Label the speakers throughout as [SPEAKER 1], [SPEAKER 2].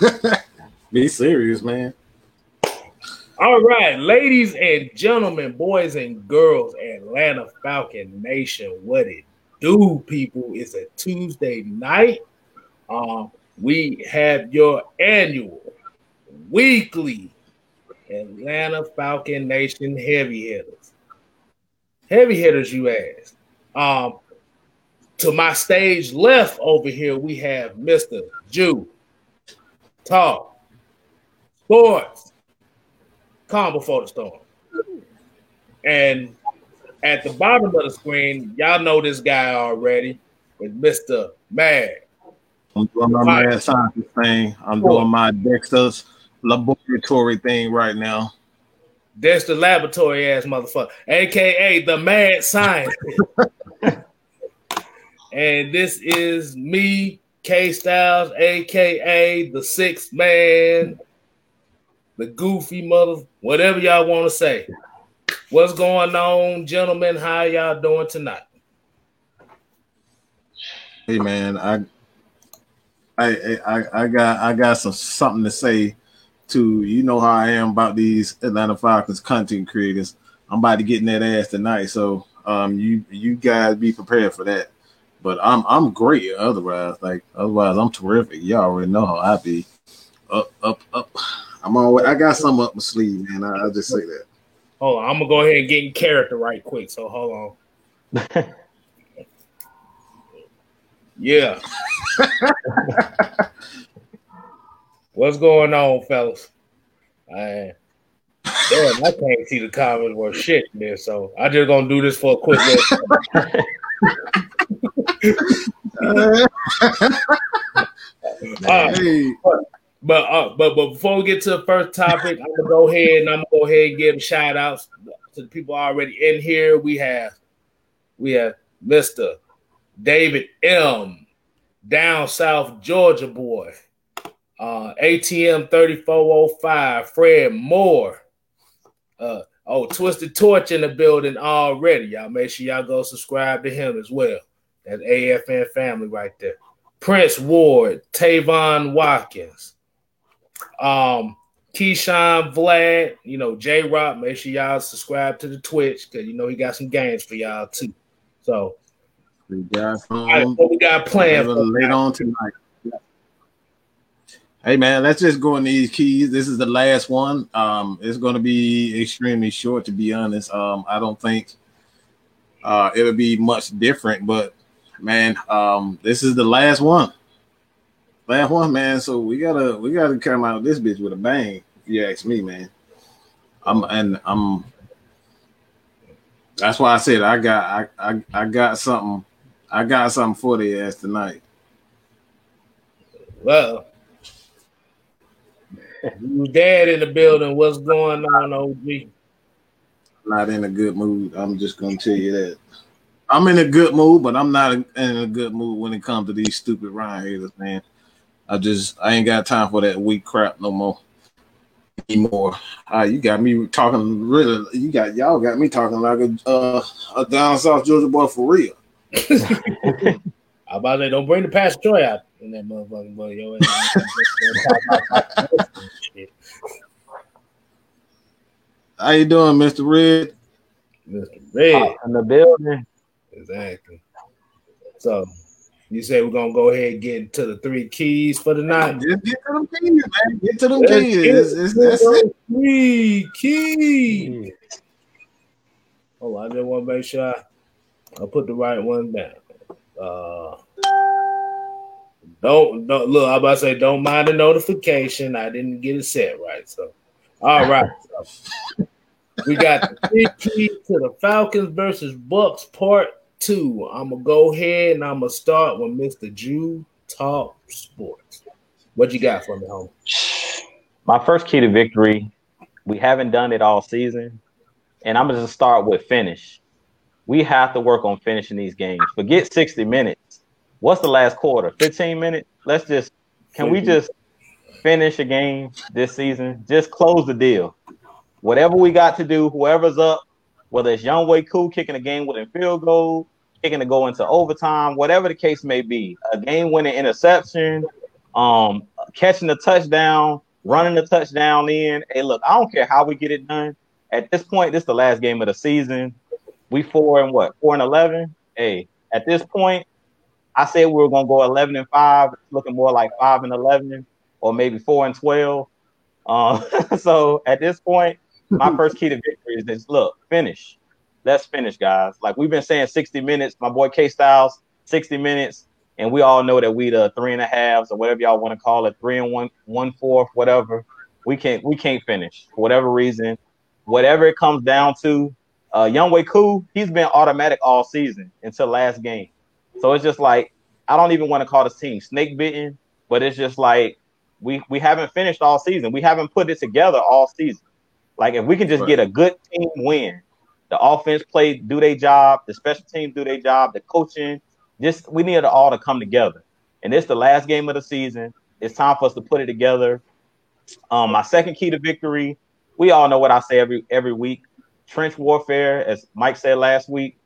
[SPEAKER 1] Be serious, man.
[SPEAKER 2] All right, ladies and gentlemen, boys and girls, Atlanta Falcon Nation, what it do, people? It's a Tuesday night. Um, we have your annual weekly Atlanta Falcon Nation heavy hitters. Heavy hitters, you ask. Um, to my stage left over here, we have Mr. Jew, Talk, Sports, Calm Before the Storm. And at the bottom of the screen, y'all know this guy already with Mr. Mad.
[SPEAKER 1] I'm doing my mad science thing. I'm doing my Dexter's laboratory thing right now.
[SPEAKER 2] Dexter laboratory ass motherfucker, aka the mad scientist. and this is me, K Styles, aka the sixth man, the goofy mother, whatever y'all want to say. What's going on, gentlemen? How y'all doing tonight?
[SPEAKER 1] Hey man, I I I, I got I got some something to say to you know how I am about these Atlanta Falcons content creators. I'm about to get in that ass tonight, so um you you guys be prepared for that. But I'm I'm great otherwise. Like otherwise I'm terrific. Y'all already know how I be. Up up up. I'm always I got some up my sleeve, man. I, I just say that.
[SPEAKER 2] Hold on, I'm gonna go ahead and get in character right quick. So hold on. yeah. What's going on, fellas? I, damn, I can't see the comments worth shit there, so I just gonna do this for a quick uh, hey. But uh, but but before we get to the first topic, I'm gonna go ahead and I'm gonna go ahead and give shout outs to the people already in here. We have we have Mr. David M. Down South Georgia boy. Uh, ATM 3405, Fred Moore. Uh, oh, Twisted Torch in the building already. Y'all make sure y'all go subscribe to him as well. That AFN family right there. Prince Ward, Tavon Watkins, um, Keyshawn Vlad, you know, J Rock. Make sure y'all subscribe to the Twitch because you know he got some games for y'all too. So
[SPEAKER 1] we got some,
[SPEAKER 2] right, what we got planned
[SPEAKER 1] later on tonight. Hey man, let's just go in these keys. This is the last one. Um, it's going to be extremely short, to be honest. Um, I don't think uh, it'll be much different, but man, um, this is the last one. Last one, man. So we gotta we gotta come out of this bitch with a bang. If you ask me, man. I'm and I'm. That's why I said I got I I, I got something. I got something for the ass tonight.
[SPEAKER 2] Well, dad in the building. What's going on, OG?
[SPEAKER 1] Not in a good mood. I'm just gonna tell you that. I'm in a good mood, but I'm not in a good mood when it comes to these stupid Ryan haters, man. I just I ain't got time for that weak crap no more anymore. Uh, you got me talking really. You got y'all got me talking like a uh, a down south Georgia boy for real.
[SPEAKER 2] How about that? Don't bring the past joy out in that motherfucking boy. Yo,
[SPEAKER 1] How you doing, Mr. Red?
[SPEAKER 2] Mr. Red
[SPEAKER 3] in the building.
[SPEAKER 2] Exactly. So you say we're gonna go ahead and get into the three keys for the night.
[SPEAKER 1] Just get to them keys, man. Get to them keys. It's, it's, that's it.
[SPEAKER 2] Three keys. Hold on, I just want to make sure I, I put the right one down. Uh, don't don't look. I'm about to say don't mind the notification. I didn't get it set right. So, all right. So, we got the three keys to the Falcons versus Bucks part two. I'm gonna go ahead and I'm gonna start with Mr. Jew Talk Sports. What you got for me, home?
[SPEAKER 3] My first key to victory. We haven't done it all season, and I'm gonna just start with finish. We have to work on finishing these games. Forget 60 minutes. What's the last quarter? 15 minutes. Let's just can we just finish a game this season? Just close the deal. Whatever we got to do, whoever's up, whether it's Younghoe Koo kicking a game winning field goal, kicking to go into overtime, whatever the case may be, a game winning interception, um, catching the touchdown, running the touchdown in. Hey, look, I don't care how we get it done. At this point, this is the last game of the season. We four and what? Four and eleven. Hey, at this point, I said we were gonna go eleven and five. It's looking more like five and eleven, or maybe four and twelve. Uh, so at this point, my first key to victory is this: look, finish. Let's finish, guys. Like we've been saying, sixty minutes. My boy K Styles, sixty minutes, and we all know that we the three and a halves or whatever y'all want to call it, three and one, one fourth, whatever. We can't we can't finish for whatever reason, whatever it comes down to. Uh, Younghoe Koo, he's been automatic all season until last game. So it's just like I don't even want to call this team snake bitten, but it's just like we we haven't finished all season. We haven't put it together all season. Like if we can just right. get a good team win, the offense play do their job, the special teams do their job, the coaching, just we need it all to come together. And it's the last game of the season. It's time for us to put it together. Um, my second key to victory, we all know what I say every every week. Trench warfare, as Mike said last week,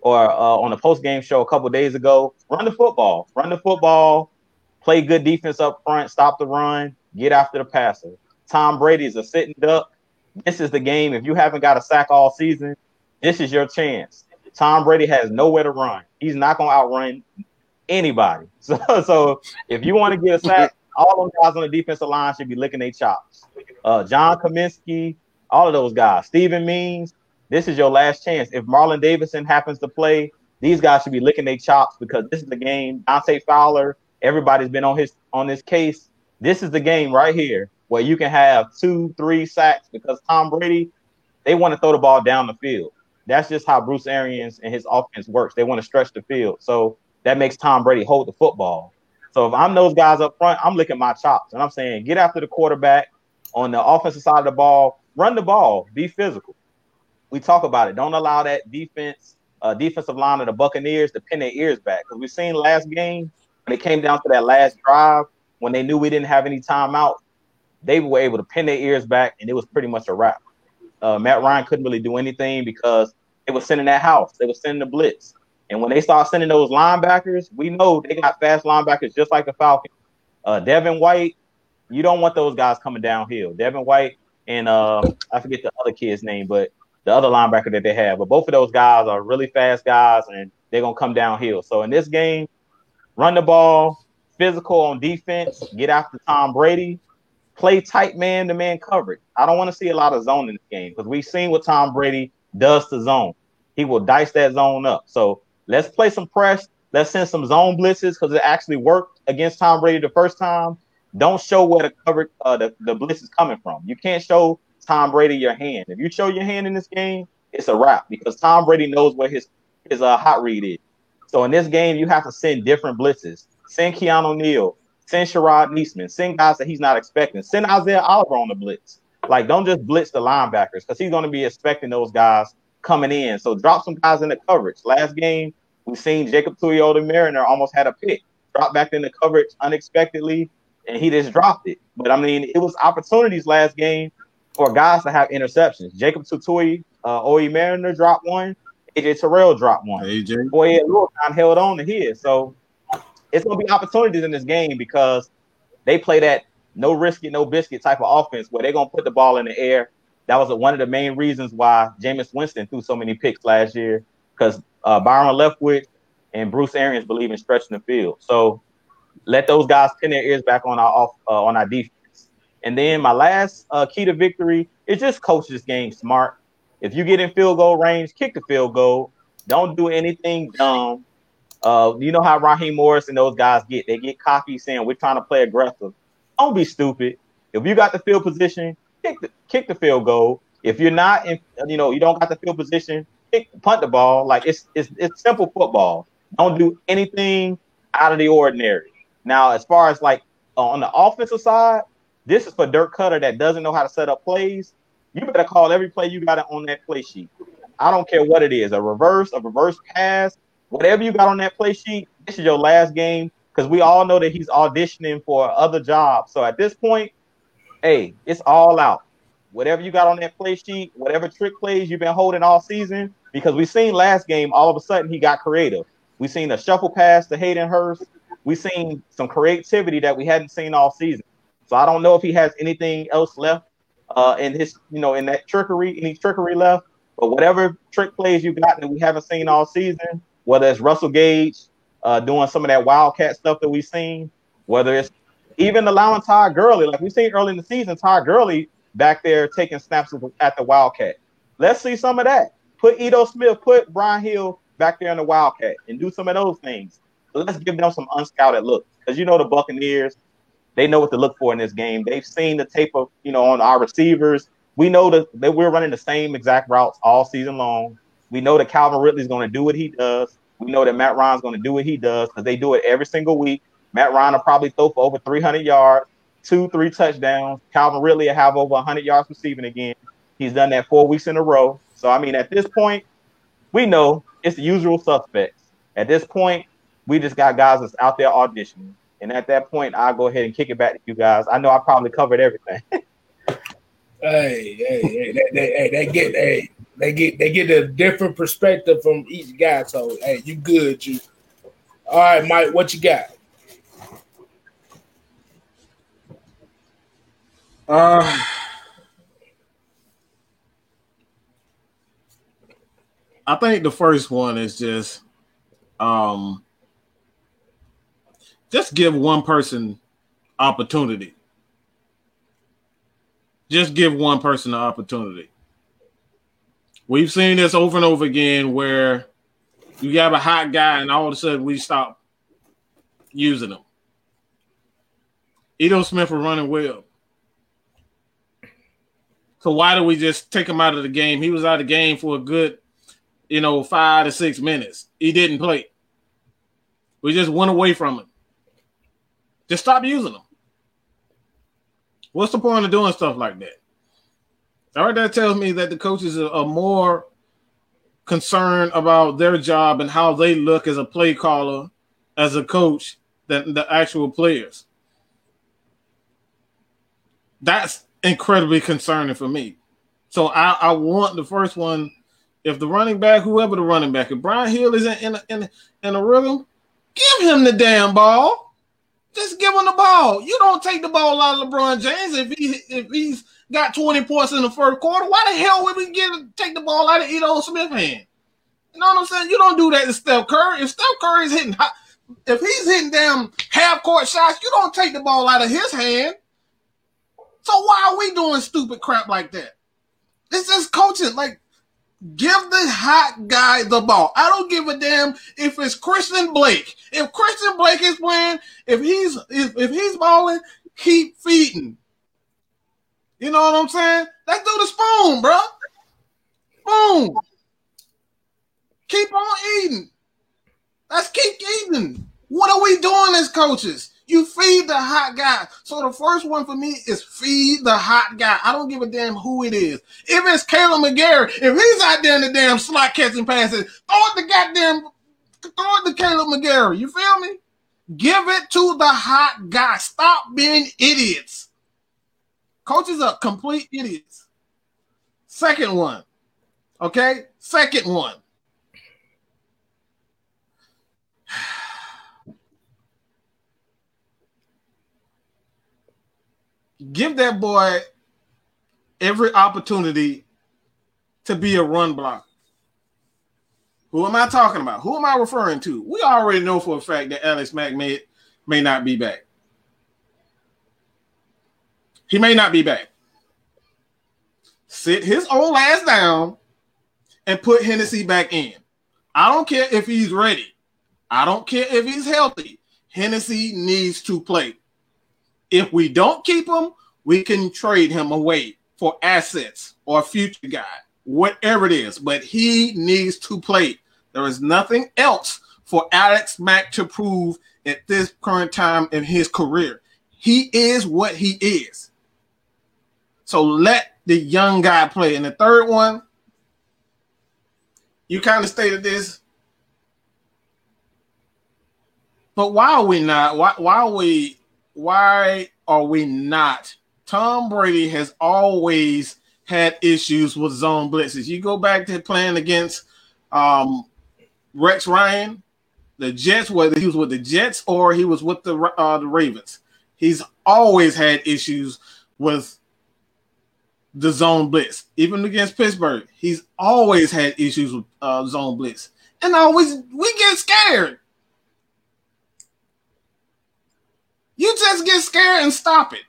[SPEAKER 3] or uh, on the post game show a couple days ago. Run the football, run the football, play good defense up front, stop the run, get after the passer. Tom Brady is a sitting duck. This is the game. If you haven't got a sack all season, this is your chance. Tom Brady has nowhere to run. He's not going to outrun anybody. So, so if you want to get a sack, all those guys on the defensive line should be licking their chops. Uh, John Cominsky, all of those guys. Steven Means, this is your last chance. If Marlon Davidson happens to play, these guys should be licking their chops because this is the game. Dante Fowler, everybody's been on his on this case. This is the game right here where you can have two, three sacks because Tom Brady, they want to throw the ball down the field. That's just how Bruce Arians and his offense works. They want to stretch the field. So that makes Tom Brady hold the football. So if I'm those guys up front, I'm licking my chops and I'm saying, get after the quarterback on the offensive side of the ball, run the ball, be physical. We talk about it. Don't allow that defense, uh, defensive line of the Buccaneers to pin their ears back. Because we've seen last game when it came down to that last drive, when they knew we didn't have any timeout, they were able to pin their ears back, and it was pretty much a wrap. Uh, Matt Ryan couldn't really do anything because they were sending that house. They were sending the blitz. And when they start sending those linebackers, we know they got fast linebackers just like the Falcons. Uh, Devin White, you don't want those guys coming downhill. Devin White and uh, I forget the other kid's name, but the other linebacker that they have. But both of those guys are really fast guys, and they're gonna come downhill. So in this game, run the ball, physical on defense, get after Tom Brady, play tight man to man coverage. I don't want to see a lot of zone in this game because we've seen what Tom Brady does to zone. He will dice that zone up. So let's play some press. Let's send some zone blitzes because it actually worked against Tom Brady the first time. Don't show where the cover uh, the, the blitz is coming from. You can't show Tom Brady your hand. If you show your hand in this game, it's a wrap because Tom Brady knows where his his uh, hot read is. So in this game, you have to send different blitzes. Send Keanu Neal, send Sharrod Neasman, send guys that he's not expecting. Send Isaiah Oliver on the blitz. Like, don't just blitz the linebackers because he's going to be expecting those guys coming in. So drop some guys in the coverage. Last game, we've seen Jacob Tuioti-Mariner almost had a pick, Dropped back in the coverage unexpectedly, and he just dropped it. But I mean, it was opportunities last game for guys to have interceptions. Jacob Tutui, uh, Oe Mariner dropped one. AJ Terrell dropped one. AJ. Boy, Littleton held on to his. So it's to be opportunities in this game because they play that no risk it, no biscuit type of offense where they're to put the ball in the air. That was one of the main reasons why Jameis Winston threw so many picks last year because uh, Byron Leftwich and Bruce Arians believe in stretching the field. So let those guys pin their ears back on our off uh, on our defense. And then my last uh, key to victory is just coach this game smart. If you get in field goal range, kick the field goal. Don't do anything dumb. Uh, you know how Raheem Morris and those guys get. They get cocky saying we're trying to play aggressive. Don't be stupid. If you got the field position, kick the kick the field goal. If you're not in, you know, you don't got the field position, kick, punt the ball. Like it's it's it's simple football. Don't do anything out of the ordinary. Now, as far as like on the offensive side, this is for Dirk Koetter that doesn't know how to set up plays. You better call every play you got on that play sheet. I don't care what it is a reverse, a reverse pass, whatever you got on that play sheet. This is your last game because we all know that he's auditioning for other jobs. So at this point, hey, it's all out. Whatever you got on that play sheet, whatever trick plays you've been holding all season, because we seen last game, all of a sudden he got creative. We seen a shuffle pass to Hayden Hurst. We seen some creativity that we hadn't seen all season. So I don't know if he has anything else left uh, in his, you know, in that trickery, any trickery left. But whatever trick plays you got that we haven't seen all season, whether it's Russell Gage uh, doing some of that wildcat stuff that we've seen, whether it's even allowing Todd Gurley, like we've seen early in the season, Todd Gurley back there taking snaps at the wildcat. Let's see some of that. Put Ito Smith, put Brian Hill back there in the wildcat, and do some of those things. Let's give them some unscouted looks because you know the Buccaneers, they know what to look for in this game. They've seen the tape of you know on our receivers. We know that we're running the same exact routes all season long. We know that Calvin Ridley's going to do what he does. We know that Matt Ryan's going to do what he does because they do it every single week. Matt Ryan will probably throw for over 300 yards, two, three touchdowns. Calvin Ridley will have over 100 yards receiving again. He's done that four weeks in a row. So, I mean, at this point, we know it's the usual suspects. At this point, we just got guys that's out there auditioning. And at that point, I'll go ahead and kick it back to you guys. I know I probably covered everything.
[SPEAKER 2] hey, hey, hey, they, they, hey, they get, hey, they get, they get a different perspective from each guy. So, hey, you good, you. All right, Mike, what you got?
[SPEAKER 1] Uh, I think the first one is just um just give one person opportunity. Just give one person the opportunity. We've seen this over and over again where you have a hot guy and all of a sudden we stop using them. Ito Smith was running well. So why do we just take him out of the game? He was out of the game for a good, you know, five to six minutes. He didn't play. We just went away from him. Just stop using him. What's the point of doing stuff like that? All right, that tells me that the coaches are more concerned about their job and how they look as a play caller, as a coach, than the actual players. That's incredibly concerning for me. So I, I want the first one. If the running back, whoever the running back, if Brian Hill is in in in, in a rhythm, give him the damn ball. Just give him the ball. You don't take the ball out of LeBron James if he if he's got 20 points in the first quarter. Why the hell would we get take the ball out of Ito Smith hand? You know what I'm saying? You don't do that to Steph Curry. If Steph Curry is hitting, if he's hitting damn half court shots, you don't take the ball out of his hand. So why are we doing stupid crap like that? It's just coaching. Like, give the hot guy the ball. I don't give a damn if it's Christian Blake. If Christian Blake is playing, if he's if, if he's balling, keep feeding. You know what I'm saying? Let's do the spoon, bro. Boom. Keep on eating. Let's keep eating. What are we doing as coaches? You feed the hot guy. So the first one for me is feed the hot guy. I don't give a damn who it is. If it's Kaleb McGary, if he's out there in the damn slot catching passes, throw it the goddamn, throw it to Kaleb McGary. You feel me? Give it to the hot guy. Stop being idiots. Coaches are complete idiots. Second one. Okay? Second one. give that boy every opportunity to be a run block. Who am I talking about? Who am I referring to? We already know for a fact that Alex Mack may, may not be back. He may not be back. Sit his old ass down and put Hennessy back in. I don't care if he's ready. I don't care if he's healthy. Hennessy needs to play. If we don't keep him, we can trade him away for assets or a future guy, whatever it is. But he needs to play. There is nothing else for Alex Mack to prove at this current time in his career. He is what he is. So let the young guy play. And the third one, you kind of stated this. But why are we not? Why, why are we why are we not? Tom Brady has always had issues with zone blitzes. You go back to playing against um, Rex Ryan, the Jets, whether he was with the Jets or he was with the uh, the Ravens. he's always had issues with the zone blitz. Even against Pittsburgh, he's always had issues with uh, zone blitz, and always we get scared. You just get scared and stop it.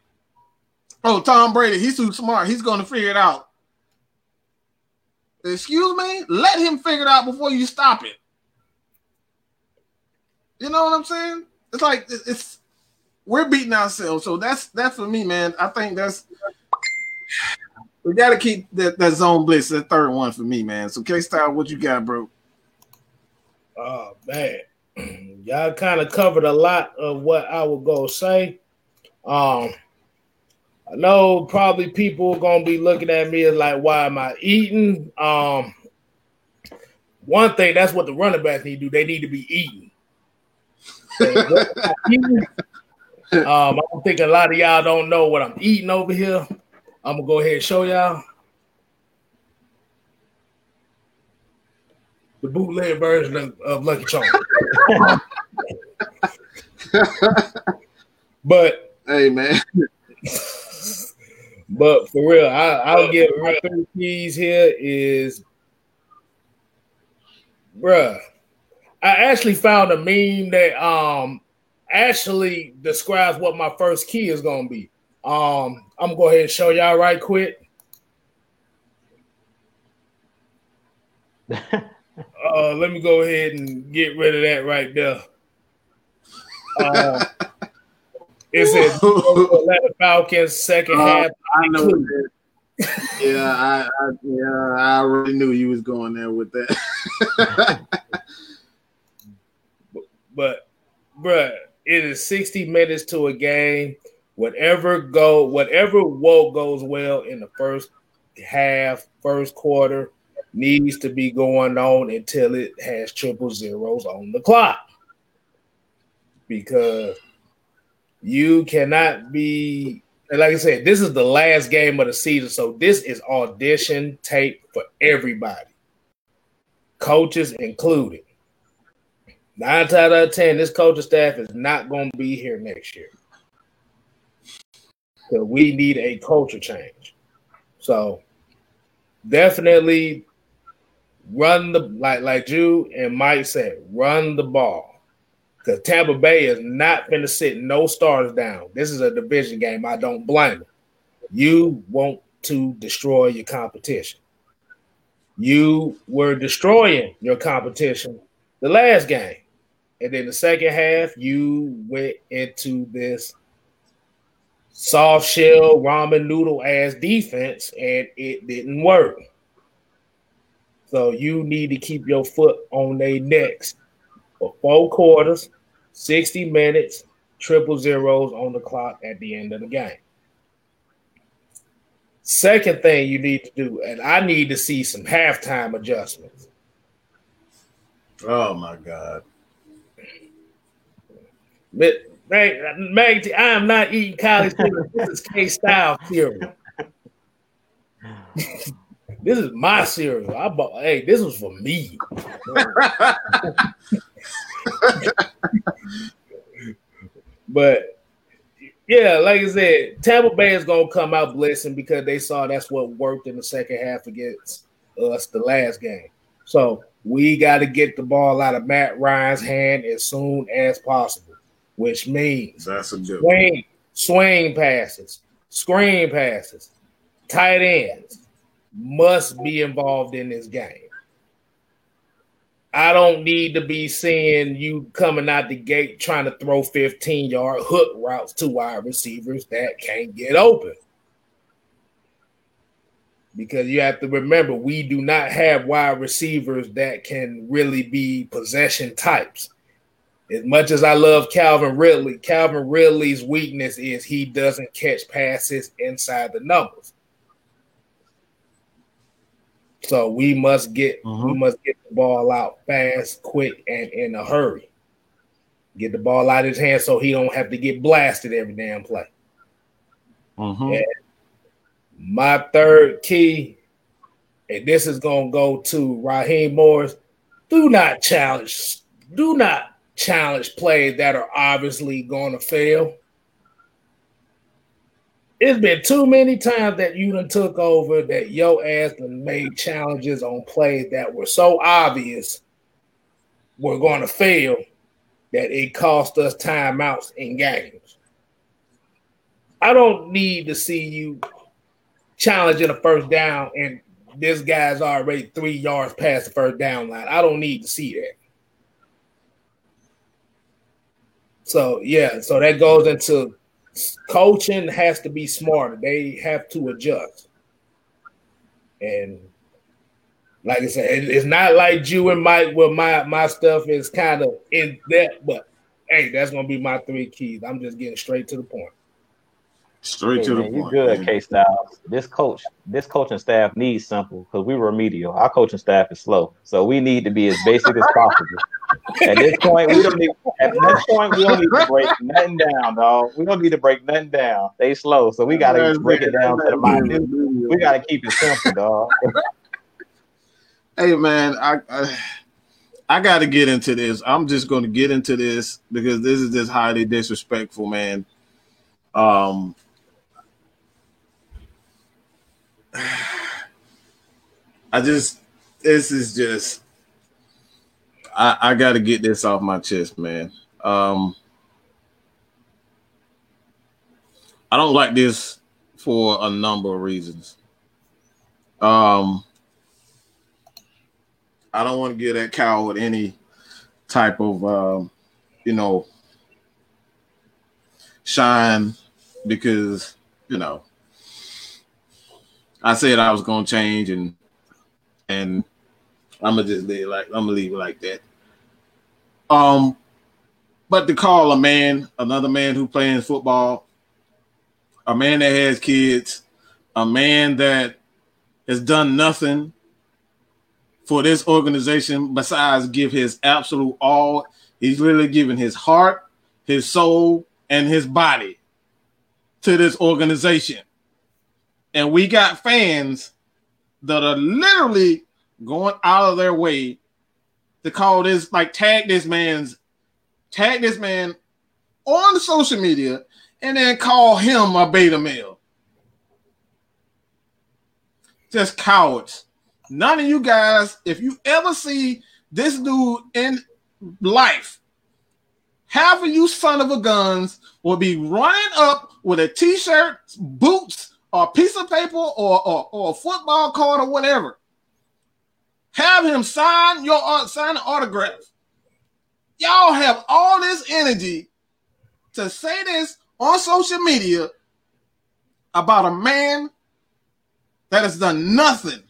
[SPEAKER 1] Oh, Tom Brady, he's too smart. He's going to figure it out. Excuse me? Let him figure it out before you stop it. You know what I'm saying? It's like it's we're beating ourselves. So that's that's for me, man. I think that's we got to keep that, that zone blitz, that third one for me, man. So K Style, what you got, bro?
[SPEAKER 2] Oh man, y'all kind of covered a lot of what I would go say. Um, I know probably people are gonna be looking at me as like, why am I eating? Um, one thing that's what the running backs need to do. They need to be eating. um, I'm thinking a lot of y'all don't know what I'm eating over here. I'm gonna go ahead and show y'all the bootleg version of, of Lucky Charms. but
[SPEAKER 1] hey, man.
[SPEAKER 2] but for real, I, I'll give my three keys here is, bruh. I actually found a meme that um actually describes what my first key is gonna be. Um, I'm gonna go ahead and show y'all right quick. uh, let me go ahead and get rid of that right there. Uh, it says Atlanta Falcons second uh, half. I know.
[SPEAKER 1] yeah, I, I, yeah, I already knew you was going there with that.
[SPEAKER 2] but, bruh, it is 60 minutes to a game whatever go whatever woe goes well in the first half, first quarter needs to be going on until it has triple zeros on the clock. Because you cannot be like I said, this is the last game of the season, so this is audition tape for everybody, coaches included. Nine out of ten, this coaching staff is not going to be here next year. So we need a culture change. So definitely run the like like you and Mike said, run the ball. Because Tampa Bay is not going to sit no stars down. This is a division game. I don't blame them. You want to destroy your competition. You were destroying your competition the last game. And then the second half, you went into this soft shell ramen noodle ass defense, and it didn't work. So you need to keep your foot on their necks for four quarters, 60 minutes, triple zeros on the clock at the end of the game. Second thing you need to do, and I need to see some halftime adjustments.
[SPEAKER 1] Oh my God.
[SPEAKER 2] But Man, Mag, I am not eating college cereal. This is K style cereal. this is my cereal. I bought. Hey, this was for me. but yeah, like I said, Tampa Bay is gonna come out blitzing because they saw that's what worked in the second half against us the last game. So we got to get the ball out of Matt Ryan's hand as soon as possible which means
[SPEAKER 1] that's a good
[SPEAKER 2] swing, swing passes, screen passes, tight ends must be involved in this game. I don't need to be seeing you coming out the gate trying to throw 15 yard hook routes to wide receivers that can't get open. Because you have to remember, we do not have wide receivers that can really be possession types. As much as I love Calvin Ridley, Calvin Ridley's weakness is he doesn't catch passes inside the numbers. So we must get uh-huh. we must get the ball out fast, quick, and in a hurry. Get the ball out of his hand so he don't have to get blasted every damn play. Uh-huh. my third key, and this is gonna go to Raheem Morris. Do not challenge. Do not challenge plays that are obviously going to fail. it's been too many times that you done took over that your ass done made challenges on plays that were so obvious were going to fail that it cost us timeouts in games. I don't need to see you challenging a first down and this guy's already three yards past the first down line. I don't need to see that. So yeah, so that goes into coaching has to be smarter. They have to adjust. And like I said, it's not like you and Mike where my my stuff is kind of in depth, but hey, that's gonna be my three keys. I'm just getting straight to the point.
[SPEAKER 1] Straight hey, to man,
[SPEAKER 3] the point. You good, K Styles. This coach, this coaching staff needs simple because we were remedial. Our coaching staff is slow, so we need to be as basic as possible. at this point, we don't need. At this point, we don't need to break nothing down, dog. We don't need to break nothing down. They slow, so we gotta break it down to the minute. We gotta keep it simple, dog.
[SPEAKER 1] hey, man, I, I I got to get into this. I'm just going to get into this because this is just highly disrespectful, man. Um, I just this is just I, I got to get this off my chest, man. Um, I don't like this for a number of reasons. Um, I don't want to give that coward any type of um, you know shine because you know I said I was gonna change and and I'm gonna just leave like I'm gonna leave it like that. Um, but to call a man, another man who plays football, a man that has kids, a man that has done nothing for this organization besides give his absolute all. He's really giving his heart, his soul, and his body to this organization. And we got fans that are literally going out of their way to call this, like, tag this man's, tag this man on the social media and then call him a beta male. Just cowards. None of you guys, if you ever see this dude in life, half of you son of a guns will be running up with a t-shirt, boots, or a piece of paper or, or, or a football card or whatever. Have him sign your uh, sign an autograph. Y'all have all this energy to say this on social media about a man that has done nothing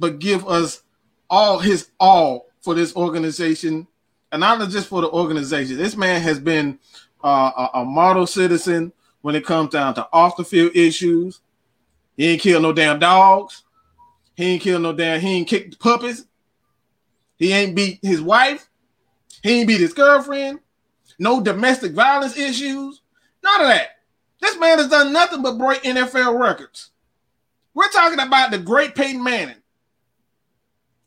[SPEAKER 1] but give us all his all for this organization, and not just for the organization. This man has been uh, a, a model citizen when it comes down to off the field issues. He ain't killed no damn dogs. He ain't killed no damn. He ain't kicked puppies. He ain't beat his wife. He ain't beat his girlfriend. No domestic violence issues. None of that. This man has done nothing but break NFL records. We're talking about the great Peyton Manning.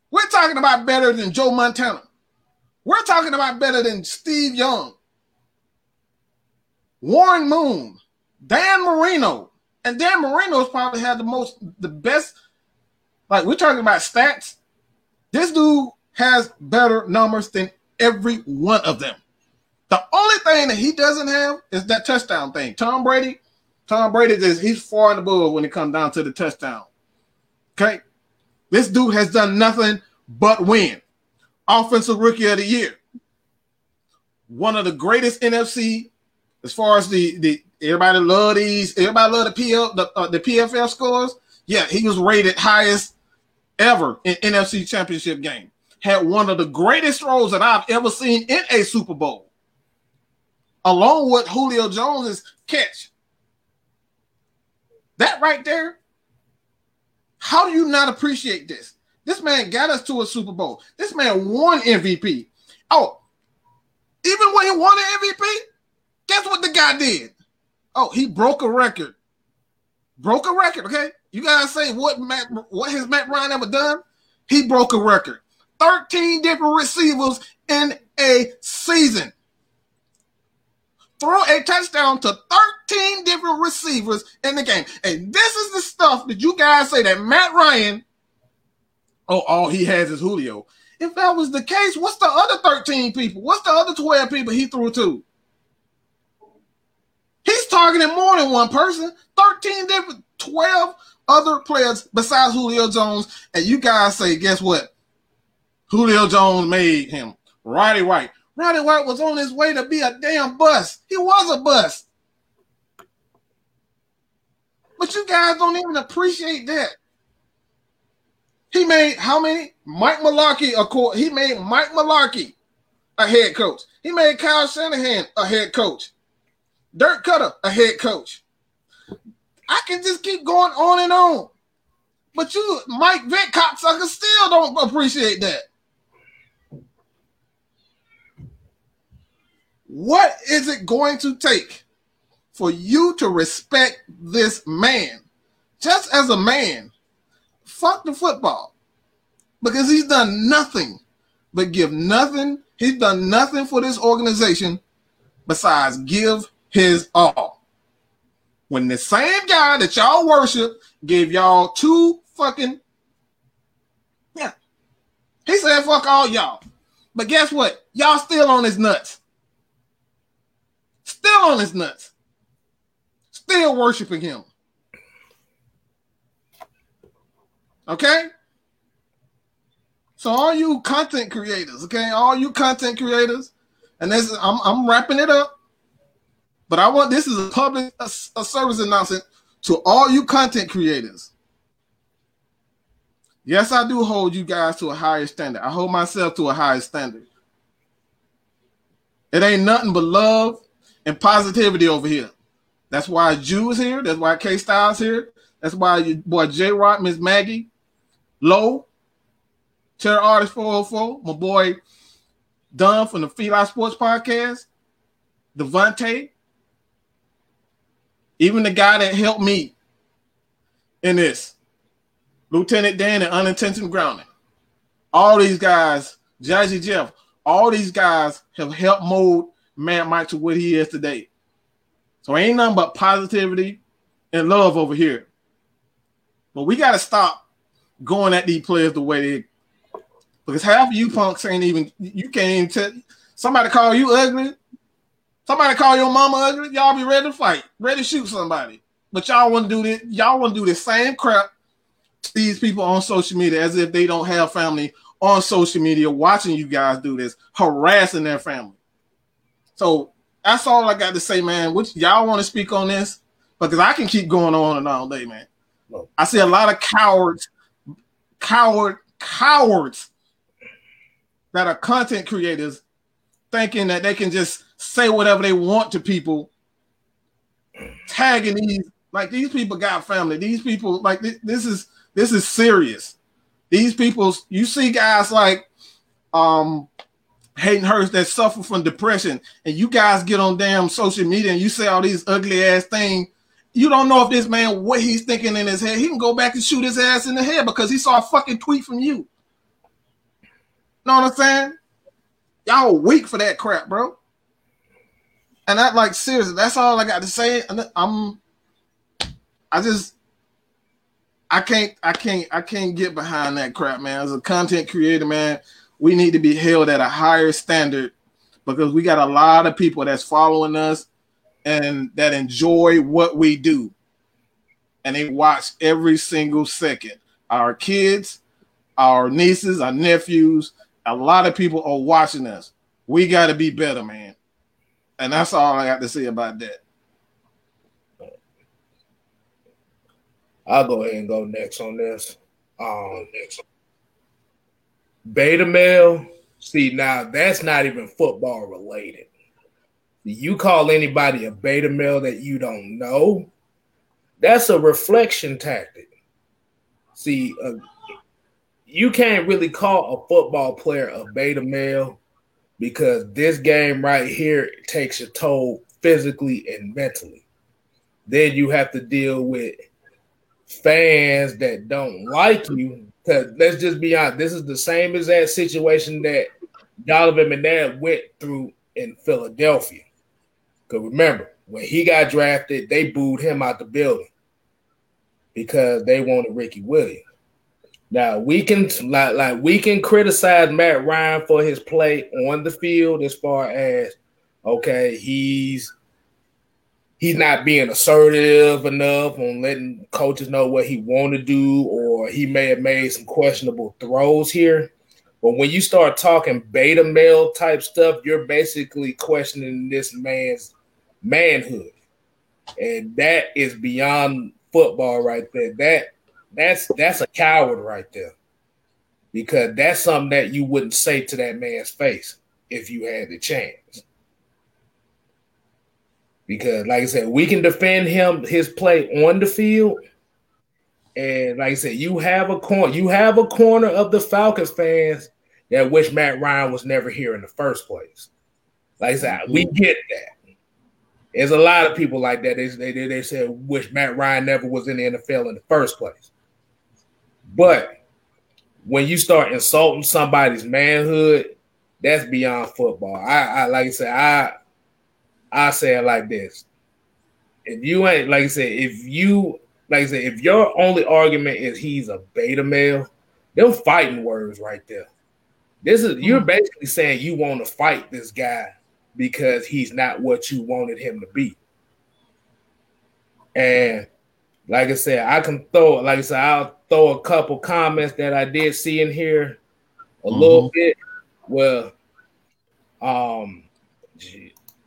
[SPEAKER 1] We're talking about better than Joe Montana. We're talking about better than Steve Young, Warren Moon, Dan Marino, and Dan Marino's probably had the most, the best. Like we're talking about stats. This dude has better numbers than every one of them. The only thing that he doesn't have is that touchdown thing. Tom Brady, Tom Brady is he's far and above when it comes down to the touchdown. Okay, this dude has done nothing but win. Offensive Rookie of the Year. One of the greatest NFC as far as the the everybody love these everybody love the PL the, uh, the PFF scores. Yeah, he was rated highest ever in NFC Championship game. Had one of the greatest throws that I've ever seen in a Super Bowl, along with Julio Jones's catch. That right there. How do you not appreciate this? This man got us to a Super Bowl. This man won MVP. Oh, even when he won an MVP, guess what the guy did? Oh, he broke a record. Broke a record, okay? You guys say what Matt what has Matt Ryan ever done? He broke a record. 13 different receivers in a season. Throw a touchdown to 13 different receivers in the game. And this is the stuff that you guys say that Matt Ryan, oh, all he has is Julio. If that was the case, what's the other 13 people? What's the other 12 people he threw to? He's targeting more than one person, 13 different, 12 other players besides Julio Jones. And you guys say, guess what? Julio Jones made him. Roddy White. Roddy White was on his way to be a damn bust. He was a bust. But you guys don't even appreciate that. He made how many? Mike Mularkey, of course, he made Mike Mularkey a head coach. He made Kyle Shanahan a head coach. Dirk Koetter, a head coach. I can just keep going on and on. But you, Mike Vick cocksucker, still don't appreciate that. What is it going to take for you to respect this man? Just as a man, fuck the football. Because he's done nothing but give nothing. He's done nothing for this organization besides give his all. When the same guy that y'all worship gave y'all two fucking yeah. He said fuck all y'all. But guess what? Y'all still on his nuts. Still on his nuts. Still worshiping him. Okay? So all you content creators, okay, all you content creators, and this is, I'm I'm wrapping it up. But I want this is a public a, a service announcement to all you content creators. Yes, I do hold you guys to a higher standard. I hold myself to a higher standard. It ain't nothing but love and positivity over here. That's why Jew is here. That's why K Styles here. That's why your boy J Rock, Miss Maggie, Low, Chair Artist 404, my boy Dunn from the Feli Sports Podcast, Devontae, even the guy that helped me in this, Lieutenant Dan and Unintentional Grounding. All these guys, Jazzy Jeff, all these guys have helped mold Mad Mike to what he is today. So ain't nothing but positivity and love over here. But we got to stop going at these players the way they because half of you punks ain't even you can't even tell somebody call you ugly. Somebody call your mama ugly, y'all be ready to fight, ready to shoot somebody. But y'all want to do this, y'all want to do the same crap to these people on social media as if they don't have family on social media watching you guys do this, harassing their family. So that's all I got to say, man. Which y'all want to speak on this? Because I can keep going on and all day, man. I see a lot of cowards, coward, cowards that are content creators thinking that they can just say whatever they want to people, tagging these like these people got family. These people like this, this is this is serious. These people, you see guys like um Hayden Hurst that suffer from depression, and you guys get on damn social media and you say all these ugly ass things. You don't know if this man what he's thinking in his head. He can go back and shoot his ass in the head because he saw a fucking tweet from you. Know what I'm saying? Y'all weak for that crap, bro. And that like seriously, that's all I got to say. I'm I just I can't I can't I can't get behind that crap, man. As a content creator, man, we need to be held at a higher standard because we got a lot of people that's following us and that enjoy what we do. And they watch every single second. Our kids, our nieces, our nephews, a lot of people are watching us. We got to be better, man. And that's all I got to say about that.
[SPEAKER 2] I'll go ahead and go next on this. Um, next. Beta male. See, now that's not even football related. You call anybody a beta male that you don't know, that's a reflection tactic. See, uh, you can't really call a football player a beta male because this game right here takes a toll physically and mentally. Then you have to deal with fans that don't like you. Cause let's just be honest, this is the same as that situation that Donovan McNabb went through in Philadelphia. Because remember, when he got drafted, they booed him out the building because they wanted Ricky Williams. Now we can like, like we can criticize Matt Ryan for his play on the field as far as okay, he's he's not being assertive enough on letting coaches know what he want to do, or he may have made some questionable throws here. But when you start talking beta male type stuff, you're basically questioning this man's manhood. And that is beyond football right there. That that's that's a coward right there. Because that's something that you wouldn't say to that man's face if you had the chance. Because, like I said, we can defend him his play on the field. And like I said, you have a corner, you have a corner of the Falcons fans that wish Matt Ryan was never here in the first place. Like I said, mm-hmm. we get that. There's a lot of people like that. They they, they said wish Matt Ryan never was in the NFL in the first place. But when you start insulting somebody's manhood, that's beyond football. I, I like I said, I I say it like this. If you ain't like I said, if you like I said, if your only argument is he's a beta male, them fighting words right there. This is you're hmm. basically saying you want to fight this guy because he's not what you wanted him to be. And like I said, I can throw like I said, I'll throw a couple comments that I did see in here a mm-hmm. little bit. Well, um,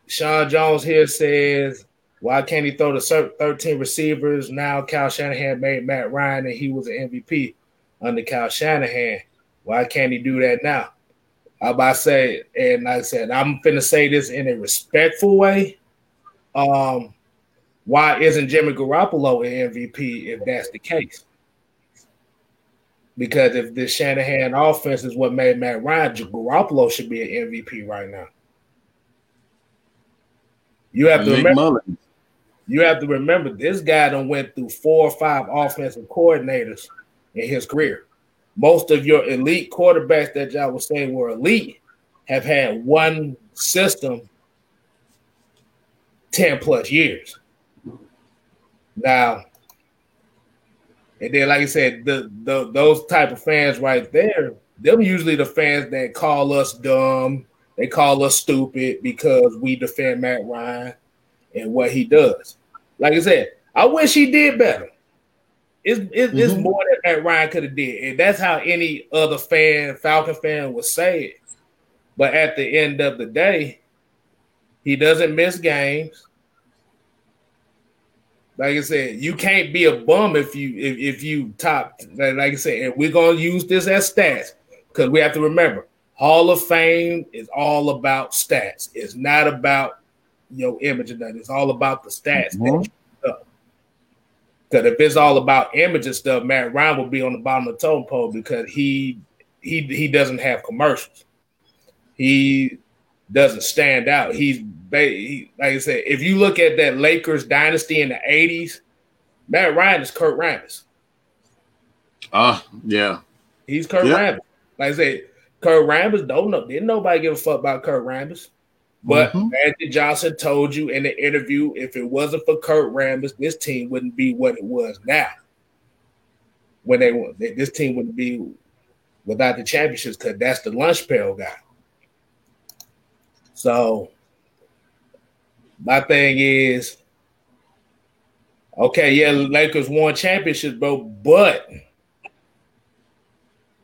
[SPEAKER 2] Sean Jones here says, why can't he throw the 13 receivers? Now Kyle Shanahan made Matt Ryan and he was an MVP under Kyle Shanahan. Why can't he do that now? I about to say, and like I said, I'm finna say this in a respectful way. Um, why isn't Jimmy Garoppolo an MVP if that's the case? Because if the Shanahan offense is what made Matt Ryan, Garoppolo should be an MVP right now. You have to remember. You have to remember this guy done went through four or five offensive coordinators in his career. Most of your elite quarterbacks that y'all would say were elite have had one system 10 plus years. Now, and then, like I said, the, the those type of fans right there, them usually the fans that call us dumb, they call us stupid because we defend Matt Ryan and what he does. Like I said, I wish he did better. It's, it's, mm-hmm. it's more than Matt Ryan could have did, and that's how any other fan, Falcon fan, would say it. But at the end of the day, he doesn't miss games. Like I said, you can't be a bum if you if, if you top. Like I said, and we're gonna use this as stats because we have to remember Hall of Fame is all about stats. It's not about your image and that. It's all about the stats. Because mm-hmm. if it's all about image and stuff, Matt Ryan will be on the bottom of the totem pole because he he he doesn't have commercials. He doesn't stand out. He's like I said, if you look at that Lakers dynasty in the '80s, Matt Ryan is Kurt Rambis.
[SPEAKER 1] Ah, uh, yeah,
[SPEAKER 2] he's Kurt yeah. Rambis. Like I said, Kurt Rambis don't know. Didn't nobody give a fuck about Kurt Rambis. But mm-hmm. Magic Johnson told you in the interview, if it wasn't for Kurt Rambis, this team wouldn't be what it was now. When they this team wouldn't be without the championships, because that's the lunch pail guy. So my thing is, okay, yeah, Lakers won championships, bro, but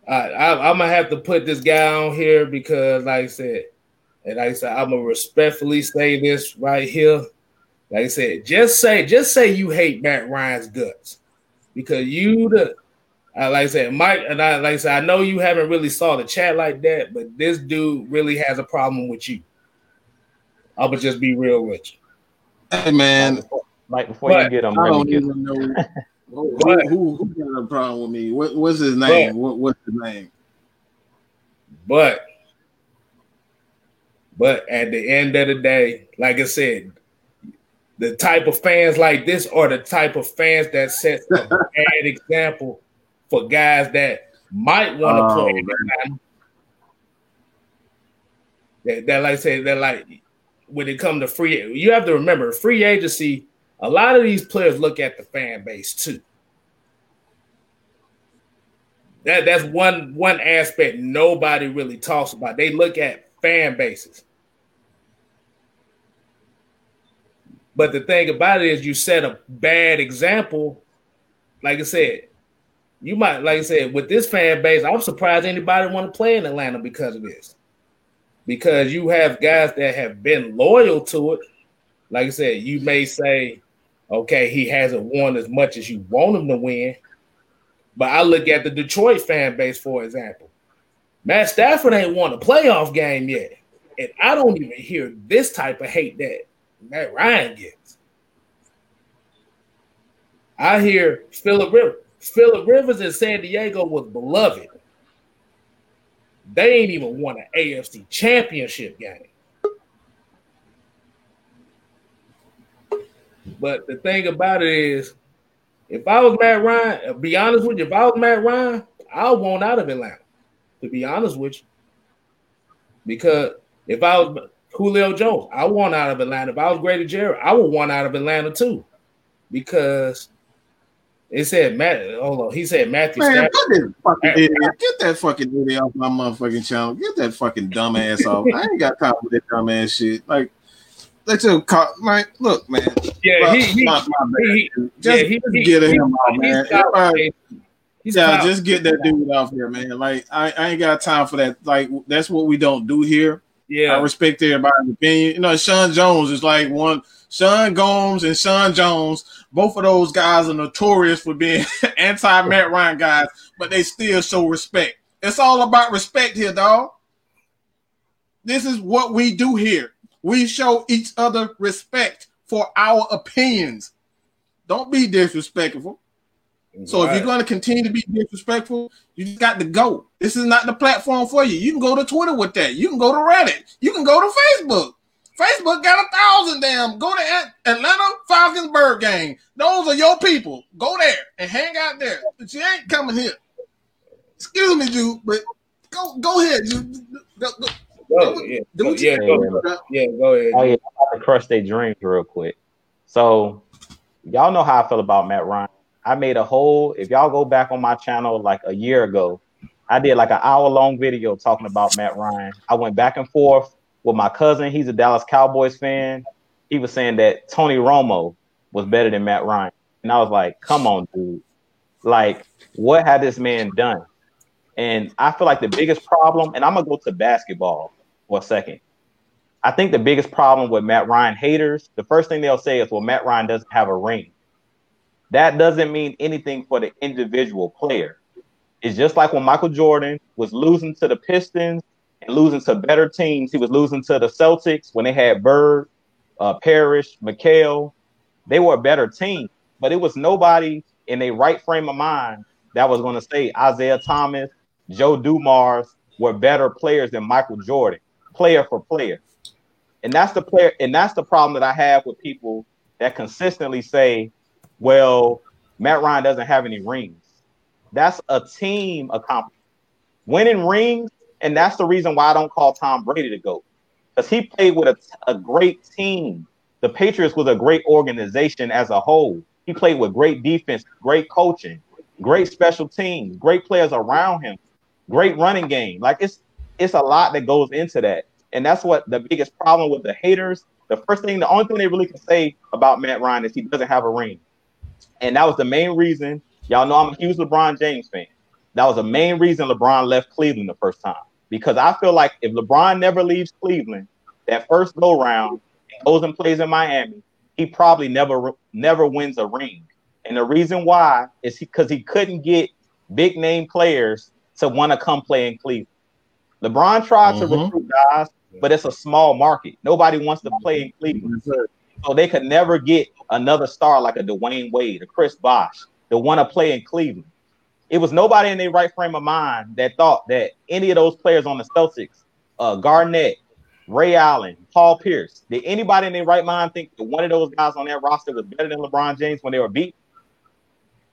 [SPEAKER 2] I, I, I'm gonna have to put this guy on here because, like I said, and like I said, I'm gonna respectfully say this right here. Like I said, just say, just say you hate Matt Ryan's guts because you the uh, like I said, Mike, and I like I said, I know you haven't really saw the chat like that, but this dude really has a problem with you. I would just be real with you.
[SPEAKER 1] Hey man,
[SPEAKER 3] Mike, before, but, you get him, I don't even
[SPEAKER 1] know who, who, who, got a problem with me. What, what's his name? But, what, what's his name?
[SPEAKER 2] But, but at the end of the day, like I said, the type of fans like this are the type of fans that set a bad example for guys that might want to oh, play. That, that, like I said, that like when it comes to free, you have to remember free agency. A lot of these players look at the fan base too. That that's one one aspect nobody really talks about. They look at fan bases. But the thing about it is, you set a bad example. Like I said, you might, like I said, with this fan base, I'm surprised anybody want to play in Atlanta because of this. Because you have guys that have been loyal to it. Like I said, you may say, okay, he hasn't won as much as you want him to win. But I look at the Detroit fan base, for example. Matt Stafford ain't won a playoff game yet. And I don't even hear this type of hate that Matt Ryan gets. I hear Philip Rivers. Philip Rivers in San Diego was beloved. They ain't even won an AFC championship game. But the thing about it is, if I was Matt Ryan, uh, be honest with you, if I was Matt Ryan, I want out of Atlanta. To be honest with you, because if I was Julio Jones. I want out of Atlanta. If I was Grady Jarrett, I would want out of Atlanta too, because it said Matt. Hold on, he said Matthew. Man,
[SPEAKER 1] fucking idiot. Get that fucking idiot off my motherfucking channel. Get that fucking dumbass off. I ain't got time for that dumbass shit. Like. Let you call, like, look, man.
[SPEAKER 2] Yeah, he, he, my, my he,
[SPEAKER 1] just, yeah, he, he, get him off, man. yeah, just get that dude off here, man. Like, I, I ain't got time for that. Like, that's what we don't do here.
[SPEAKER 2] Yeah,
[SPEAKER 1] I respect everybody's opinion. You know, Sean Jones is like one. Sean Gomes and Sean Jones, both of those guys are notorious for being anti Matt Ryan guys, but they still show respect. It's all about respect here, dog. This is what we do here. We show each other respect for our opinions. Don't be disrespectful. So right. if you're going to continue to be disrespectful, you just got to go. This is not the platform for you. You can go to Twitter with that. You can go to Reddit. You can go to Facebook. Facebook got a thousand damn. Go to Atlanta Falcons bird game. Those are your people. Go there and hang out there. But you ain't coming here. Excuse me, Jude, but go go ahead, Jude. Go, go.
[SPEAKER 2] Go, yeah, go, yeah, go, yeah, go ahead. Oh yeah,
[SPEAKER 3] I'm to crush their dreams real quick. So y'all know how I feel about Matt Ryan. I made a whole, if y'all go back on my channel like a year ago, I did like an hour long video talking about Matt Ryan. I went back and forth with my cousin. He's a Dallas Cowboys fan. He was saying that Tony Romo was better than Matt Ryan. And I was like, come on, dude. Like, what had this man done? And I feel like the biggest problem, and I'm going to go to basketball for a second. I think the biggest problem with Matt Ryan haters, the first thing they'll say is, well, Matt Ryan doesn't have a ring that doesn't mean anything for the individual player. It's just like when Michael Jordan was losing to the Pistons and losing to better teams. He was losing to the Celtics when they had Bird, uh, Parish, McHale. They were a better team, but it was nobody in a right frame of mind that was going to say Isiah Thomas, Joe Dumars were better players than Michael Jordan, player for player. And that's the player, and that's the problem that I have with people that consistently say well, Matt Ryan doesn't have any rings. That's a team accomplishment. Winning rings, and that's the reason why I don't call Tom Brady to go. Because he played with a, a great team. The Patriots was a great organization as a whole. He played with great defense, great coaching, great special teams, great players around him, great running game. Like it's it's a lot that goes into that. And that's what the biggest problem with the haters. The first thing, the only thing they really can say about Matt Ryan is he doesn't have a ring. And that was the main reason. Y'all know I'm a huge LeBron James fan. That was the main reason LeBron left Cleveland the first time. Because I feel like if LeBron never leaves Cleveland, that first go round goes and plays in Miami, he probably never never wins a ring. And the reason why is because he, he couldn't get big name players to want to come play in Cleveland. LeBron tried mm-hmm. to recruit guys, but it's a small market. Nobody wants to play in Cleveland. So they could never get another star like a Dwyane Wade, a Chris Bosh, to want to play in Cleveland. It was nobody in their right frame of mind that thought that any of those players on the Celtics, uh, Garnett, Ray Allen, Paul Pierce, did anybody in their right mind think that one of those guys on that roster was better than LeBron James when they were beat?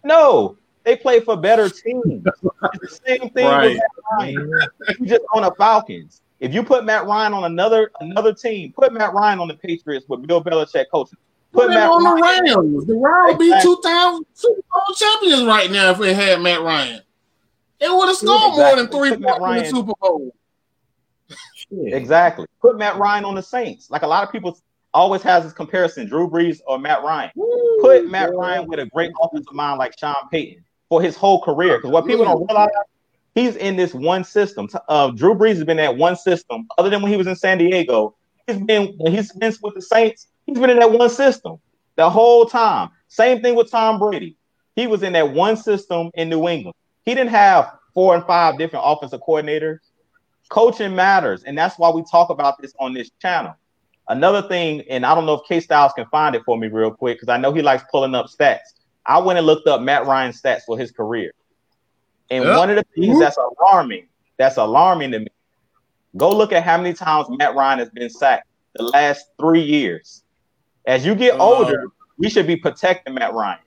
[SPEAKER 3] No, they play for better teams. It's the same thing right. with Ryan. just on the Falcons. If you put Matt Ryan on another another team, put Matt Ryan on the Patriots with Bill Belichick coaching. Put,
[SPEAKER 1] Put
[SPEAKER 3] Matt
[SPEAKER 1] on the
[SPEAKER 3] Ryan.
[SPEAKER 1] Rams. The Rams would be
[SPEAKER 3] Exactly.
[SPEAKER 1] 2000 Super Bowl champions right now if it had Matt Ryan. It would have scored more than three points in the Super Bowl.
[SPEAKER 2] Shit.
[SPEAKER 3] Exactly. Put Matt Ryan on the Saints. Like a lot of people always has this comparison: Drew Brees or Matt Ryan. Put Matt Ryan with a great offensive mind like Sean Payton for his whole career. Because what people don't realize, he's in this one system. Uh, Drew Brees has been that one system. Other than when he was in San Diego, he's been he's been with the Saints. He's been in that one system the whole time. Same thing with Tom Brady. He was in that one system in New England. He didn't have four and five different offensive coordinators. Coaching matters, and that's why we talk about this on this channel. Another thing, and I don't know if K Styles can find it for me real quick because I know he likes pulling up stats. I went and looked up Matt Ryan's stats for his career. And
[SPEAKER 1] Yep.
[SPEAKER 3] one of the things that's alarming, that's alarming to me, go look at how many times Matt Ryan has been sacked the last three years. As you get
[SPEAKER 1] Uh,
[SPEAKER 3] older, we should be protecting Matt Ryan.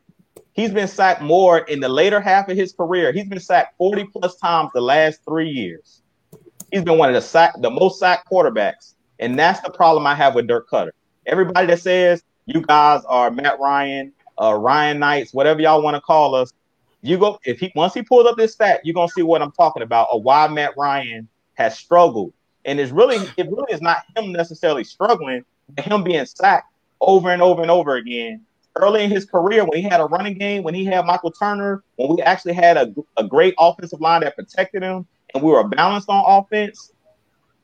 [SPEAKER 3] He's been sacked more in the later half of his career. He's been sacked 40 plus times the last three years. He's been one of the sack, the most sacked quarterbacks. And that's the problem I have with Dirk Koetter. Everybody that says you guys are Matt Ryan, uh, Ryan Knights, whatever y'all want to call us, you go if he once he pulls up this stat, you're gonna see what I'm talking about or why Matt Ryan has struggled. And it's really it really is not him necessarily struggling, but him being sacked over and over and over again. Early in his career, when he had a running game, when he had Michael Turner, when we actually had a, a great offensive line that protected him, and we were balanced on offense,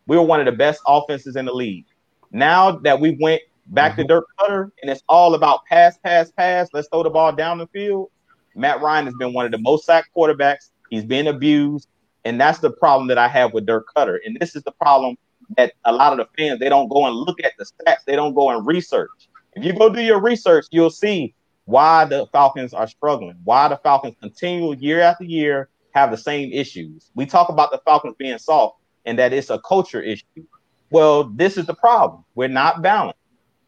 [SPEAKER 3] we were one of the best offenses in the league. Now that we went back to mm-hmm. Dirk Koetter and it's all about pass, pass, pass, let's throw the ball down the field. Matt Ryan has been one of the most sacked quarterbacks. He's been abused, and that's the problem that I have with Dirk Koetter. And this is the problem that a lot of the fans they don't go and look at the stats. They don't go and research. If you go do your research, you'll see why the Falcons are struggling. Why the Falcons continue year after year have the same issues. We talk about the Falcons being soft and that it's a culture issue. Well, this is the problem. We're not balanced.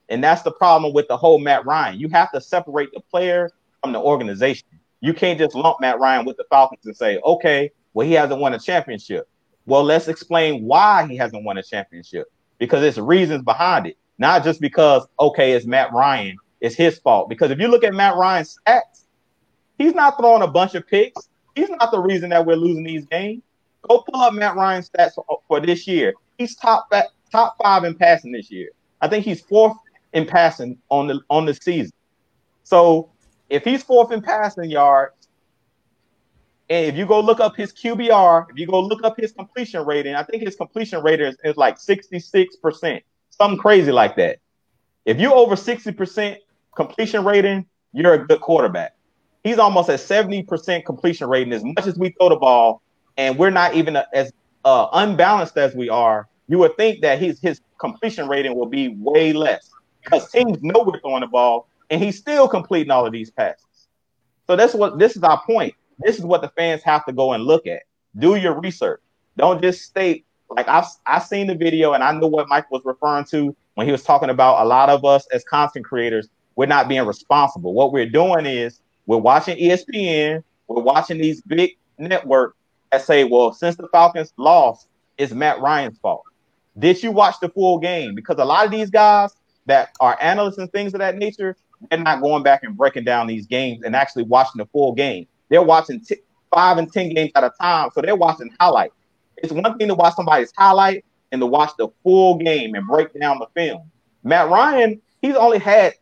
[SPEAKER 3] And that's the problem with the whole Matt Ryan. You have to separate the player from the organization. You can't just lump Matt Ryan with the Falcons and say, okay, well, he hasn't won a championship. Well, let's explain why he hasn't won a championship because there's reasons behind it, not just because, okay, it's Matt Ryan, it's his fault. Because if you look at Matt Ryan's stats, he's not throwing a bunch of picks. He's not the reason that we're losing these games. Go pull up Matt Ryan's stats for, for this year. He's top top five in passing this year. I think he's fourth in passing on the on the season. So if he's fourth in passing yards, and if you go look up his QBR, if you go look up his completion rating, I think his completion rating is, is like 66%, something crazy like that. If you're over 60% completion rating, you're a good quarterback. He's almost at 70% completion rating. As much as we throw the ball, and we're not even as uh, unbalanced as we are, you would think that his his completion rating will be way less because teams know we're throwing the ball, and he's still completing all of these passes. So that's what this is our point. This is what the fans have to go and look at. Do your research. Don't just state like I've I've seen the video and I know what Mike was referring to when he was talking about a lot of us as content creators, we're not being responsible. What we're doing is we're watching ESPN, we're watching these big networks that say, well, since the Falcons lost, it's Matt Ryan's fault. Did you watch the full game? Because a lot of these guys that are analysts and things of that nature, they're not going back and breaking down these games and actually watching the full game. They're watching t- five and 10 games at a time. So they're watching highlights. It's one thing to watch somebody's highlight and to watch the full game and break down the film. Matt Ryan, he's only had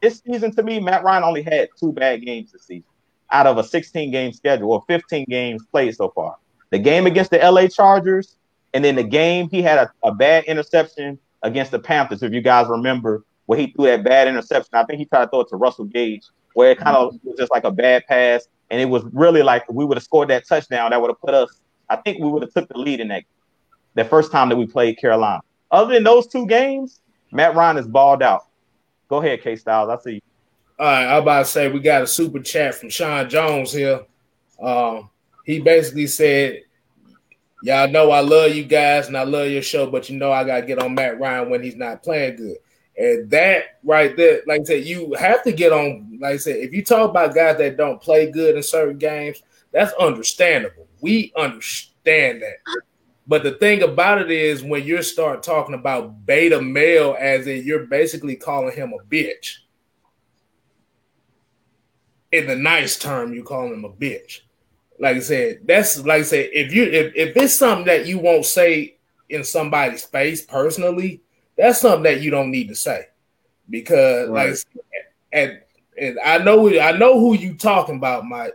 [SPEAKER 3] this season to me, Matt Ryan only had two bad games this season out of a 16 game schedule or 15 games played so far. The game against the LA Chargers, and then the game he had a, a bad interception against the Panthers. If you guys remember where he threw that bad interception, I think he tried to throw it to Russell Gage, where it kind of was just like a bad pass, and it was really like we would have scored that touchdown, that would have put us. I think we would have took the lead in that the first time that we played Carolina. Other than those two games, Matt Ryan is balled out. Go ahead, K Styles. I see you.
[SPEAKER 2] All right, I'm about to say we got a super chat from Sean Jones here. Um, he basically said, Y'all know I love you guys and I love your show, but you know I gotta get on Matt Ryan when he's not playing good. And that right there, like I said, you have to get on, like I said, if you talk about guys that don't play good in certain games, that's understandable. We understand that. But the thing about it is when you start talking about beta male, as in you're basically calling him a bitch. In the nice term, you call him a bitch. Like I said, that's like I said, if you if, if it's something that you won't say in somebody's face personally, that's something that you don't need to say. Because right. like and and I know I know who you talking about, Mike.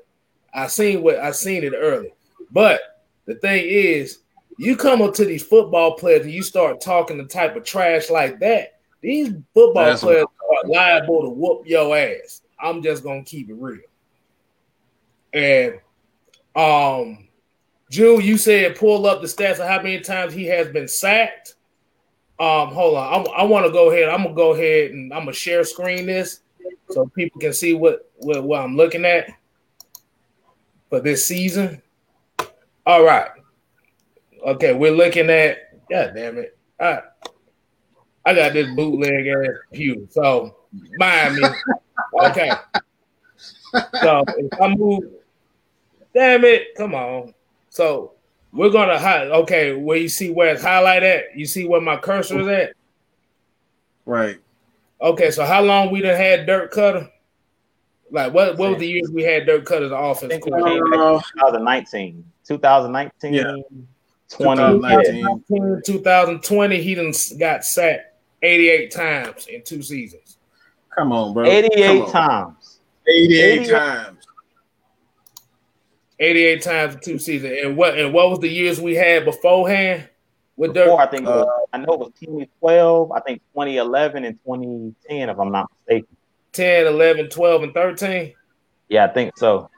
[SPEAKER 2] I seen what I seen it early. But the thing is, you come up to these football players and you start talking the type of trash like that, these football That's players are liable to whoop your ass. I'm just gonna keep it real. And um June, you said pull up the stats of how many times he has been sacked. Um, hold on, I, I want to go ahead. I'm gonna go ahead and I'm gonna share screen this so people can see what, what, what I'm looking at for this season. All right. Okay, we're looking at God damn it. All right. I got this bootleg ass pew. So mind me. Okay. So if I move, damn it, come on. So we're gonna hide. Okay, where you see where it's highlighted at? You see where my cursor is at?
[SPEAKER 1] Right.
[SPEAKER 2] Okay, so how long we done had Dirk Koetter? Like what? What was the years we had Dirk Koetter as offense?
[SPEAKER 3] 2019. 2019. Yeah.
[SPEAKER 2] 2019. 2020, he done got sacked 88 times in two seasons.
[SPEAKER 1] Come on, bro.
[SPEAKER 3] 88 on. times.
[SPEAKER 1] 88, 88 times.
[SPEAKER 2] 88 times in two seasons. And what and what was the years we had beforehand?
[SPEAKER 3] With Before, Dirk? I think uh, I know it was 2012, I think 2011 and 2010, if I'm not mistaken.
[SPEAKER 2] 10, 11, 12, and 13?
[SPEAKER 3] Yeah, I think so.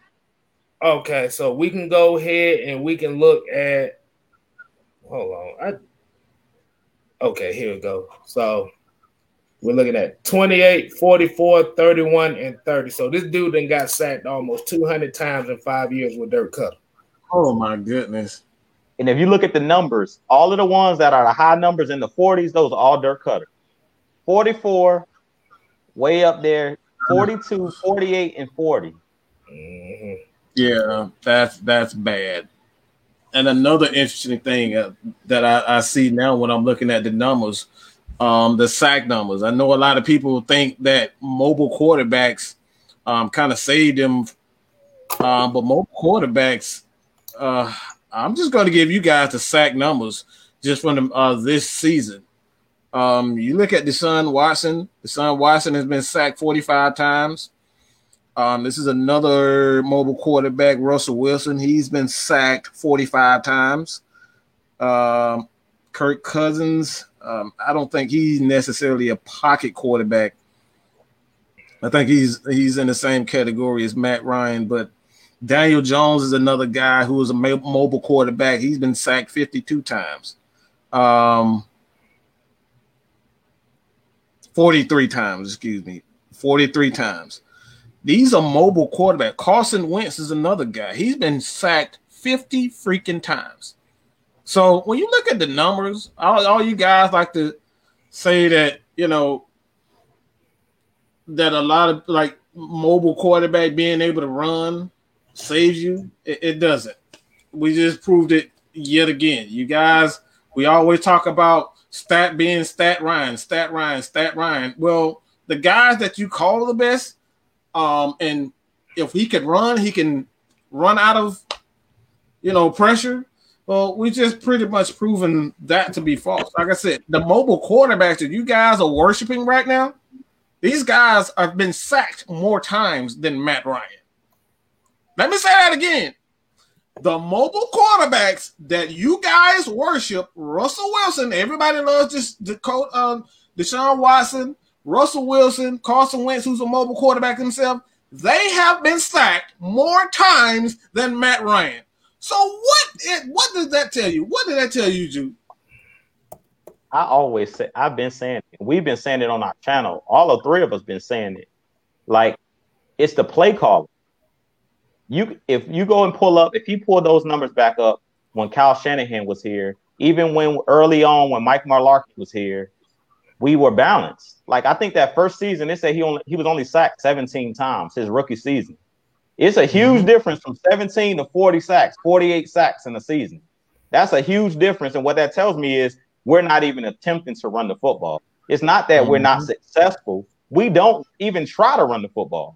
[SPEAKER 2] Okay, so we can go ahead and we can look at hold on. I okay, here we go. So we're looking at 28, 44, 31, and 30. So this dude then got sacked almost 200 times in five years with Dirk Koetter.
[SPEAKER 1] Oh my goodness.
[SPEAKER 3] And if you look at the numbers, all of the ones that are the high numbers in the 40s, those are all Dirk Koetter. 44, way up there, 42, 48, and 40.
[SPEAKER 1] Mm-hmm. Yeah, that's that's bad. And another interesting thing uh, that I, I, see now when I'm looking at the numbers, um, the sack numbers. I know a lot of people think that mobile quarterbacks um, kind of saved them, um, but mobile quarterbacks, uh, I'm just going to give you guys the sack numbers just from the, uh, this season. Um, you look at Deshaun Watson. Deshaun Watson has been sacked 45 times. Um, this is another mobile quarterback, Russell Wilson. He's been sacked 45 times. Um, Kirk Cousins, um, I don't think he's necessarily a pocket quarterback. I think he's he's in the same category as Matt Ryan, but Daniel Jones is another guy who is a mobile quarterback. He's been sacked 52 times. Um, 43 times, excuse me, 43 times. These are mobile quarterback. Carson Wentz is another guy. He's been sacked 50 freaking times. So when you look at the numbers, all, all you guys like to say that, you know, that a lot of like mobile quarterback being able to run saves you. It, it doesn't. We just proved it yet again. You guys, we always talk about stat being stat Ryan, stat Ryan, stat Ryan. Well, the guys that you call the best, um, and if he can run, he can run out of you know pressure. Well, we just pretty much proven that to be false. Like I said, the mobile quarterbacks that you guys are worshiping right now, these guys have been sacked more times than Matt Ryan. Let me say that again the mobile quarterbacks that you guys worship, Russell Wilson, everybody loves this the um, Deshaun Watson, Russell Wilson, Carson Wentz, who's a mobile quarterback himself, they have been sacked more times than Matt Ryan. So what what does that tell you? What did that tell you, Jude?
[SPEAKER 3] I always say I've been saying it. We've been saying it on our channel. All the three of us been saying it. Like it's the play call you if you go and pull up, if you pull those numbers back up when Kyle Shanahan was here, even when early on when Mike Mularkey was here, we were balanced. Like I think that first season, they said he only he was only sacked 17 times his rookie season. It's a huge mm-hmm. difference from 17 to 40 sacks, 48 sacks in a season. That's a huge difference. And what that tells me is we're not even attempting to run the football. It's not that we're not mm-hmm. successful. We don't even try to run the football.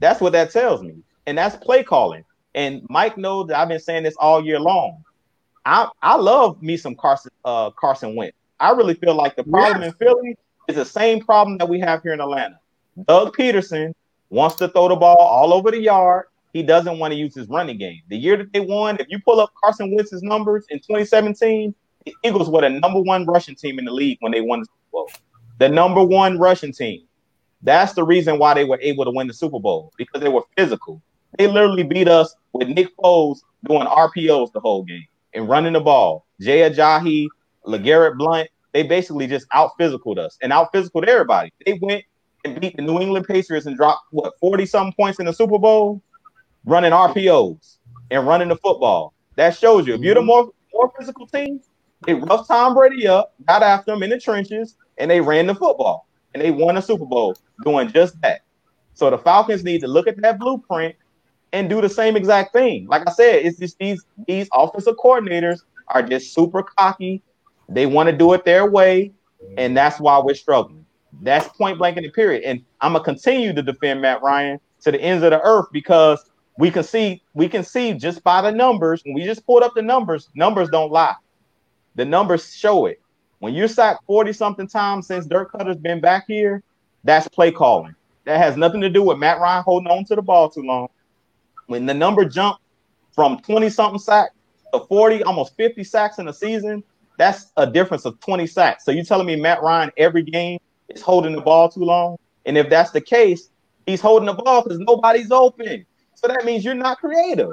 [SPEAKER 3] That's what that tells me. And that's play calling. And Mike knows that I've been saying this all year long. I I love me some Carson uh, Carson Wentz. I really feel like the problem yes. in Philly is the same problem that we have here in Atlanta. Doug Pederson wants to throw the ball all over the yard. He doesn't want to use his running game. The year that they won, if you pull up Carson Wentz's numbers in 2017, the Eagles were the number one rushing team in the league when they won the Super Bowl. The number one rushing team. That's the reason why they were able to win the Super Bowl because they were physical. They literally beat us with Nick Foles doing RPOs the whole game and running the ball. Jay Ajayi, LeGarrette Blunt, they basically just out physicaled us and out physicaled everybody. They went and beat the New England Patriots and dropped what 40 something points in the Super Bowl running RPOs and running the football. That shows you if you're the mm-hmm. more more physical team, they rough Tom Brady up, got after him in the trenches, and they ran the football and they won a Super Bowl doing just that. So the Falcons need to look at that blueprint and do the same exact thing. Like I said, it's just these these offensive coordinators are just super cocky. They want to do it their way, and that's why we're struggling. That's point blank in the period. And I'm gonna continue to defend Matt Ryan to the ends of the earth because we can see we can see just by the numbers. When we just pulled up the numbers, numbers don't lie. The numbers show it. When you're sacked 40 something times since Dirk Koetter's been back here, that's play calling. That has nothing to do with Matt Ryan holding on to the ball too long. When the number jumped from 20 something sacks to 40, almost 50 sacks in a season, that's a difference of 20 sacks. So you're telling me Matt Ryan every game is holding the ball too long? And if that's the case, he's holding the ball because nobody's open. So that means you're not creative.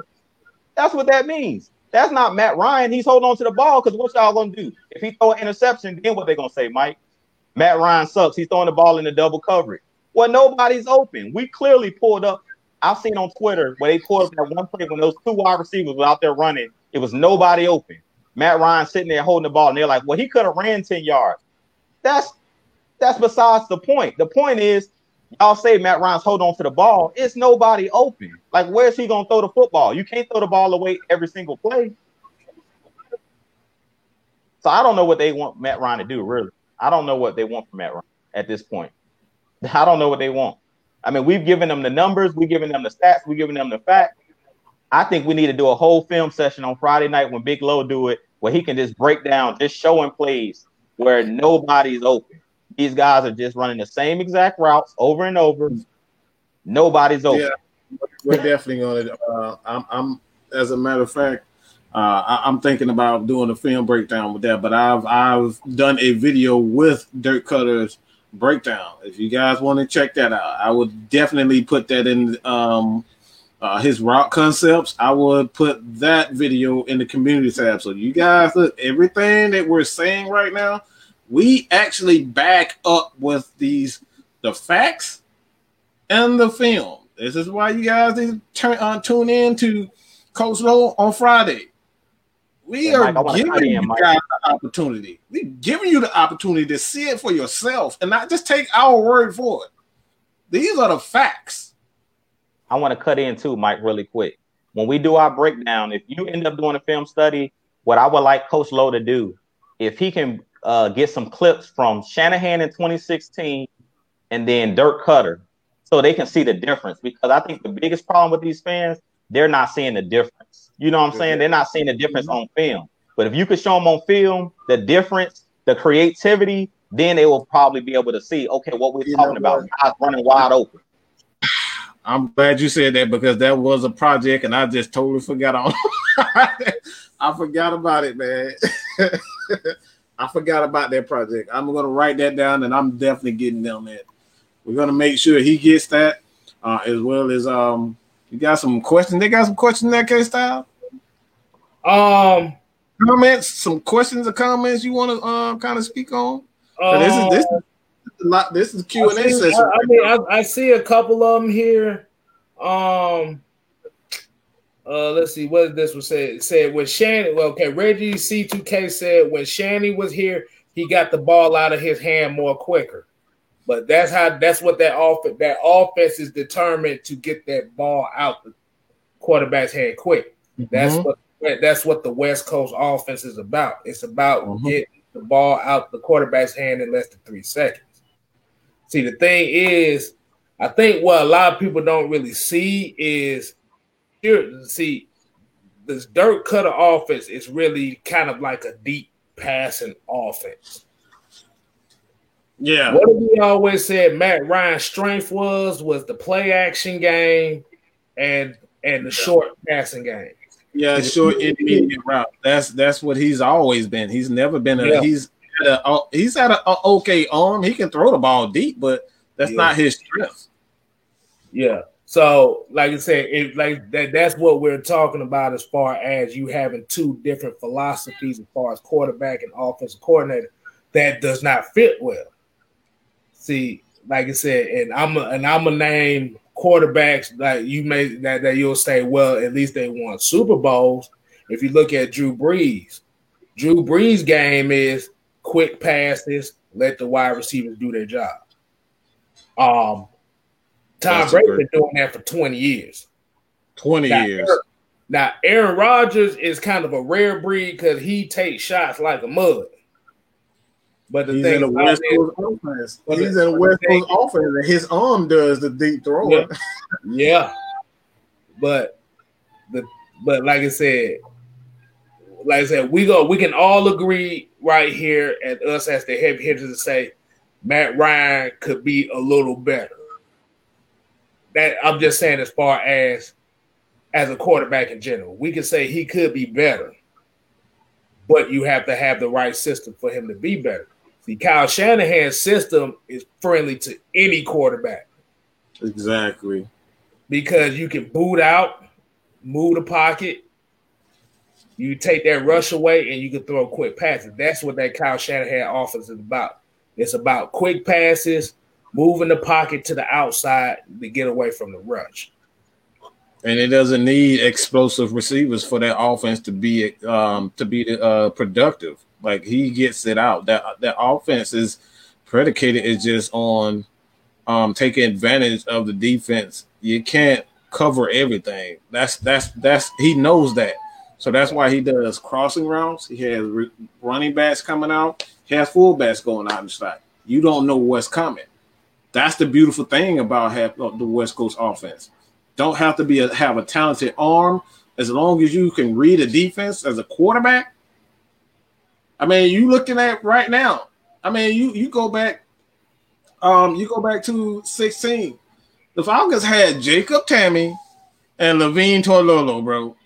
[SPEAKER 3] That's what that means. That's not Matt Ryan. He's holding on to the ball because what y'all gonna do? If he throw an interception, then what they gonna say, Mike? Matt Ryan sucks. He's throwing the ball in the double coverage. Well, nobody's open. We clearly pulled up. I've seen on Twitter where they pulled up that one play when those two wide receivers were out there running. It was nobody open. Matt Ryan sitting there holding the ball, and they're like, "Well, he could have ran ten yards." That's that's besides the point. The point is y'all say Matt Ryan's hold on to the ball. It's nobody open. Like, where's he gonna throw the football? You can't throw the ball away every single play. So I don't know what they want Matt Ryan to do, really. I don't know what they want from Matt Ryan at this point. I don't know what they want. I mean, we've given them the numbers, we've given them the stats, we've given them the facts. I think we need to do a whole film session on Friday night when Big Low do it, where he can just break down, just showing plays where nobody's open. These guys are just running the same exact routes over and over. Nobody's open.
[SPEAKER 1] Yeah, we're definitely going to. Uh, I'm, I'm, as a matter of fact, uh, I, am thinking about doing a film breakdown with that. But I've I've done a video with Dirk Koetter's breakdown. If you guys want to check that out, I would definitely put that in um, uh, his route concepts. I would put that video in the community tab. So you guys, look, everything that we're saying right now we actually back up with these the facts and the film. This is why you guys need to turn on uh, tune in to Coach Low on Friday. We are Mike, giving you guys the opportunity. We're giving you the opportunity to see it for yourself and not just take our word for it. These are the facts.
[SPEAKER 3] I want to cut in too, Mike, really quick. When we do our breakdown, if you end up doing a film study, what I would like Coach Low to do, if he can uh, get some clips from Shanahan in 2016 and then Dirk Koetter so they can see the difference. Because I think the biggest problem with these fans, they're not seeing the difference. You know what I'm saying? They're not seeing the difference on film. But if you could show them on film the difference, the creativity, then they will probably be able to see, okay, what we're you talking about, guys running wide open.
[SPEAKER 1] I'm glad you said that because that was a project and I just totally forgot on. I forgot about it, man. I forgot about that project. I'm gonna write that down, and I'm definitely getting them that. We're gonna make sure he gets that, uh, as well as um. You got some questions? They got some questions in that case, style.
[SPEAKER 2] Um,
[SPEAKER 1] comments, some questions or comments you want to um kind of speak on. Uh, this is this is a lot. This is Q and A session. I,
[SPEAKER 2] I mean, I, I see a couple of them here. Um, uh, let's see what this was said. Said when Shanny, well, okay, Reggie C2K said when Shanny was here, he got the ball out of his hand more quicker. But that's how that's what that offense that offense is determined to get that ball out the quarterback's hand quick. That's mm-hmm. what that's what the West Coast offense is about. It's about mm-hmm. getting the ball out the quarterback's hand in less than three seconds. See, the thing is, I think what a lot of people don't really see is here. See, this Dirk Koetter offense is really kind of like a deep passing offense.
[SPEAKER 1] Yeah.
[SPEAKER 2] What we always said Matt Ryan's strength was was the play action game and and the short passing game.
[SPEAKER 1] Yeah, short intermediate route. That's that's what he's always been. He's never been a yeah. he's had a he's had a, a, okay arm. He can throw the ball deep, but that's yeah. not his strength.
[SPEAKER 2] Yeah. So, like I said, it, like that, that's what we're talking about as far as you having two different philosophies as far as quarterback and offensive coordinator that does not fit well. See, like I said, and I'm a, and I'm a name quarterbacks like you may that, that you'll say, well, at least they won Super Bowls. If you look at Drew Brees, Drew Brees' game is quick passes, let the wide receivers do their job. Um, Tom Brady been doing that for 20 years.
[SPEAKER 1] 20 now, years.
[SPEAKER 2] now, Aaron Rodgers is kind of a rare breed because he takes shots like a mud. But the
[SPEAKER 1] he's
[SPEAKER 2] thing
[SPEAKER 1] in the West Coast offense. He's in the West Coast offense, and his arm does the deep throw.
[SPEAKER 2] Yeah. yeah. But the but like I said, like I said, we go we can all agree right here at us as the heavy hitters to say Matt Ryan could be a little better that I'm just saying as far as as a quarterback in general. We can say he could be better, but you have to have the right system for him to be better. See, Kyle Shanahan's system is friendly to any quarterback.
[SPEAKER 1] Exactly.
[SPEAKER 2] Because you can boot out, move the pocket, you take that rush away, and you can throw quick passes. That's what that Kyle Shanahan offense is about. It's about quick passes, moving the pocket to the outside to get away from the rush.
[SPEAKER 1] And it doesn't need explosive receivers for that offense to be um, to be uh, productive. Like he gets it out. That that offense is predicated is just on um, taking advantage of the defense. You can't cover everything. That's that's that's he knows that. So that's why he does crossing routes. He has running backs coming out. He has fullbacks going out the slot. You don't know what's coming. That's the beautiful thing about have, uh, the West Coast offense. Don't have to be a, have a talented arm as long as you can read a defense as a quarterback. I mean, you looking at right now. I mean, you you go back, um, you go back to 16. The Falcons had Jacob Tamme and Levine Toilolo, bro.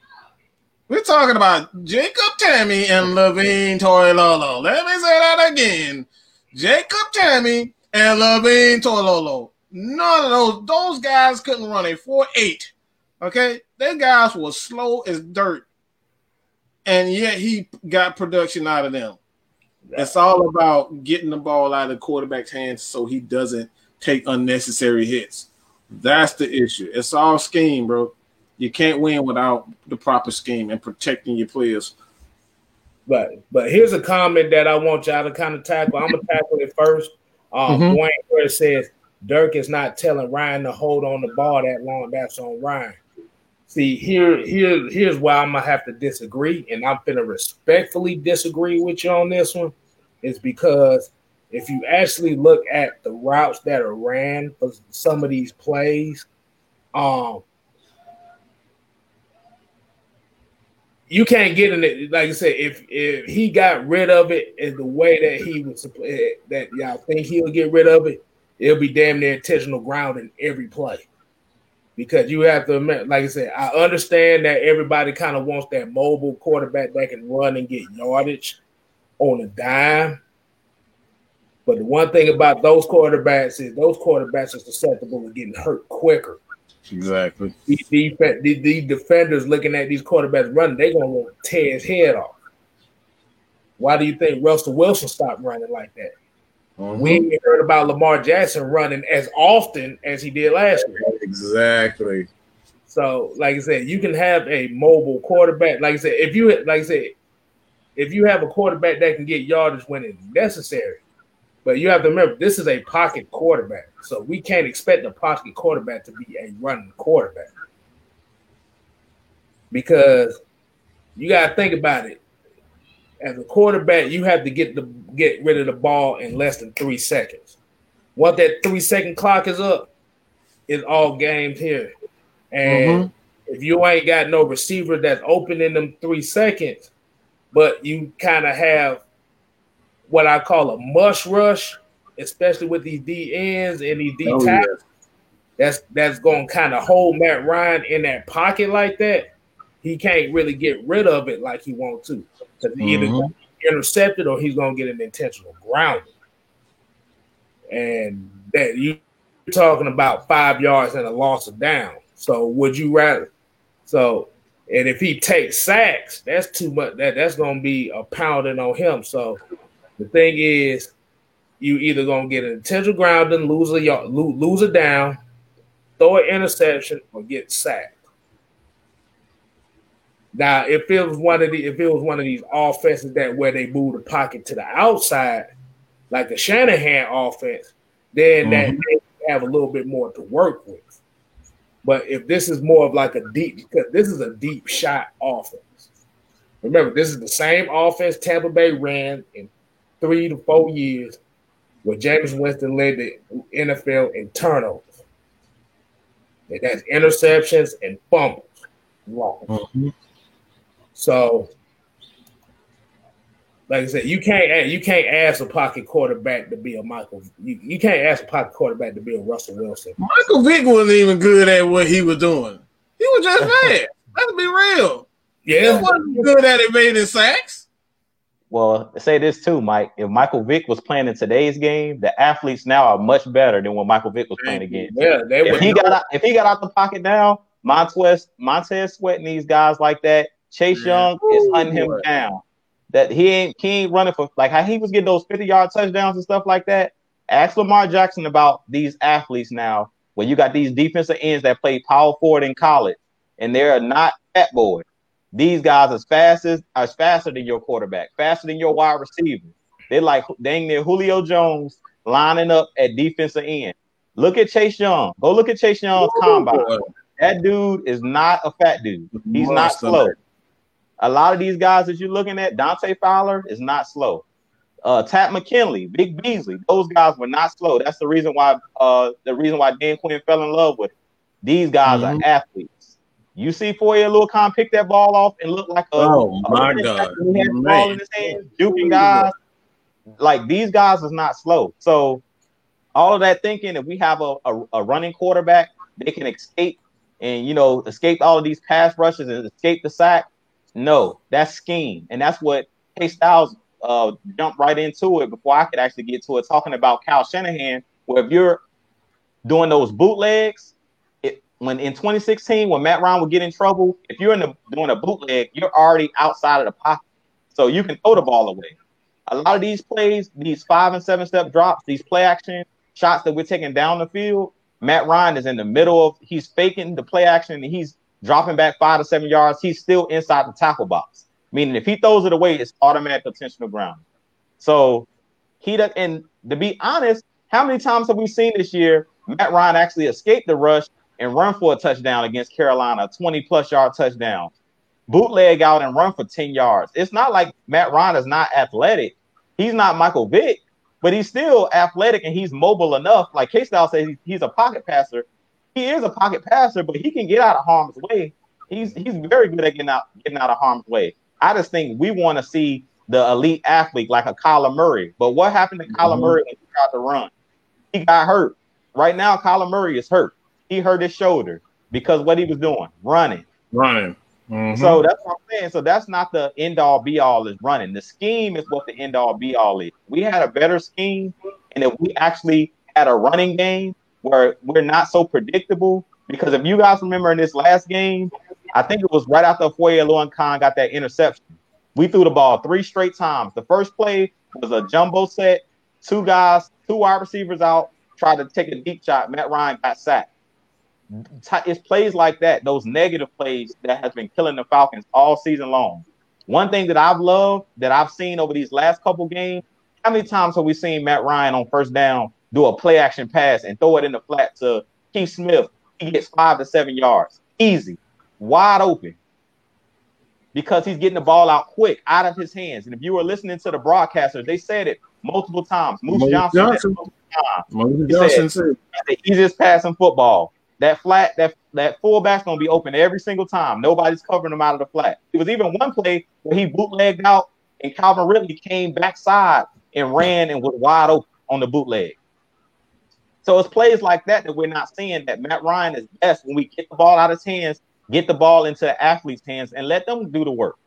[SPEAKER 1] We're talking about Jacob Tamme and Levine Toilolo. Let me say that again. Jacob Tamme and Levine Toilolo. None of those those guys couldn't run a 4-8. Okay, their guys were slow as dirt, and yet he got production out of them. It's all about getting the ball out of the quarterback's hands so he doesn't take unnecessary hits. That's the issue. It's all scheme, bro. You can't win without the proper scheme and protecting your players.
[SPEAKER 2] But but here's a comment that I want y'all to kind of tackle. I'm gonna tackle it first. Um, mm-hmm. Dwayne it says Dirk is not telling Ryan to hold on the ball that long. That's on Ryan. See, here, here, here's why I'm gonna have to disagree, and I'm gonna respectfully disagree with you on this one. Is because if you actually look at the routes that are ran for some of these plays, um, you can't get in it. Like I said, if if he got rid of it in the way that he was that y'all think he'll get rid of it, it'll be damn near intentional ground in every play. Because you have to like I said, I understand that everybody kind of wants that mobile quarterback that can run and get yardage on a dime. But the one thing about those quarterbacks is those quarterbacks are susceptible to getting hurt quicker.
[SPEAKER 1] Exactly.
[SPEAKER 2] These, defense, these, these defenders looking at these quarterbacks running, they're gonna want to tear his head off. Why do you think Russell Wilson stopped running like that? Mm-hmm. We ain't heard about Lamar Jackson running as often as he did last year.
[SPEAKER 1] Exactly.
[SPEAKER 2] So, like I said, you can have a mobile quarterback. Like I said, if you like I said, if you have a quarterback that can get yardage when it's necessary, but you have to remember, this is a pocket quarterback. So we can't expect a pocket quarterback to be a running quarterback. Because you gotta think about it. As a quarterback, you have to get the get rid of the ball in less than three seconds. Once that three second clock is up, it's all games here. And mm-hmm. if you ain't got no receiver that's open in them three seconds, but you kind of have what I call a mush rush, especially with these D ends and these D oh, tackles. Yeah. That's that's going to kind of hold Matt Ryan in that pocket like that. He can't really get rid of it like he wants to because mm-hmm. either intercepted or he's going to get an intentional grounding. And that you are talking about five yards and a loss of down. So would you rather? So and if he takes sacks, that's too much. That that's going to be a pounding on him. So the thing is, you either gonna get an intentional grounding, lose a yard, lose a down, throw an interception, or get sacked. Now, if it was one of the if it was one of these offenses that where they move the pocket to the outside, like the Shanahan offense, then mm-hmm. that they have a little bit more to work with. But if this is more of like a deep, because this is a deep shot offense. Remember, this is the same offense Tampa Bay ran in three to four years where Jameis Winston led the NFL in turnovers. And that's interceptions and fumbles. Mm-hmm. So, like I said, you can't you can't ask a pocket quarterback to be a Michael. You, you can't ask a pocket quarterback to be a Russell Wilson.
[SPEAKER 1] Michael Vick wasn't even good at what he was doing. He was just bad. Let's be real. Yeah, he wasn't good at it making sacks.
[SPEAKER 3] Well, say this too, Mike. If Michael Vick was playing in today's game, the athletes now are much better than when Michael Vick was playing again.
[SPEAKER 2] Yeah,
[SPEAKER 3] they if he got out, if he got out the pocket now, Montez Montez sweating these guys like that. Chase Young is hunting him down. That he ain't he ain't running for like how he was getting those 50 yard touchdowns and stuff like that. Ask Lamar Jackson about these athletes now. When you got these defensive ends that play power forward in college, and they're not fat boys. These guys as fast as as faster than your quarterback, faster than your wide receiver. They're like dang near Julio Jones lining up at defensive end. Look at Chase Young. Go look at Chase Young's Ooh, combine. Boy. That dude is not a fat dude. He's not slow. A lot of these guys that you're looking at, Dante Fowler is not slow. Uh, Takk McKinley, Vic Beasley, those guys were not slow. That's the reason why uh, the reason why Dan Quinn fell in love with. These guys mm-hmm. are athletes. You see Foye Oluokun pick that ball off and look like a
[SPEAKER 1] oh my a god,
[SPEAKER 3] he had the ball in his hand, juking guys. Like these guys is not slow. So all of that thinking, if we have a, a, a running quarterback, they can escape and you know escape all of these pass rushes and escape the sack. No, that's scheme, and that's what K Styles uh, jumped right into it before I could actually get to it, talking about Kyle Shanahan. Where if you're doing those bootlegs, when in 2016, when Matt Ryan would get in trouble, if you're in the doing a bootleg, you're already outside of the pocket. So you can throw the ball away. A lot of these plays, these five and seven step drops, these play action shots that we're taking down the field, Matt Ryan is in the middle of he's faking the play action and he's dropping back five to seven yards. He's still inside the tackle box. Meaning if he throws it away, it's automatic intentional ground. So he does and to be honest, how many times have we seen this year Matt Ryan actually escaped the rush and run for a touchdown against Carolina, 20 plus yard touchdown. Bootleg out and run for 10 yards. It's not like Matt Ryan is not athletic. He's not Michael Vick, but he's still athletic and he's mobile enough. Like K Style says, he's a pocket passer. He is a pocket passer, but he can get out of harm's way. He's he's very good at getting out getting out of harm's way. I just think we want to see the elite athlete like a Kyler Murray. But what happened to Kyler mm-hmm. Murray when he tried to run? He got hurt. Right now, Kyler Murray is hurt he hurt his shoulder because what he was doing, running.
[SPEAKER 1] Running. Mm-hmm.
[SPEAKER 3] So that's what I'm saying. So that's not the end all be all is running. The scheme is what the end all be all is. We had a better scheme, and if we actually had a running game where we're not so predictable, because if you guys remember in this last game, I think it was right after Foye khan got that interception. We threw the ball three straight times. The first play was a jumbo set, two guys, two wide receivers out, tried to take a deep shot. Matt Ryan got sacked it's plays like that, those negative plays that has been killing the Falcons all season long. One thing that I've loved that I've seen over these last couple games, how many times have we seen Matt Ryan on first down do a play action pass and throw it in the flat to Keith Smith? He gets five to seven yards, easy, wide open. because he's getting the ball out quick out of his hands. And if you were listening to the broadcasters, they said it multiple times. Moose, Moose Johnston, Johnston. Moose Johnston said, the easiest pass in football. That flat, that that fullback's gonna be open every single time. Nobody's covering him out of the flat. It was even one play where he bootlegged out and Calvin Ridley came backside and ran and was wide open on the bootleg. So it's plays like that that we're not seeing that Matt Ryan is best when we get the ball out of his hands, get the ball into athletes' hands, and let them do the work.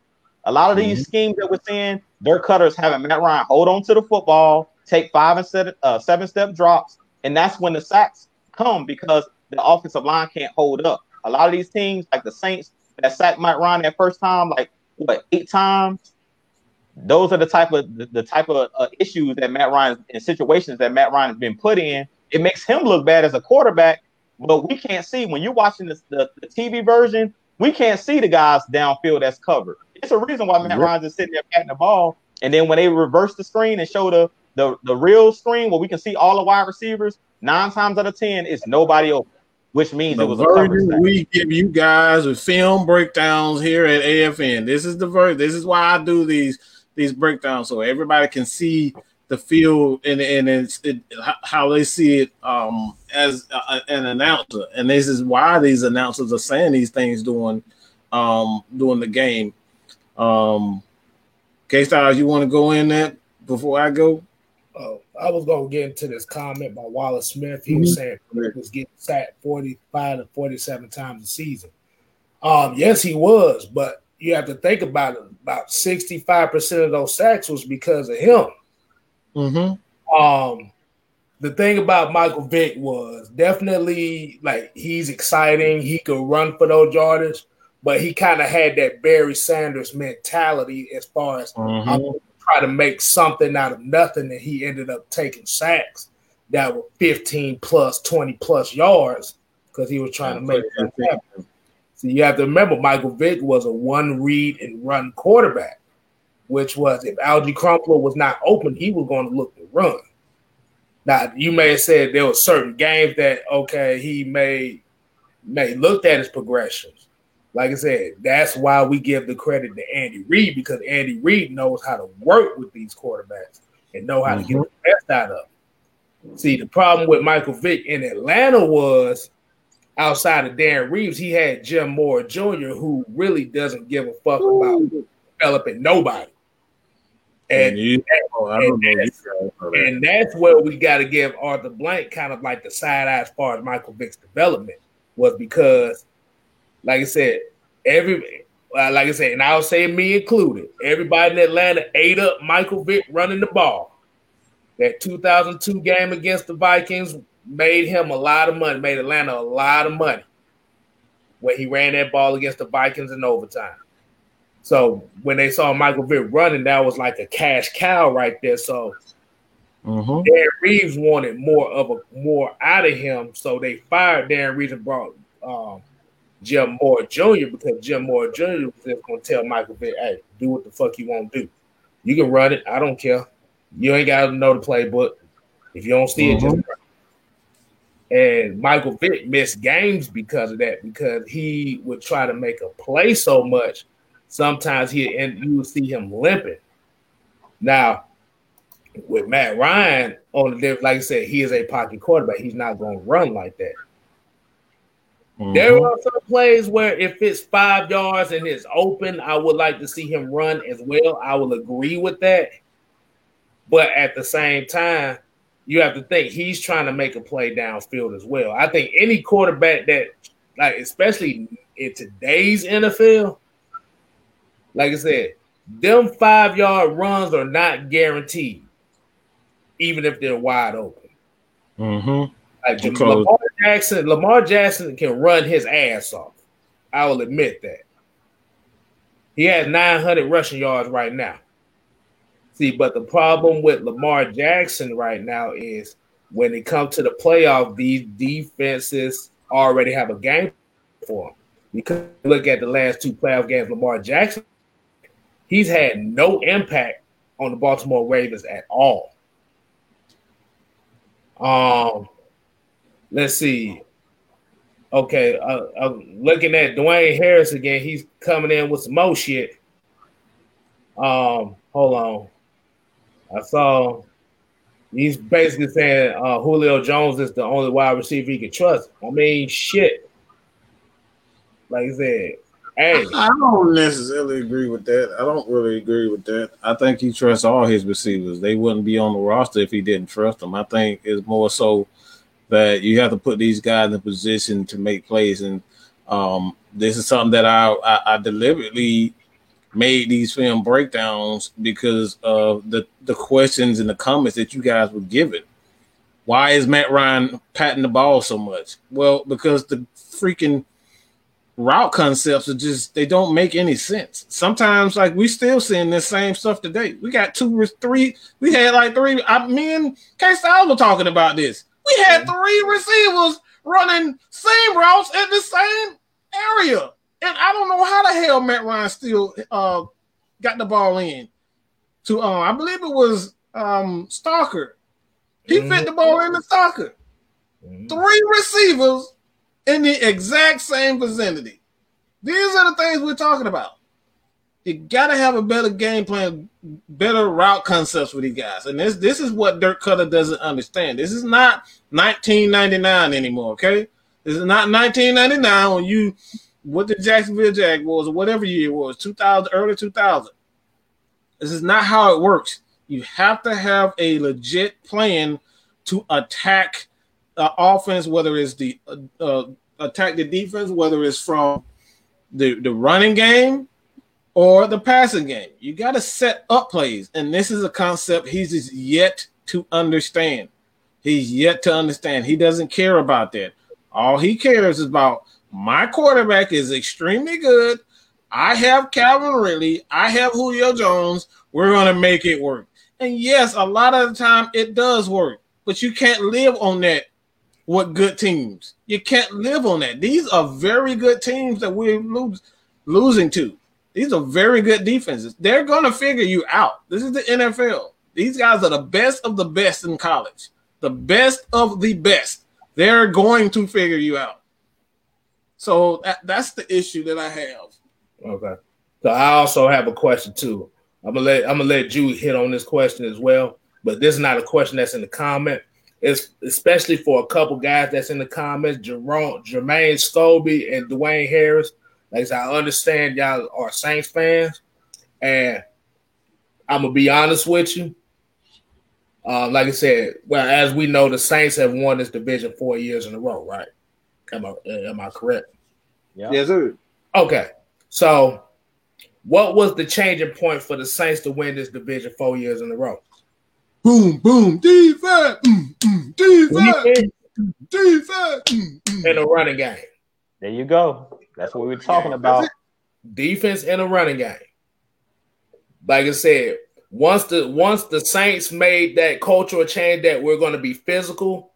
[SPEAKER 3] A lot of these mm-hmm. schemes that we're seeing, their cutters having Matt Ryan hold on to the football, take five and seven, uh, seven step drops, and that's when the sacks come because the offensive line can't hold up. A lot of these teams, like the Saints, that sack Matt Ryan that first time, like what eight times. Those are the type of the, the type of uh, issues that Matt Ryan in situations that Matt Ryan has been put in it makes him look bad as a quarterback, but we can't see when you're watching this, the, the TV version, we can't see the guys downfield that's covered. It's a reason why Matt yep. Ryan's just sitting there patting the ball. And then when they reverse the screen and show the, the, the real screen where we can see all the wide receivers, nine times out of ten, it's nobody open, which means the it was a
[SPEAKER 1] version we give you guys with film breakdowns here at AFN. This is the version. This is why I do these these breakdowns so everybody can see the field and and it's it, how they see it um, as a, an announcer, and this is why these announcers are saying these things during um, during the game. Um, K Styles, you want to go in that before I go?
[SPEAKER 2] Oh, I was gonna get into this comment by Wallace Smith. He mm-hmm. was saying he was getting sacked 45 to 47 times a season. Um, yes, he was, but you have to think about it. About 65% of those sacks was because of him. Mm-hmm. Um, the thing about Michael Vick was definitely like he's exciting. He could run for those yardage, but he kind of had that Barry Sanders mentality as far as mm-hmm. Try to make something out of nothing, and he ended up taking sacks that were 15 plus, 20 plus yards because he was trying to make that happen. So you have to remember, Michael Vick was a one read and run quarterback which was if Alge Crumpler was not open, he was going to look to run. Now you may have said there were certain games that okay he may may looked at his progressions. Like I said, that's why we give the credit to Andy Reid because Andy Reid knows how to work with these quarterbacks and know how mm-hmm. to get mm-hmm. the best out of them. See, the problem with Michael Vick in Atlanta was outside of Dan Reeves, he had Jim Mora Jr., who really doesn't give a fuck about developing nobody. And, you, oh, and, that's, and, that's, where we got to give Arthur Blank kind of like the side eye as far as Michael Vick's development was because, like I said, every uh, like I said, and I'll say me included, everybody in Atlanta ate up Michael Vick running the ball. That 2002 game against the Vikings made him a lot of money, made Atlanta a lot of money when he ran that ball against the Vikings in overtime. So when they saw Michael Vick running, that was like a cash cow right there. So mm-hmm. Darren Reeves wanted more of a more out of him, so they fired Dan Reeves and brought um, Jim Mora Jr. because Jim Mora Jr. was just going to tell Michael Vick, "Hey, do what the fuck you want to do. You can run it. I don't care. You ain't got to know the playbook. If you don't see mm-hmm. it, just mm-hmm. run." And Michael Vick missed games because of that, because he would try to make a play so much sometimes he and you would see him limping. Now, with Matt Ryan on the like I said, he is a pocket quarterback. He's not going to run like that. Mm-hmm. There are some plays where if it's five yards and it's open, I would like to see him run as well. I will agree with that. But at the same time, you have to think he's trying to make a play downfield as well. I think any quarterback that, like, especially in today's NFL, like I said, them five yard runs are not guaranteed, even if they're wide open. Mm-hmm. Like because... Lamar Jackson, Lamar Jackson can run his ass off. I will admit that. He has 900 rushing yards right now. See, but the problem with Lamar Jackson right now is when it comes to the playoff, these defenses already have a game for him. Because look at the last two playoff games, Lamar Jackson he's had no impact on the Baltimore Ravens at all. Um, let's see. Okay, uh, I'm looking at Dwayne Harris again. He's coming in with some more shit. Um, hold on. I saw he's basically saying uh, Julio Jones is the only wide receiver he can trust. I mean, shit. Like I said, hey,
[SPEAKER 1] I don't necessarily agree with that. I don't really agree with that. I think he trusts all his receivers. They wouldn't be on the roster if he didn't trust them. I think it's more so that you have to put these guys in position to make plays, and um, this is something that I, I, I deliberately made these film breakdowns because of the the questions and the comments that you guys were given. Why is Matt Ryan patting the ball so much? Well, because the freaking route concepts are just they don't make any sense. Sometimes, like we still seeing this same stuff today. We got two, or three. We had like three. I, me and K Styles were talking about this. We had three receivers running same routes in the same area, and I don't know how the hell Matt Ryan still uh, got the ball in. To uh, I believe it was um, Stocker. He mm-hmm. fit the ball in the Stocker. Mm-hmm. Three receivers in the exact same vicinity. These are the things we're talking about. You gotta have a better game plan, better route concepts with these guys. And this this is what Dirk Koetter doesn't understand. This is not 1999 anymore, okay? This is not 1999 when you what the Jacksonville Jaguars or whatever year it was, 2000, early 2000. This is not how it works. You have to have a legit plan to attack uh, offense, whether it's the uh, uh, attack the defense, whether it's from the the running game or the passing game. You got to set up plays, and this is a concept he's yet to understand. He's yet to understand. He doesn't care about that. All he cares is about my quarterback is extremely good. I have Calvin Ridley. I have Julio Jones. We're going to make it work. And yes, a lot of the time it does work, but you can't live on that with good teams. You can't live on that. These are very good teams that we're losing to. These are very good defenses. They're going to figure you out. This is the NFL. These guys are the best of the best in college the best of the best. They're going to figure you out. So that, that's the issue that I have.
[SPEAKER 2] Okay. So I also have a question too. I'm gonna let I'm gonna let you hit on this question as well. But this is not a question that's in the comment. It's especially for a couple guys that's in the comments, Jerome, Jermaine Scobie and Dwayne Harris. Like I understand y'all are Saints fans, and I'm gonna be honest with you. Uh, like I said, well, as we know, the Saints have won this division four years in a row, right? Am I am I correct?
[SPEAKER 1] Yeah. Yes, sir.
[SPEAKER 2] Okay. So, what was the changing point for the Saints to win this division four years in a row?
[SPEAKER 1] Boom, boom, defense, mm, mm, defense, defense,
[SPEAKER 2] mm, mm. in a running game.
[SPEAKER 3] There you go. That's what we are talking about.
[SPEAKER 2] Defense in a running game. Like I said, once the once the Saints made that cultural change that we're going to be physical,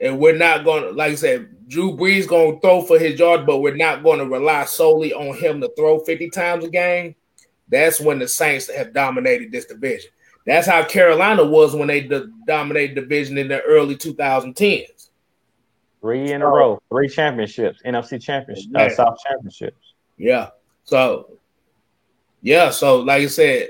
[SPEAKER 2] and we're not going to, like I said, Drew Brees going to throw for his yard, but we're not going to rely solely on him to throw fifty times a game. That's when the Saints have dominated this division. That's how Carolina was when they dominated division in the early 2010s.
[SPEAKER 3] Three in a row, three championships, NFC championships, uh, South championships.
[SPEAKER 2] Yeah. So, yeah. So, like I said,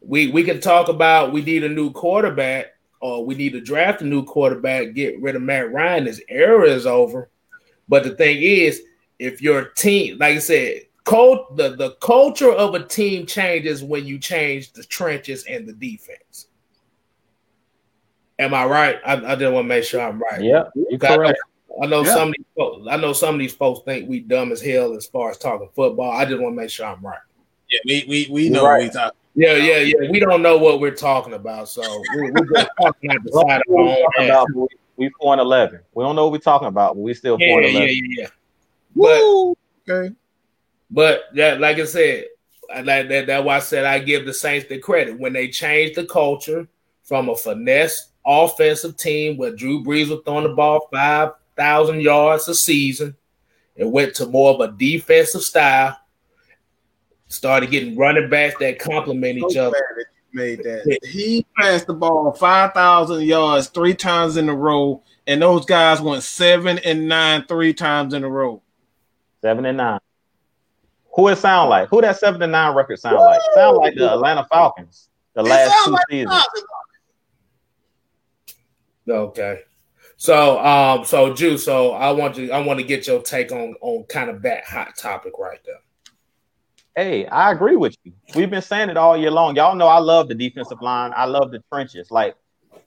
[SPEAKER 2] we we can talk about we need a new quarterback or we need to draft a new quarterback, get rid of Matt Ryan. His era is over. But the thing is, if your team, like I said, cult, the, the culture of a team changes when you change the trenches and the defense. Am I right? I, I didn't want to make sure I'm right.
[SPEAKER 3] Yeah, you correct.
[SPEAKER 2] I know, I know yeah. some of these folks, I know some of these folks think we dumb as hell as far as talking football. I just want to make sure I'm right.
[SPEAKER 1] Yeah, we we, we know right. we talk.
[SPEAKER 2] Yeah, yeah, yeah. We don't know what we're talking about, so we, we're just talking
[SPEAKER 3] out the side of our own We point eleven. We don't know what we're talking about, but we still
[SPEAKER 2] yeah,
[SPEAKER 3] point
[SPEAKER 2] eleven. Yeah, yeah, yeah. But okay. But that, like I said, like that, that's why I said I give the Saints the credit when they changed the culture from a finesse offensive team where Drew Brees was throwing the ball five thousand yards a season, and went to more of a defensive style started getting running backs that complement each other.
[SPEAKER 1] Made that he passed the ball five thousand yards three times in a row and those guys went seven and nine three times in a row.
[SPEAKER 3] Seven and nine. Who it sound like? Who that seven and nine record sound like? Sound like the Atlanta Falcons the last two like seasons.
[SPEAKER 2] Okay. So um so Jew, so I want to I want to get your take on on kind of that hot topic right there.
[SPEAKER 3] Hey, I agree with you. We've been saying it all year long. Y'all know I love the defensive line. I love the trenches. Like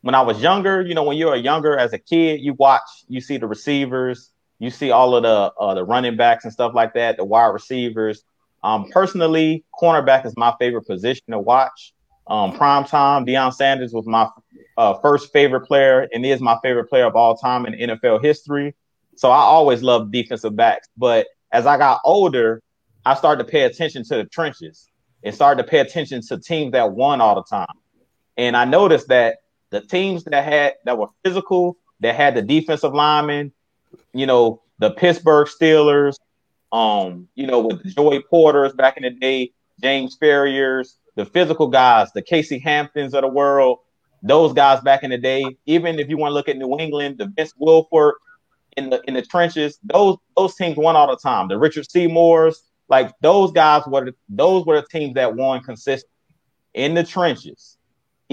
[SPEAKER 3] when I was younger, you know, when you were younger as a kid, you watch, you see the receivers, you see all of the uh, the running backs and stuff like that, the wide receivers. Um, personally, cornerback is my favorite position to watch. Um, prime time, Deion Sanders was my uh, first favorite player and is my favorite player of all time in NFL history. So I always loved defensive backs. But as I got older, I started to pay attention to the trenches and started to pay attention to teams that won all the time. And I noticed that the teams that had that were physical, that had the defensive linemen, you know, the Pittsburgh Steelers, um, you know, with Joey Porters back in the day, James Farriors, the physical guys, the Casey Hamptons of the world, those guys back in the day. Even if you want to look at New England, the Vince Wilfork in the in the trenches, those those teams won all the time. The Richard Seymours, like those guys were those were the teams that won consistently in the trenches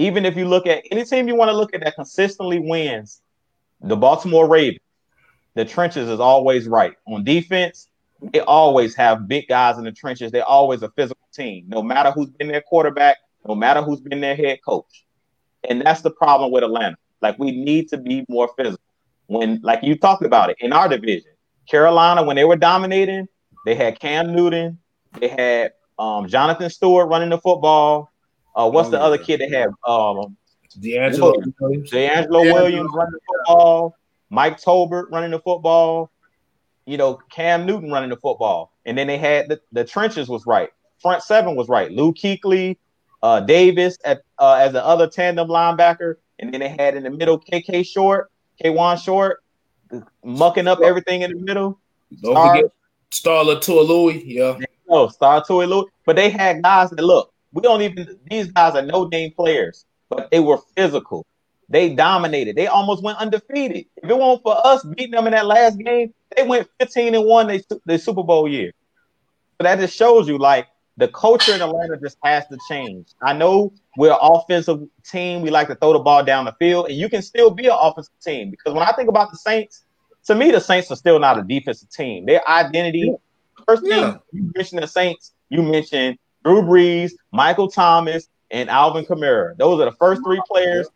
[SPEAKER 3] even if you look at any team you want to look at that consistently wins, the Baltimore Ravens, the trenches is always right. On defense, they always have big guys in the trenches. They're always a physical team, no matter who's been their quarterback, no matter who's been their head coach. And that's the problem with Atlanta. Like we need to be more physical. When, like you talked about it in our division, Carolina, when they were dominating, they had Cam Newton, they had um, Jonathan Stewart running the football, uh, what's oh, the yeah. other kid they had? Um,
[SPEAKER 2] DeAngelo Williams.
[SPEAKER 3] DeAngelo yeah. Williams running the football. Mike Tolbert running the football. You know, Cam Newton running the football. And then they had the, the trenches was right. Front seven was right. Luke Kuechly, uh, Davis at uh, as the other tandem linebacker. And then they had in the middle KK Short, Kawann Short, mucking up everything in the middle.
[SPEAKER 2] Don't Star, forget Star Louis. Yeah.
[SPEAKER 3] No, Star Louis. But they had guys that look, we don't even these guys are no name players, but they were physical. They dominated. They almost went undefeated. If it weren't for us beating them in that last game, they went 15 and one they the Super Bowl year. So that just shows you like the culture in Atlanta just has to change. I know we're an offensive team. We like to throw the ball down the field, and you can still be an offensive team because when I think about the Saints, to me, the Saints are still not a defensive team. Their identity, first thing yeah. you mentioned the Saints, you mentioned Drew Brees, Michael Thomas, and Alvin Kamara. Those are the first three players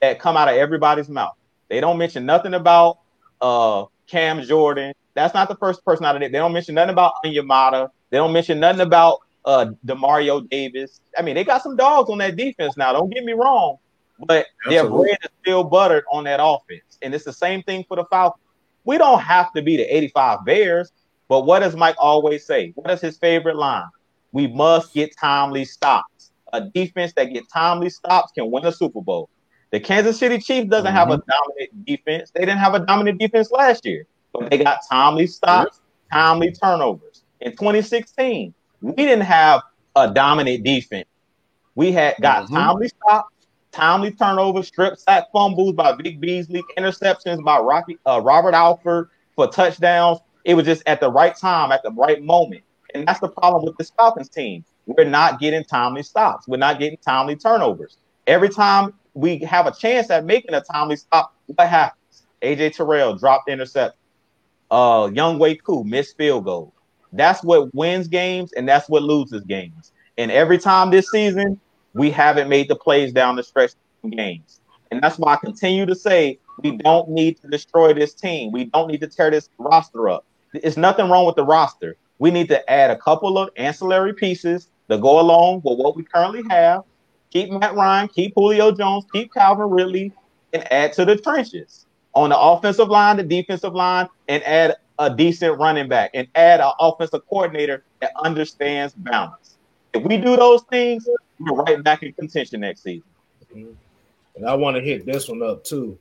[SPEAKER 3] that come out of everybody's mouth. They don't mention nothing about uh, Cam Jordan. That's not the first person out of it. They don't mention nothing about Onyemata. They don't mention nothing about uh, Demario Davis. I mean, they got some dogs on that defense now. Don't get me wrong, but Absolutely. their bread is still buttered on that offense, and it's the same thing for the Falcons. We don't have to be the 85 Bears, but what does Mike always say? What is his favorite line? we must get timely stops. A defense that gets timely stops can win a Super Bowl. The Kansas City Chiefs doesn't mm-hmm. have a mm-hmm. dominant defense. They didn't have a dominant defense last year, but they got timely stops, timely turnovers. In 2016, we didn't have a dominant defense. We had got mm-hmm. timely stops, timely turnovers, strip sack fumbles by Vic Beasley, interceptions by Rocky uh, Robert Alford for touchdowns. It was just at the right time, at the right moment. And that's the problem with this Falcons team. We're not getting timely stops. We're not getting timely turnovers. Every time we have a chance at making a timely stop, what happens? AJ Terrell dropped intercept. Uh, Young Younghoe Koo missed field goal. That's what wins games and that's what loses games. And every time this season, we haven't made the plays down the stretch games. And that's why I continue to say we don't need to destroy this team. We don't need to tear this roster up. There's nothing wrong with the roster we need to add a couple of ancillary pieces that go along with what we currently have. Keep Matt Ryan, keep Julio Jones, keep Calvin Ridley, and add to the trenches on the offensive line, the defensive line, and add a decent running back and add an offensive coordinator that understands balance. If we do those things, we're right back in contention next season.
[SPEAKER 2] Mm-hmm. And I want to hit this one up too.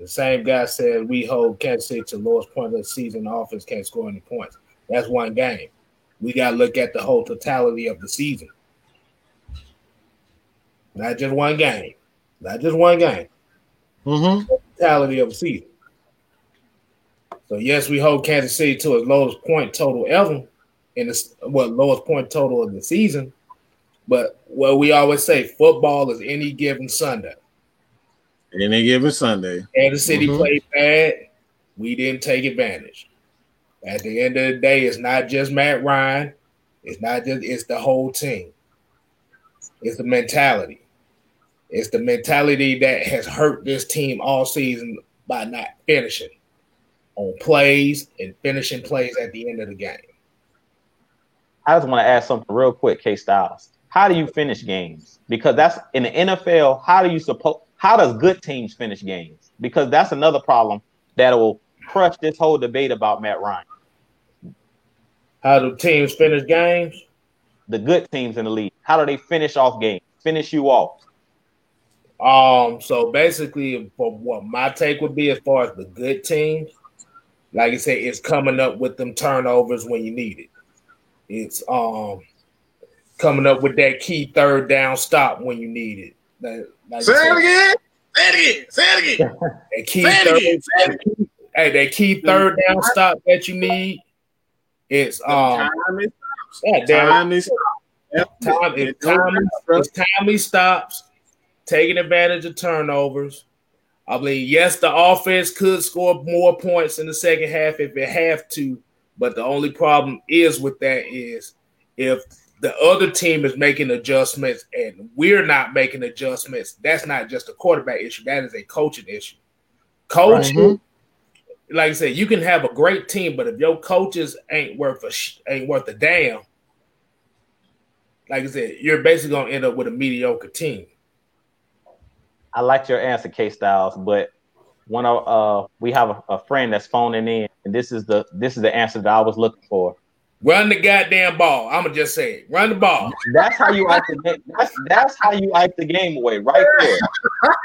[SPEAKER 2] The same guy said we hold Kansas City to lowest point of the season. The offense can't score any points. That's one game. We got to look at the whole totality of the season, not just one game, not just one game.
[SPEAKER 1] Mm-hmm.
[SPEAKER 2] totality of the season. So yes, we hold Kansas City to its lowest point total ever in the what lowest point total of the season. But what we always say, football is any given Sunday.
[SPEAKER 1] Any given Sunday.
[SPEAKER 2] Kansas City mm-hmm. played bad. We didn't take advantage. At the end of the day, it's not just Matt Ryan. It's not just it's the whole team. It's the mentality. It's the mentality that has hurt this team all season by not finishing on plays and finishing plays at the end of the game.
[SPEAKER 3] I just want to ask something real quick, K Styles. How do you finish games? Because that's in the NFL. How do you suppose? How does good teams finish games? Because that's another problem that will crush this whole debate about Matt Ryan.
[SPEAKER 2] How do teams finish games?
[SPEAKER 3] The good teams in the league. How do they finish off games? Finish you off.
[SPEAKER 2] Um, so basically, for what my take would be as far as the good teams, like I said, it's coming up with them turnovers when you need it. It's um coming up with that key third down stop when you need it. That,
[SPEAKER 1] like say it again. Say it again. Say it again. that key say
[SPEAKER 2] third, again. Say it again. Hey, that key third down stop that you need. It's um time is yeah, time is time, it's time, it's timely stops taking advantage of turnovers. I believe, yes, the offense could score more points in the second half if it have to, but the only problem is with that is if the other team is making adjustments and we're not making adjustments, that's not just a quarterback issue. That is a coaching issue. Coaching, mm-hmm. like I said, you can have a great team, but if your coaches ain't worth a ain't worth a damn, like I said, you're basically gonna end up with a mediocre team.
[SPEAKER 3] I liked your answer, K Styles, but one of uh we have a, a, friend that's phoning in, and this is the this is the answer that I was looking for.
[SPEAKER 2] Run the goddamn ball. I'ma just say it. Run the ball.
[SPEAKER 3] That's how you ice the game. That's that's how you ice the game away, right there.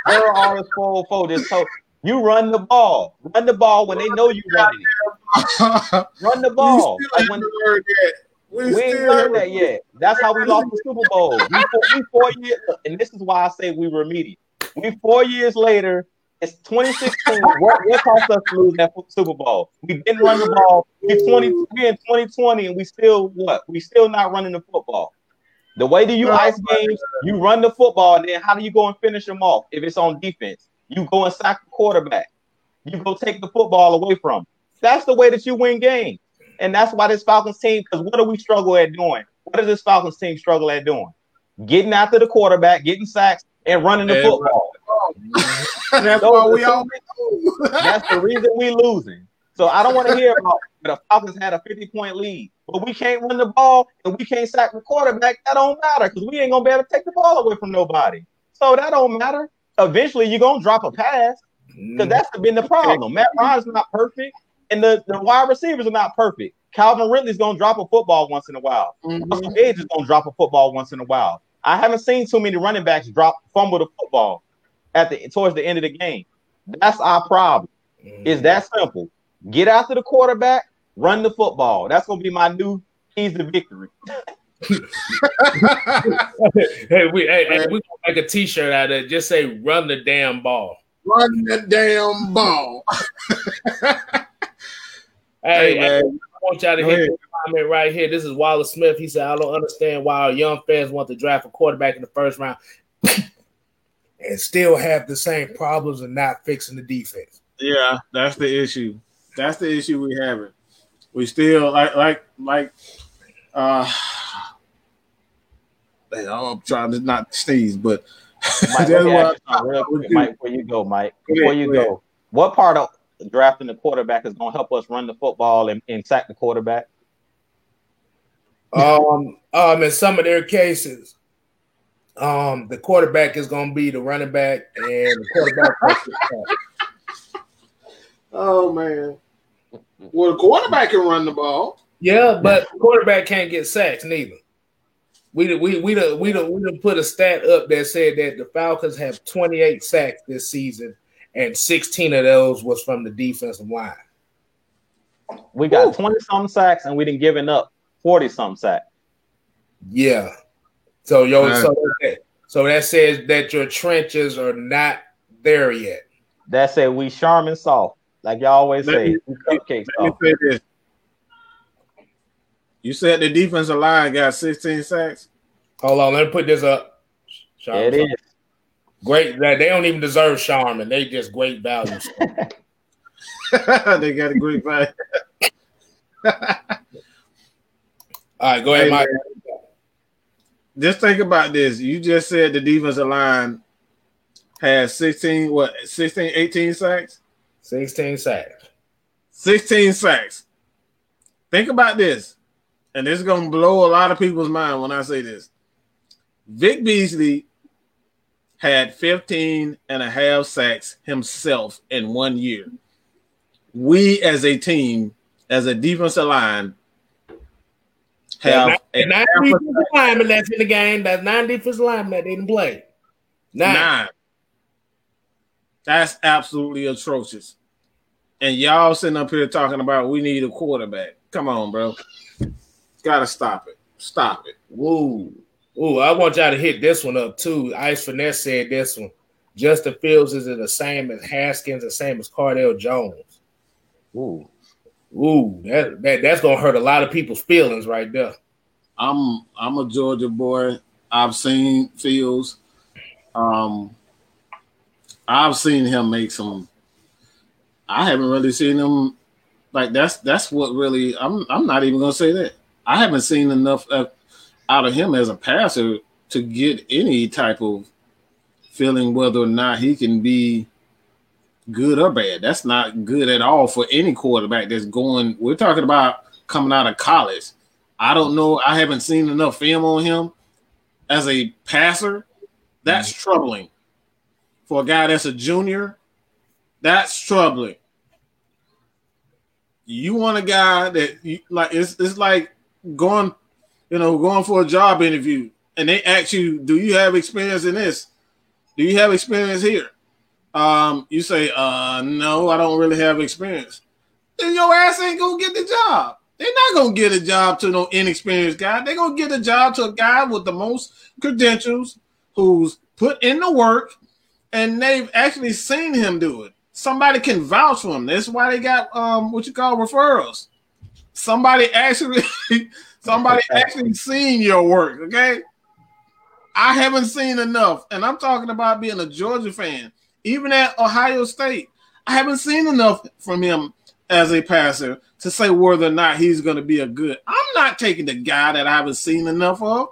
[SPEAKER 3] There are all four four. This so you run the ball. Run the ball when they know you running it. run the ball. Like when, we, we ain't learned that yet. That's how we lost the Super Bowl. We four, we four years, and this is why I say we remediate. We four years later. It's 2016. what, what cost us to lose that Super Bowl? We didn't run the ball. We 20 we in 2020, and we still what? We still not running the football. The way do you ice games? You run the football, and then how do you go and finish them off? If it's on defense, you go and sack the quarterback. You go take the football away from. Them. That's the way that you win games, and that's why this Falcons team. Because what do we struggle at doing? What does this Falcons team struggle at doing? Getting after the quarterback, getting sacks, and running the football. that's why we always lose. that's the reason we losing. So I don't want to hear about the Falcons had a 50 point lead, but we can't run the ball and we can't sack the quarterback. That don't matter because we ain't gonna be able to take the ball away from nobody. So that don't matter. Eventually, you're gonna drop a pass because that's been the problem. Matt Ryan's not perfect, and the, the wide receivers are not perfect. Calvin Ridley's gonna drop a football once in a while. Mm-hmm. Russell Gage is gonna drop a football once in a while. I haven't seen too many running backs drop fumble the football at the towards the end of the game. That's our problem. Mm. It's that simple. Get after the quarterback, run the football. That's gonna be my new keys to victory.
[SPEAKER 2] hey, we hey, hey, we gonna make a T-shirt out of it. Just say "Run the damn ball."
[SPEAKER 1] Run the damn ball.
[SPEAKER 2] hey, hey, man. I want y'all to hit comment right here. This is Wallace Smith. He said, "I don't understand why our young fans want to draft a quarterback in the first round." and still have the same problems and not fixing the defense.
[SPEAKER 1] Yeah, that's the issue. That's the issue we have. We still like like like uh I'm trying to not sneeze, but
[SPEAKER 3] Mike, real quick, Mike, before you go, Mike, before you go, what part of drafting the quarterback is going to help us run the football and, and sack the quarterback?
[SPEAKER 2] Um, um, in some of their cases, um, the quarterback is going to be the running back, and the quarterback.
[SPEAKER 1] oh man! Well, the quarterback can run the ball.
[SPEAKER 2] Yeah, but quarterback can't get sacks neither. We we we we we we put a stat up that said that the Falcons have 28 sacks this season, and 16 of those was from the defensive line.
[SPEAKER 3] We got 20 some sacks, and we didn't giving up 40 some sacks.
[SPEAKER 2] Yeah, so yo, right. so that, so that says that your trenches are not there yet.
[SPEAKER 3] That said, we Charmin soft. Like y'all always
[SPEAKER 1] Let
[SPEAKER 3] say,
[SPEAKER 1] me-
[SPEAKER 3] cupcakes.
[SPEAKER 1] Let me say this. You said the defensive line got 16 sacks.
[SPEAKER 2] Hold on, let me put this up.
[SPEAKER 3] There it is.
[SPEAKER 2] Great. They they don't even deserve Charmin. They just great value.
[SPEAKER 1] they got a great value.
[SPEAKER 2] All right, go ahead,
[SPEAKER 1] Hey,
[SPEAKER 2] Mike.
[SPEAKER 1] man. Just think about this. You just said the defensive line has 16, what, 16, 18 sacks?
[SPEAKER 2] 16 sacks.
[SPEAKER 1] 16 sacks. Think about this. And this is going to blow a lot of people's mind when I say this. Vic Beasley had 15 and a half sacks himself in one year. We as a team, as a defensive line, have a
[SPEAKER 2] And nine defensive linemen that's in the game. That's nine defensive linemen that didn't play. Nine.
[SPEAKER 1] nine. That's absolutely atrocious. And y'all sitting up here talking about we need a quarterback. Come on, bro. Gotta stop it. Stop it.
[SPEAKER 2] Woo. Ooh, I want y'all to hit this one up too. Ice Finesse said this one. Justin Fields is the same as Haskins, the same as Cardale Jones.
[SPEAKER 3] Ooh.
[SPEAKER 2] Ooh, that, that that's gonna hurt a lot of people's feelings right there.
[SPEAKER 1] I'm I'm a Georgia boy. I've seen Fields. Um, I've seen him make some. I haven't really seen him like that's that's what really. I'm I'm not even gonna say that. I haven't seen enough of, out of him as a passer to get any type of feeling whether or not he can be good or bad. That's not good at all for any quarterback that's going. We're talking about coming out of college. I don't know. I haven't seen enough film on him as a passer. That's mm-hmm. troubling for a guy that's a junior. That's troubling. You want a guy that you, like it's it's like going, you know, going for a job interview, and they ask you, "Do you have experience in this? Do you have experience here?" Um, you say, "Uh, no, I don't really have experience." Then your ass ain't gonna get the job. They're not gonna get a job to no inexperienced guy. They're gonna get a job to a guy with the most credentials, who's put in the work, and they've actually seen him do it. Somebody can vouch for him. That's why they got um what you call referrals. Somebody actually, somebody actually seen your work. Okay, I haven't seen enough, and I'm talking about being a Georgia fan. Even at Ohio State, I haven't seen enough from him as a passer to say whether or not he's going to be a good. I'm not taking the guy that I haven't seen enough of.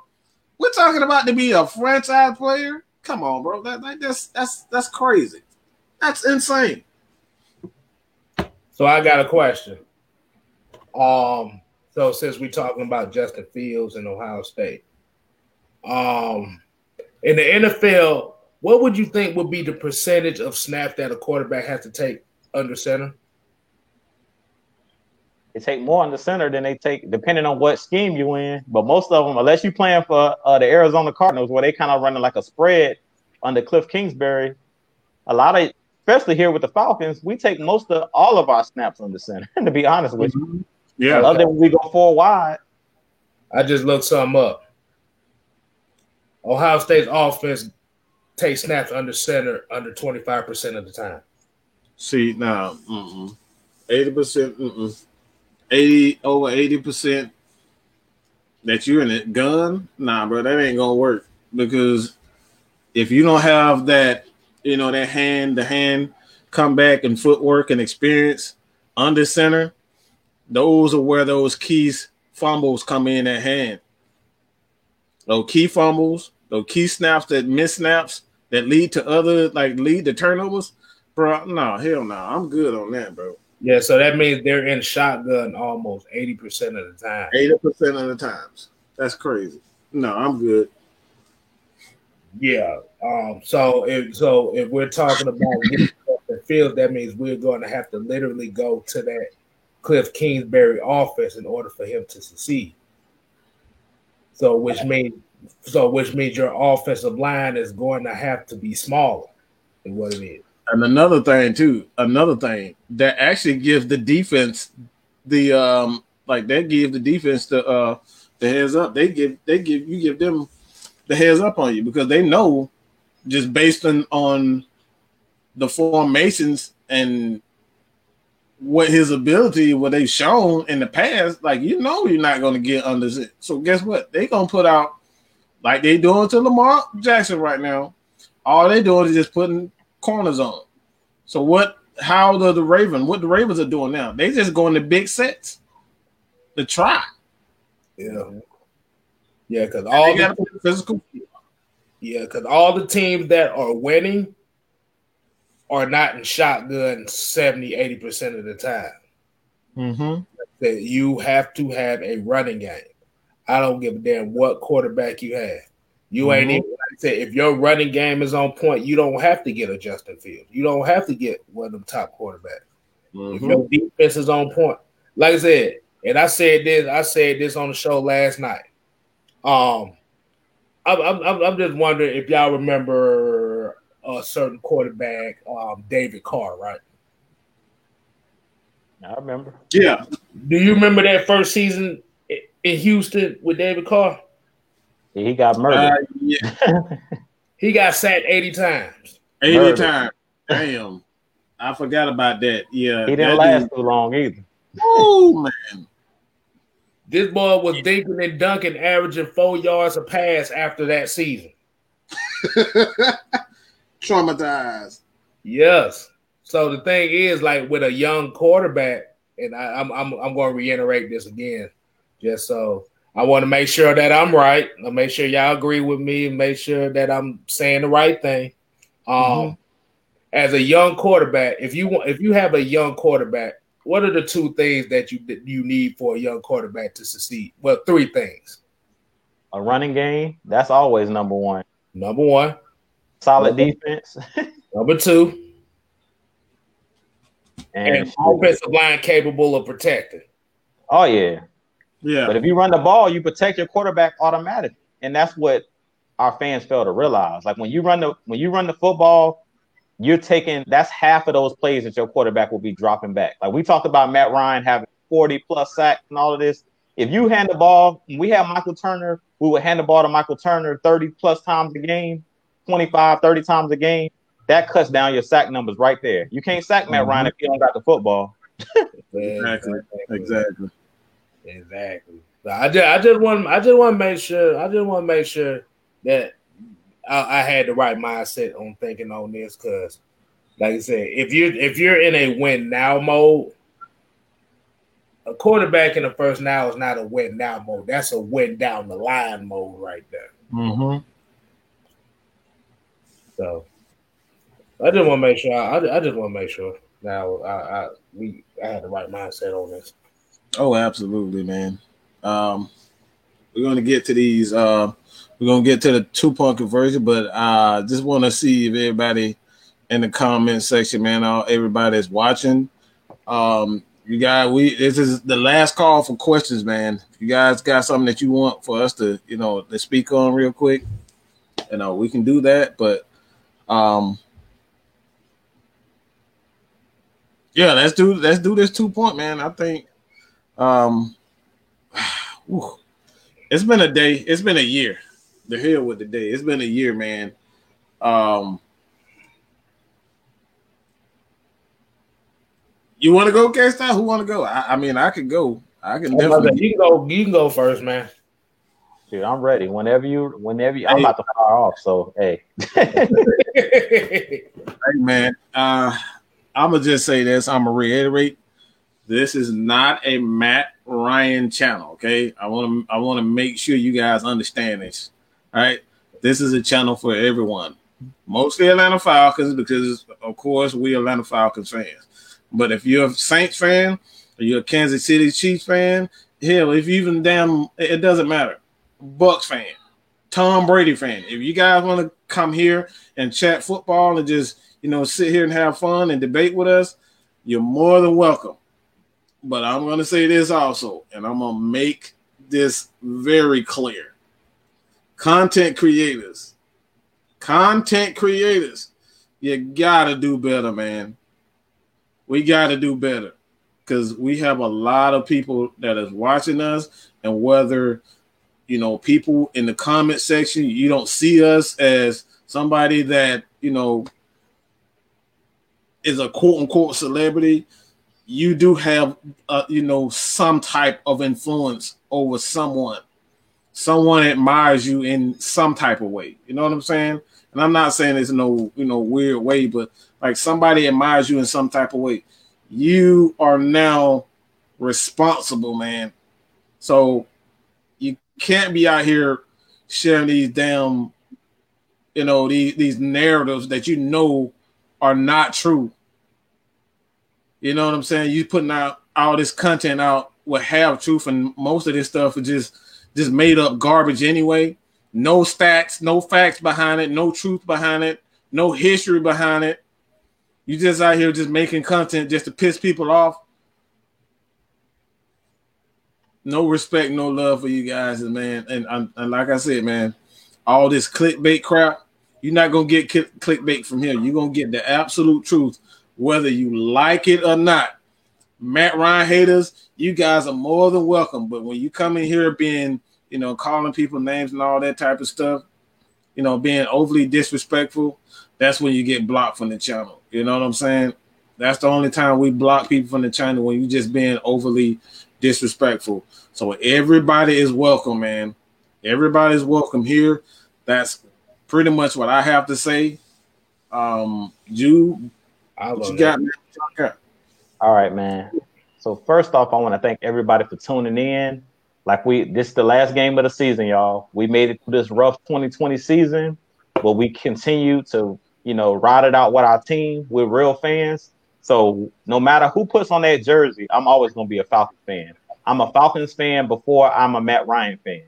[SPEAKER 1] We're talking about to be a franchise player. Come on, bro. That, that that's that's that's crazy. That's insane.
[SPEAKER 2] So I got a question. Um, so since we're talking about Justin Fields and Ohio State, um, in the NFL, what would you think would be the percentage of snaps that a quarterback has to take under center?
[SPEAKER 3] They take more the center than they take, depending on what scheme you in. But most of them, unless you're playing for uh, the Arizona Cardinals, where they kind of running like a spread under Cliff Kingsbury, a lot of, especially here with the Falcons, we take most of all of our snaps on the center. to be honest with you,
[SPEAKER 1] Yeah.
[SPEAKER 3] other than when we go four wide,
[SPEAKER 2] I just looked something up. Ohio State's offense takes snaps under center under 25% of the time.
[SPEAKER 1] See now, eighty percent, eighty over eighty percent that you're in it gun. Nah, bro, that ain't gonna work because if you don't have that, you know, that hand, the hand comeback and footwork and experience under center, those are where those keys fumbles come in at hand. Those key fumbles, those key snaps that miss snaps that lead to other like lead to turnovers. Bro, no, hell no. I'm good on that, bro.
[SPEAKER 2] Yeah, so that means they're in shotgun almost 80% of the time.
[SPEAKER 1] 80% of the times. That's crazy. No, I'm good.
[SPEAKER 2] Yeah. Um, so if so if we're talking about the field, that means we're going to have to literally go to that Cliff Kingsbury offense in order for him to succeed. So which means so which means your offensive line is going to have to be smaller than what it is.
[SPEAKER 1] And another thing too, another thing that actually gives the defense the um like they give the defense the uh the heads up. They give they give you give them the heads up on you because they know just based on on the formations and what his ability, what they've shown in the past, like you know, you're not going to get under it. So guess what? They're gonna put out like they're doing to Lamar Jackson right now. All they're doing is just putting corners on. So what? How the the Raven? What the Ravens are doing now? They just going to big sets to try.
[SPEAKER 2] Yeah, yeah, because all the physical. Yeah, because all the teams that are winning are not in shotgun 70, 80% of the time.
[SPEAKER 1] Mm-hmm.
[SPEAKER 2] That you have to have a running game. I don't give a damn what quarterback you have. You mm-hmm. ain't even like I said, if your running game is on point, you don't have to get a Justin Fields. You don't have to get one of them top quarterbacks. Mm-hmm. If your defense is on point, like I said, and I said this, I said this on the show last night. Um, I'm, I'm, I'm just wondering if y'all remember a certain quarterback, um, David Carr, right?
[SPEAKER 3] I remember.
[SPEAKER 1] Yeah.
[SPEAKER 2] Do you remember that first season in Houston with David Carr?
[SPEAKER 3] He got murdered. Uh,
[SPEAKER 2] yeah. he got sacked 80 times.
[SPEAKER 1] 80 murdered. times. Damn. I forgot about that. Yeah.
[SPEAKER 3] He didn't last dude. too long either.
[SPEAKER 1] Oh man.
[SPEAKER 2] This boy was dinking and dunking, averaging four yards a pass after that season.
[SPEAKER 1] Traumatized.
[SPEAKER 2] Yes. So the thing is, like with a young quarterback, and I, am I'm, I'm I'm going to reiterate this again, just so I want to make sure that I'm right. I'll make sure y'all agree with me and make sure that I'm saying the right thing. Um, mm-hmm. as a young quarterback, if you want, if you have a young quarterback what are the two things that you that you need for a young quarterback to succeed? Well, three things.
[SPEAKER 3] A running game, that's always number one.
[SPEAKER 2] Number one.
[SPEAKER 3] Solid number, defense.
[SPEAKER 2] number two. And, and offensive line capable of protecting.
[SPEAKER 3] Oh yeah.
[SPEAKER 1] Yeah.
[SPEAKER 3] But if you run the ball, you protect your quarterback automatically. And that's what our fans fail to realize. Like when you run the when you run the football, you're taking that's half of those plays that your quarterback will be dropping back. Like we talked about Matt Ryan having 40 plus sacks and all of this. If you hand the ball, we have Michael Turner, we would hand the ball to Michael Turner 30 plus times a game, 25, 30 times a game. That cuts down your sack numbers right there. You can't sack Matt Ryan if you don't got the football.
[SPEAKER 1] exactly. Exactly.
[SPEAKER 2] Exactly. I just I just want I just want to make sure I just want to make sure that I, I had the right mindset on thinking on this because, like I said, if you if you're in a win now mode, a quarterback in the first now is not a win now mode. That's a win down the line mode right there.
[SPEAKER 1] Mm-hmm.
[SPEAKER 2] So I just want to make sure. I, I just want to make sure now I, I we I had the right mindset on this.
[SPEAKER 1] Oh, absolutely, man. Um, we're to get to these uh, we're gonna get to the two point conversion, but uh just want to see if everybody in the comment section, man, all everybody that's watching. Um, you guys, we this is the last call for questions, man. If you guys got something that you want for us to, you know, to speak on real quick, you know, we can do that. But um yeah, let's do let's do this two point, man. I think um it's been a day, it's been a year the hell with the day. It's been a year, man. Um, you want to go, K Style? Who want to go? I, I, mean, I could go. I can definitely.
[SPEAKER 2] You can go. You can go first, man.
[SPEAKER 3] Dude, I'm ready. Whenever you, whenever you, I'm about to fire off. So, hey.
[SPEAKER 1] hey, man. Uh, I'm gonna just say this. I'm gonna reiterate. This is not a Matt Ryan channel. Okay, I want to. I want to make sure you guys understand this. All right. This is a channel for everyone. Mostly Atlanta Falcons because, of course, we Atlanta Falcons fans. But if you're a Saints fan or you're a Kansas City Chiefs fan, hell, if you even damn, it doesn't matter. Bucks fan, Tom Brady fan. If you guys want to come here and chat football and just you know sit here and have fun and debate with us, you're more than welcome. But I'm going to say this also, and I'm going to make this very clear content creators, content creators, you gotta do better, man. We gotta do better because we have a lot of people that is watching us, and whether you know people in the comment section, you don't see us as somebody that you know is a quote unquote celebrity. you do have, uh, you know, some type of influence over someone. Someone admires you in some type of way. You know what I'm saying? And I'm not saying it's no, you know, weird way, but like somebody admires you in some type of way. You are now responsible, man. So can't be out here sharing these damn, you know, these these narratives that you know are not true. You know what I'm saying? You putting out all this content out will have truth, and most of this stuff is just just made up garbage anyway. No stats, no facts behind it, no truth behind it, no history behind it. You just out here just making content just to piss people off. No respect, no love for you guys, man. And, and, and like I said, man, all this clickbait crap, you're not gonna get clickbait from here. You're gonna get the absolute truth whether you like it or not. Matt Ryan haters, you guys are more than welcome. But when you come in here being, you know, calling people names and all that type of stuff, you know, being overly disrespectful, that's when you get blocked from the channel. You know what I'm saying? That's the only time we block people from the channel when you just being overly disrespectful. So everybody is welcome, man. Everybody's welcome here. That's pretty much what I have to say. Um, you
[SPEAKER 3] I what you got, man? All right, man. So first off, I want to thank everybody for tuning in. Like we, this is the last game of the season, y'all. We made it through this rough 2020 season, but we continue to, you know, ride it out with our team. We're real fans. So no matter who puts on that jersey, I'm always going to be a Falcons fan. I'm a Falcons fan before I'm a Matt Ryan fan.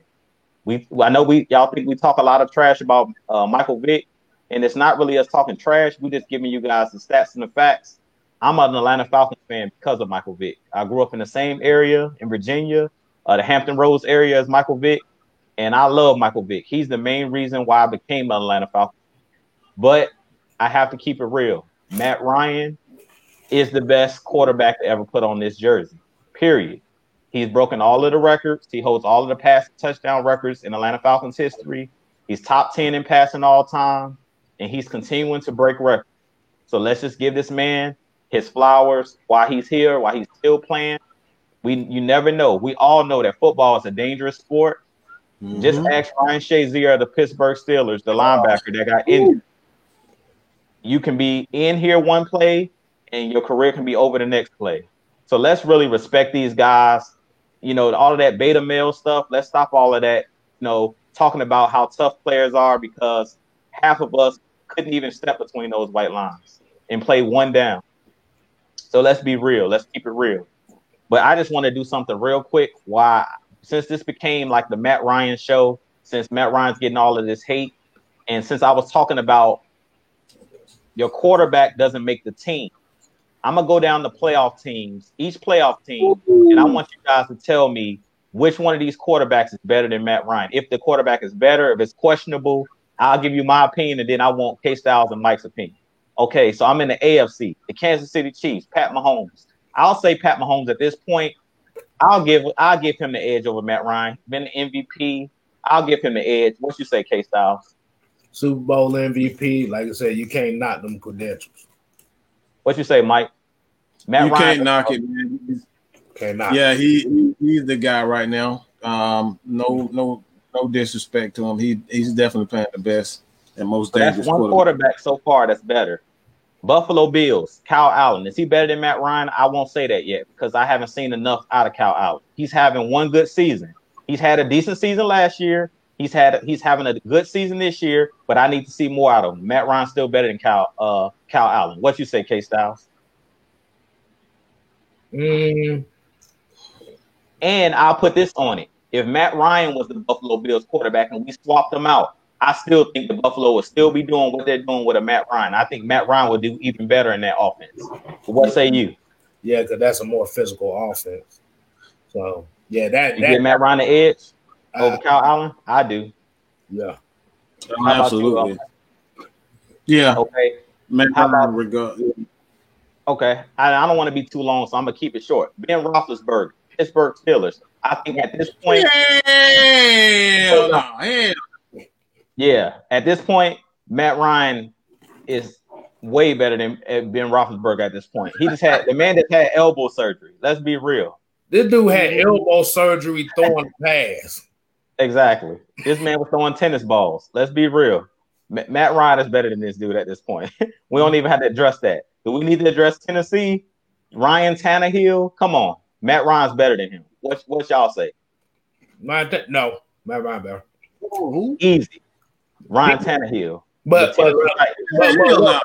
[SPEAKER 3] We, I know we, y'all think we talk a lot of trash about uh, Michael Vick, and it's not really us talking trash. We're just giving you guys the stats and the facts. I'm an Atlanta Falcons fan because of Michael Vick. I grew up in the same area in Virginia, uh, the Hampton Roads area as Michael Vick, and I love Michael Vick. He's the main reason why I became an Atlanta Falcon. But I have to keep it real. Matt Ryan is the best quarterback to ever put on this jersey. Period. He's broken all of the records. He holds all of the pass touchdown records in Atlanta Falcons history. He's top 10 in passing all time and he's continuing to break records. So let's just give this man his flowers while he's here, while he's still playing. We you never know. We all know that football is a dangerous sport. Mm-hmm. Just ask Ryan Shazier of the Pittsburgh Steelers, the linebacker that got injured. You can be in here one play and your career can be over the next play. So let's really respect these guys. You know, all of that beta male stuff. Let's stop all of that, you know, talking about how tough players are because half of us couldn't even step between those white lines and play one down. So let's be real. Let's keep it real. But I just want to do something real quick. Why? Since this became like the Matt Ryan show, since Matt Ryan's getting all of this hate, and since I was talking about your quarterback doesn't make the team, I'm gonna go down the playoff teams, each playoff team, and I want you guys to tell me which one of these quarterbacks is better than Matt Ryan. If the quarterback is better, if it's questionable, I'll give you my opinion, and then I want K Styles and Mike's opinion. Okay, so I'm in the AFC, the Kansas City Chiefs, Pat Mahomes. I'll say Pat Mahomes at this point. I'll give I'll give him the edge over Matt Ryan. Been the MVP. I'll give him the edge. What you say, K Styles?
[SPEAKER 2] Super Bowl MVP. Like I said, you can't knock them credentials.
[SPEAKER 3] What you say, Mike?
[SPEAKER 1] Matt you Ryan, can't knock it, man. Can't knock. Yeah, he, he he's the guy right now. Um, no no no disrespect to him. He he's definitely playing the best and most
[SPEAKER 3] so dangerous. That's one quarterback. quarterback so far that's better. Buffalo Bills, Kyle Allen. Is he better than Matt Ryan? I won't say that yet because I haven't seen enough out of Kyle Allen. He's having one good season. He's had a decent season last year. He's had he's having a good season this year, but I need to see more out of him. Matt Ryan's still better than Kyle uh Kyle Allen. What you say, K Styles? Mm. And I'll put this on it if Matt Ryan was the Buffalo Bills quarterback and we swapped them out, I still think the Buffalo would still be doing what they're doing with a Matt Ryan. I think Matt Ryan would do even better in that offense. What say you?
[SPEAKER 2] Yeah, because that's a more physical offense. So yeah, that
[SPEAKER 3] you that, Matt Ryan the edge over Kyle Allen. I do.
[SPEAKER 2] Yeah,
[SPEAKER 1] absolutely. You, yeah.
[SPEAKER 3] Okay.
[SPEAKER 1] Matt Ryan regard.
[SPEAKER 3] Okay, I, I don't want to be too long, so I'm gonna keep it short. Ben Roethlisberger, Pittsburgh Steelers. I think at this point, hell no, hell. yeah, at this point, Matt Ryan is way better than uh, Ben Roethlisberger at this point. He just had the man that had elbow surgery. Let's be real.
[SPEAKER 2] This dude had elbow surgery throwing pass.
[SPEAKER 3] Exactly. This man was throwing tennis balls. Let's be real. M- Matt Ryan is better than this dude at this point. we don't even have to address that. Do we need to address Tennessee? Ryan Tannehill? Come on. Matt Ryan's better than him. What what y'all say?
[SPEAKER 2] My t- no, Matt Ryan better.
[SPEAKER 3] Oh, Easy. Ryan Tannehill.
[SPEAKER 2] But
[SPEAKER 3] The
[SPEAKER 2] but,
[SPEAKER 3] Tennessee Titans.
[SPEAKER 2] but, but,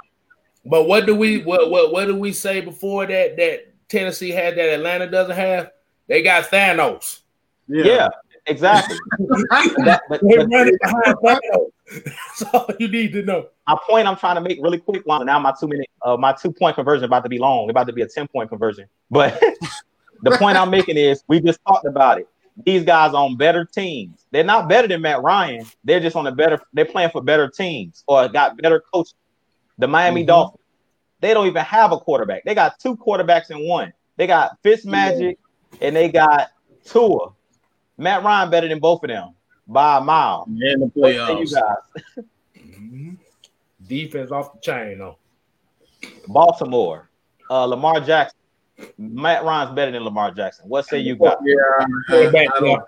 [SPEAKER 2] but what do we what what what do we say before that that Tennessee had that Atlanta doesn't have? They got Thanos.
[SPEAKER 3] yeah. Exactly. That- but-
[SPEAKER 2] They're
[SPEAKER 3] but-
[SPEAKER 2] running behind Thanos. That's all you need to know.
[SPEAKER 3] my point I'm trying to make really quick. Well, now my two minute, uh, my two point conversion about to be long. About to be a ten point conversion. But the point I'm making is we just talked about it. These guys on better teams. They're not better than Matt Ryan. They're just on a better. They're playing for better teams or got better coaches. The Miami
[SPEAKER 1] Mhm.
[SPEAKER 3] Dolphins. They don't even have a quarterback. They got two quarterbacks in one. They got Fitz Fitzmagic and they got Tua. Matt Ryan better than both of them by a mile.
[SPEAKER 1] In the
[SPEAKER 3] What say you guys?
[SPEAKER 2] Mm-hmm. Defense off the chain though.
[SPEAKER 3] Baltimore, uh, Lamar Jackson. Matt Ryan's better than Lamar Jackson. What say you got?
[SPEAKER 1] Yeah, I, don't,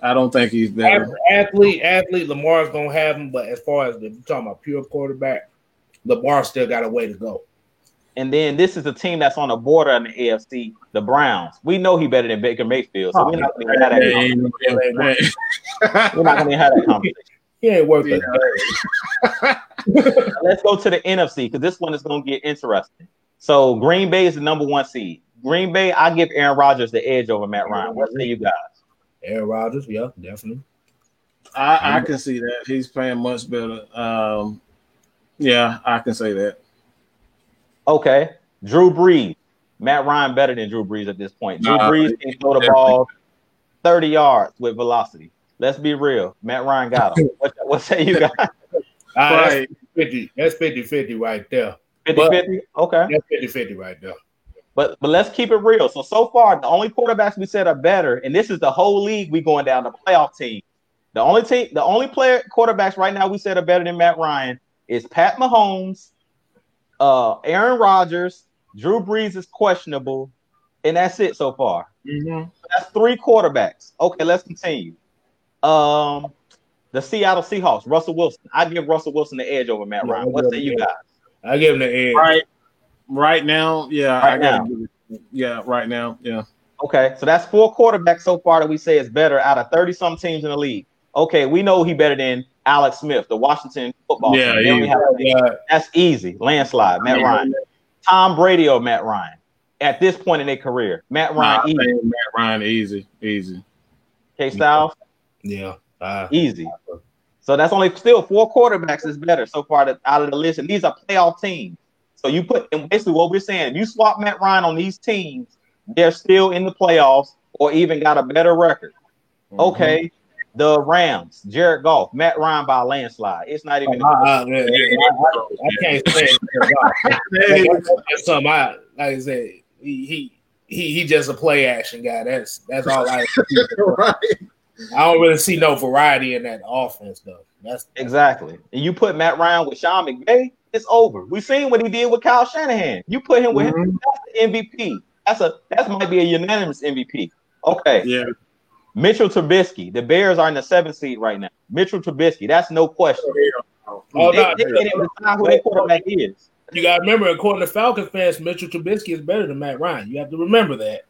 [SPEAKER 1] I don't think he's better.
[SPEAKER 2] Athlete, athlete, Lamar's gonna have him, but as far as the you're talking about pure quarterback, Lamar still got a way to go.
[SPEAKER 3] And then this is a team that's on the border in the AFC, the Browns. We know he better than Baker Mayfield, so we're not going to have that.
[SPEAKER 1] Hey,
[SPEAKER 3] conversation.
[SPEAKER 1] hey,
[SPEAKER 3] We're not going to have that conversation.
[SPEAKER 2] He ain't worth
[SPEAKER 1] Yeah.
[SPEAKER 2] it.
[SPEAKER 3] Let's go to the NFC because this one is going to get interesting. So Green Bay is the number one seed. Green Bay, I give Aaron Rodgers the edge over Matt Ryan. What say you guys?
[SPEAKER 2] Aaron Rodgers, yeah, definitely.
[SPEAKER 1] I, I can see that he's playing much better. Um, yeah, I can say that.
[SPEAKER 3] Okay, Drew Brees. Matt Ryan better than Drew Brees at this point. Drew
[SPEAKER 1] Nah,
[SPEAKER 3] Brees can throw the ball 30 yards with velocity. Let's be real. Matt Ryan got him. What, what say you guys?
[SPEAKER 2] Ah,
[SPEAKER 1] Right.
[SPEAKER 2] That's 50. That's 50 50 right there.
[SPEAKER 3] 50 50? Okay.
[SPEAKER 2] That's 50 50 right there.
[SPEAKER 3] But but let's keep it real. So so far, the only quarterbacks we said are better, and this is the whole league we going down the playoff team. The only team, the only player quarterbacks right now we said are better than Matt Ryan is Pat Mahomes, uh, Aaron Rodgers, Drew Brees is questionable, and that's it so far.
[SPEAKER 1] Mhm.
[SPEAKER 3] That's three quarterbacks. Okay, let's continue. Um, the Seattle Seahawks, Russell Wilson. I give Russell Wilson the edge over Matt Ryan.
[SPEAKER 2] I'll
[SPEAKER 3] What
[SPEAKER 2] give
[SPEAKER 3] say
[SPEAKER 2] him
[SPEAKER 3] you
[SPEAKER 2] the
[SPEAKER 3] guys?
[SPEAKER 2] I give him the edge.
[SPEAKER 1] Right, right now, yeah,
[SPEAKER 3] Right
[SPEAKER 1] I
[SPEAKER 3] now.
[SPEAKER 1] give it- yeah, right now, yeah.
[SPEAKER 3] Okay, so that's four quarterbacks so far that we say is better out of 30 some teams in the league. Okay, we know he better than Alex Smith, the Washington football
[SPEAKER 1] Yeah,
[SPEAKER 3] team. They only
[SPEAKER 1] easy.
[SPEAKER 3] have-
[SPEAKER 2] Yeah,
[SPEAKER 3] that's easy. Landslide, Matt Ryan. Tom Brady or Matt Ryan at this point in their career. Matt Ryan,
[SPEAKER 1] I
[SPEAKER 3] easy.
[SPEAKER 1] Matt Ryan, easy, easy.
[SPEAKER 3] K Styles,
[SPEAKER 2] yeah. Uh,
[SPEAKER 3] easy. So that's only still four quarterbacks is better so far that, out of the list. And these are playoff teams. So you put and basically what we're saying, you swap Matt Ryan on these teams, they're still in the playoffs or even got a better record.
[SPEAKER 1] Mm-hmm.
[SPEAKER 3] Okay. The Rams, Jared Goff, Matt Ryan by a landslide. It's not even.
[SPEAKER 2] I, I, yeah, yeah, I, I, I can't say
[SPEAKER 1] Hey,
[SPEAKER 2] it. That's something I like I said. He he he he just a play action guy. That's that's all I.
[SPEAKER 1] right.
[SPEAKER 2] I don't really see no variety in that offense though. That's
[SPEAKER 3] Exactly. And you put Matt Ryan with Sean McVay, it's over. We've seen what he did with Kyle Shanahan. You put him with him,
[SPEAKER 1] Mhm.
[SPEAKER 3] that's the MVP. That's a that might be a unanimous MVP. Okay.
[SPEAKER 1] Yeah,
[SPEAKER 3] Mitchell Trubisky. The Bears are in the seventh seed right now. Mitchell Trubisky. That's no question.
[SPEAKER 2] oh,
[SPEAKER 3] they,
[SPEAKER 2] no,
[SPEAKER 3] they can't even decide who their quarterback is.
[SPEAKER 2] you got to remember, according to Falcons fans, Mitchell Trubisky is better than Matt Ryan. You have to remember that.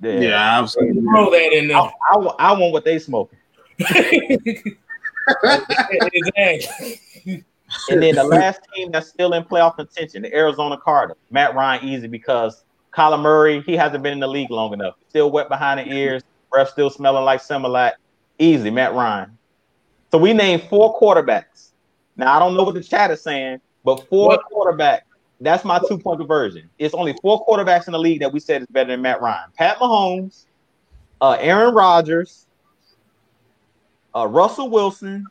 [SPEAKER 3] Yeah.
[SPEAKER 1] yeah, absolutely.
[SPEAKER 2] Throw that in there.
[SPEAKER 3] I, wa- I want what they smoking.
[SPEAKER 2] exactly.
[SPEAKER 3] And then the last team that's still in playoff contention, the Arizona Cardinals. Matt Ryan easy because Kyler Murray, he hasn't been in the league long enough. Still wet behind the ears, breath still smelling like Similac. Easy, Matt Ryan. So we named four quarterbacks. Now I don't know what the chat is saying, but four
[SPEAKER 2] What?
[SPEAKER 3] quarterbacks. That's my two point conversion. It's only four quarterbacks in the league that we said is better than Matt Ryan. Pat Mahomes, uh, Aaron Rodgers, uh, Russell Wilson,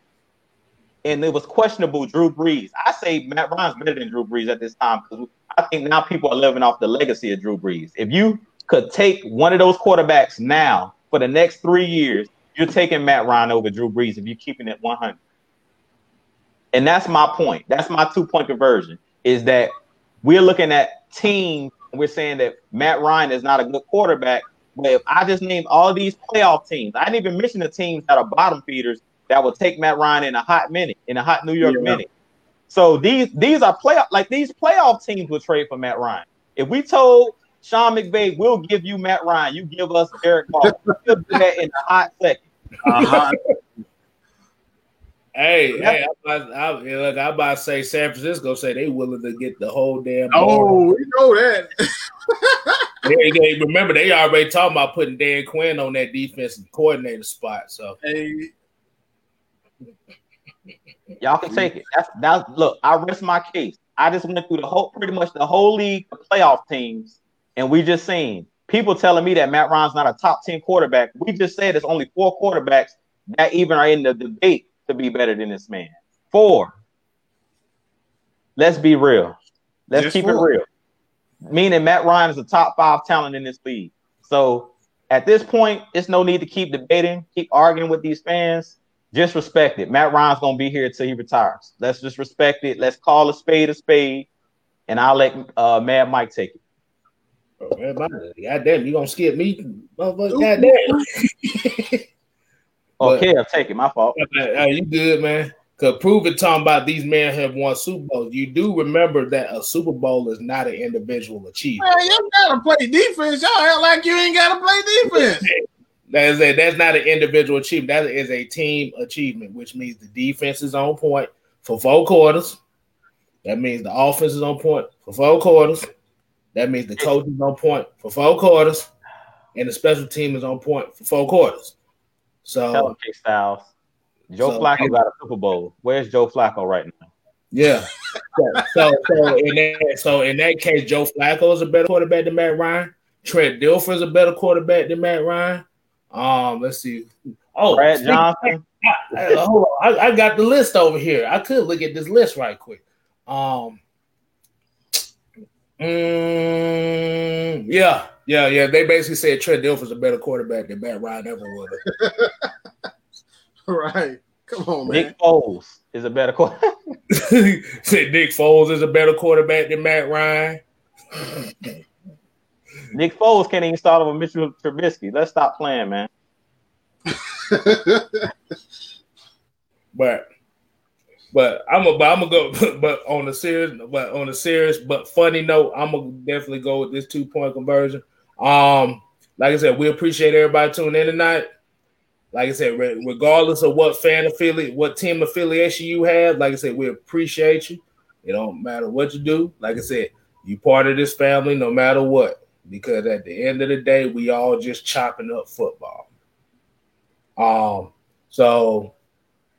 [SPEAKER 3] and it was questionable Drew Brees. I say Matt Ryan's better than Drew Brees at this time because I think now people are living off the legacy of Drew Brees. If you could take one of those quarterbacks now for the next three years, you're taking Matt Ryan over Drew Brees if you're keeping it 100. And that's my point. That's my two point conversion. is that we're looking at teams. We're saying that Matt Ryan is not a good quarterback. But if I just named all these playoff teams, I didn't even mention the teams that are bottom feeders that will take Matt Ryan in a hot minute, in a hot New York yeah. minute. So these these are playoff like these playoff teams would trade for Matt Ryan. If we told Sean McVay, we'll give you Matt Ryan, you give us Derek Carr, we'll do that in a hot second. Uh-huh.
[SPEAKER 2] Hey, yep. hey, I'm about, I, look, I'm about to say San Francisco say they willing to get the whole damn.
[SPEAKER 1] Oh, we know that.
[SPEAKER 2] they, they, remember they already talking about putting Dan Quinn on that defensive coordinator spot. So
[SPEAKER 1] hey.
[SPEAKER 3] y'all can take it. That's now look, I rest my case. I just went through the whole pretty much the whole league the playoff teams, and we just seen people telling me that Matt Ryan's not a top 10 quarterback. We just said there's only four quarterbacks that even are in the debate to be better than this man. Four. Let's be real. Let's keep four. it real. Meaning Matt Ryan is a top five talent in this league. So at this point, it's no need to keep debating, keep arguing with these fans. Just respect it. Matt Ryan's gonna be here until he retires. Let's just respect it. Let's call a spade a spade, and I'll let uh, Mad Mike take it.
[SPEAKER 2] Oh, man, God damn, you gonna skip me? God damn.
[SPEAKER 3] Okay, I'll take it. My fault.
[SPEAKER 2] You good, man? Cause prove it talking about these men have won Super Bowls. You do remember that a Super Bowl is not an individual achievement.
[SPEAKER 1] Man, you gotta play defense. Y'all act like you ain't gotta play defense.
[SPEAKER 2] That is a, that's not an individual achievement. That is a team achievement, which means the defense is on point for four quarters. That means the offense is on point for four quarters. That means the coach is on point for four quarters, and the special team is on point for four quarters. So
[SPEAKER 3] Tell him, K Styles. Joe so, Flacco got a Super Bowl. Where's Joe Flacco right now?
[SPEAKER 2] Yeah. so, so, so, in that, so in that case, Joe Flacco is a better quarterback than Matt Ryan. Trent Dilfer is a better quarterback than Matt Ryan. Um, let's see. Oh,
[SPEAKER 3] Brad Johnson.
[SPEAKER 2] I, hold on. I, I, got the list over here. I could look at this list right quick. Um, mm, yeah, yeah, yeah. They basically said Trent Dilfer's a better quarterback than Matt Ryan ever was.
[SPEAKER 1] right. Come on,
[SPEAKER 3] man. Nick Foles is a better quarterback.
[SPEAKER 2] said Nick Foles is a better quarterback than Matt Ryan.
[SPEAKER 3] Nick Foles can't even start over Mitchell Trubisky. Let's stop playing, man.
[SPEAKER 2] but but I'm a, but I'm gonna go, but on a serious, but on a serious but funny note, I'm gonna definitely go with this two point conversion. Um, like I said, we appreciate everybody tuning in tonight. Like I said, regardless of what fan affiliate, what team affiliation you have, like I said, we appreciate you. It don't matter what you do. Like I said, you part of this family no matter what. Because at the end of the day, we all just chopping up football. Um, so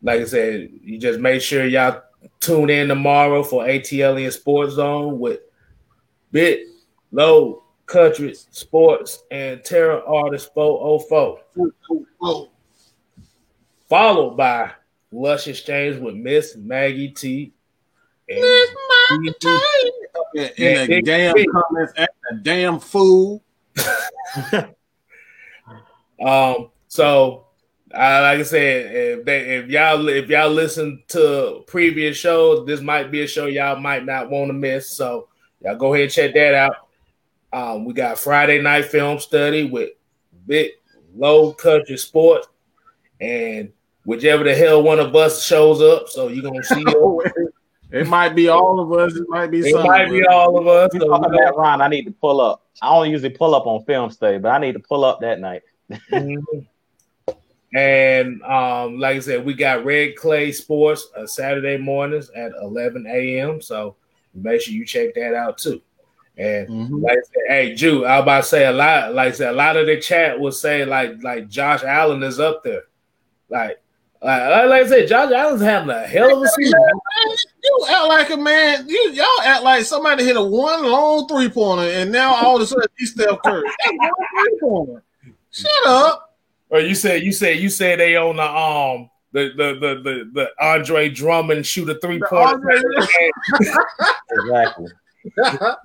[SPEAKER 2] like I said, you just make sure y'all tune in tomorrow for ATL and Sports Zone with Big Low Country Sports and Terror Artist 404. Followed by Lush Exchange with Miss Maggie T.
[SPEAKER 1] Miss Maggie T. In, in a damn comments at a damn fool.
[SPEAKER 2] um, so uh, like I said, if they if y'all if y'all listen to previous shows, this might be a show y'all might not want to miss. So y'all go ahead and check that out. Um, we got Friday night film study with Big Low Country Sports, and whichever the hell one of us shows up, so you're gonna see.
[SPEAKER 1] it might be all of us. It might be. Some.
[SPEAKER 2] It might be all of us.
[SPEAKER 3] So, about Ron, I need to pull up. I don't usually pull up on film study, but I need to pull up that night.
[SPEAKER 2] mm-hmm. And um, like I said, we got Red Clay Sports uh, Saturday mornings at 11 a.m. So make sure you check that out too. And mm-hmm. like I said, hey, Jew, I about to say a lot. Like I said, a lot of the chat will say like like Josh Allen is up there. Like like, like I said, Josh Allen's having a hell of a season.
[SPEAKER 1] You act like a man. You y'all act like somebody hit a one long three pointer, and now all of a sudden he's Steph Curry. Shut up.
[SPEAKER 2] Or you said you said you said they on the um the the the the, the Andre Drummond shoot a three point.
[SPEAKER 3] exactly.
[SPEAKER 1] Come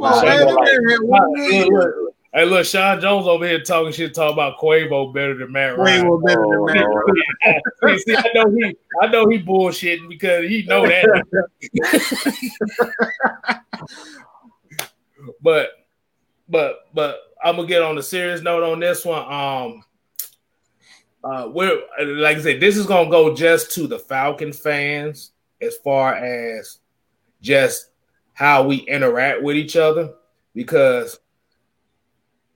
[SPEAKER 1] on, man.
[SPEAKER 2] Hey, look, Sean Jones over here talking shit, talking about Quavo better than Matt Ryan.
[SPEAKER 1] Quavo better than Matt Ryan.
[SPEAKER 2] See, I know he, I know he bullshitting because he know that. but, but, but I'm gonna get on the serious note on this one. Um, uh, we're like I said, this is gonna go just to the Falcon fans as far as just how we interact with each other because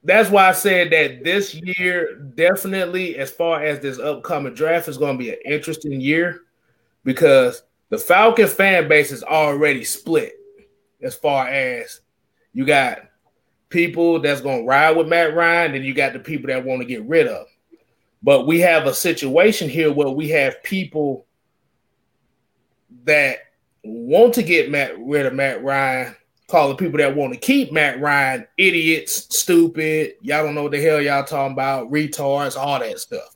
[SPEAKER 2] that's why I said that this year, definitely, as far as this upcoming draft, is going to be an interesting year because the Falcon fan base is already split as far as you got people that's going to ride with Matt Ryan, and you got the people that want to get rid of. But we have a situation here where we have people that want to get Matt rid of Matt Ryan calling people that want to keep Matt Ryan idiots, stupid, y'all don't know what the hell y'all talking about, retards, all that stuff.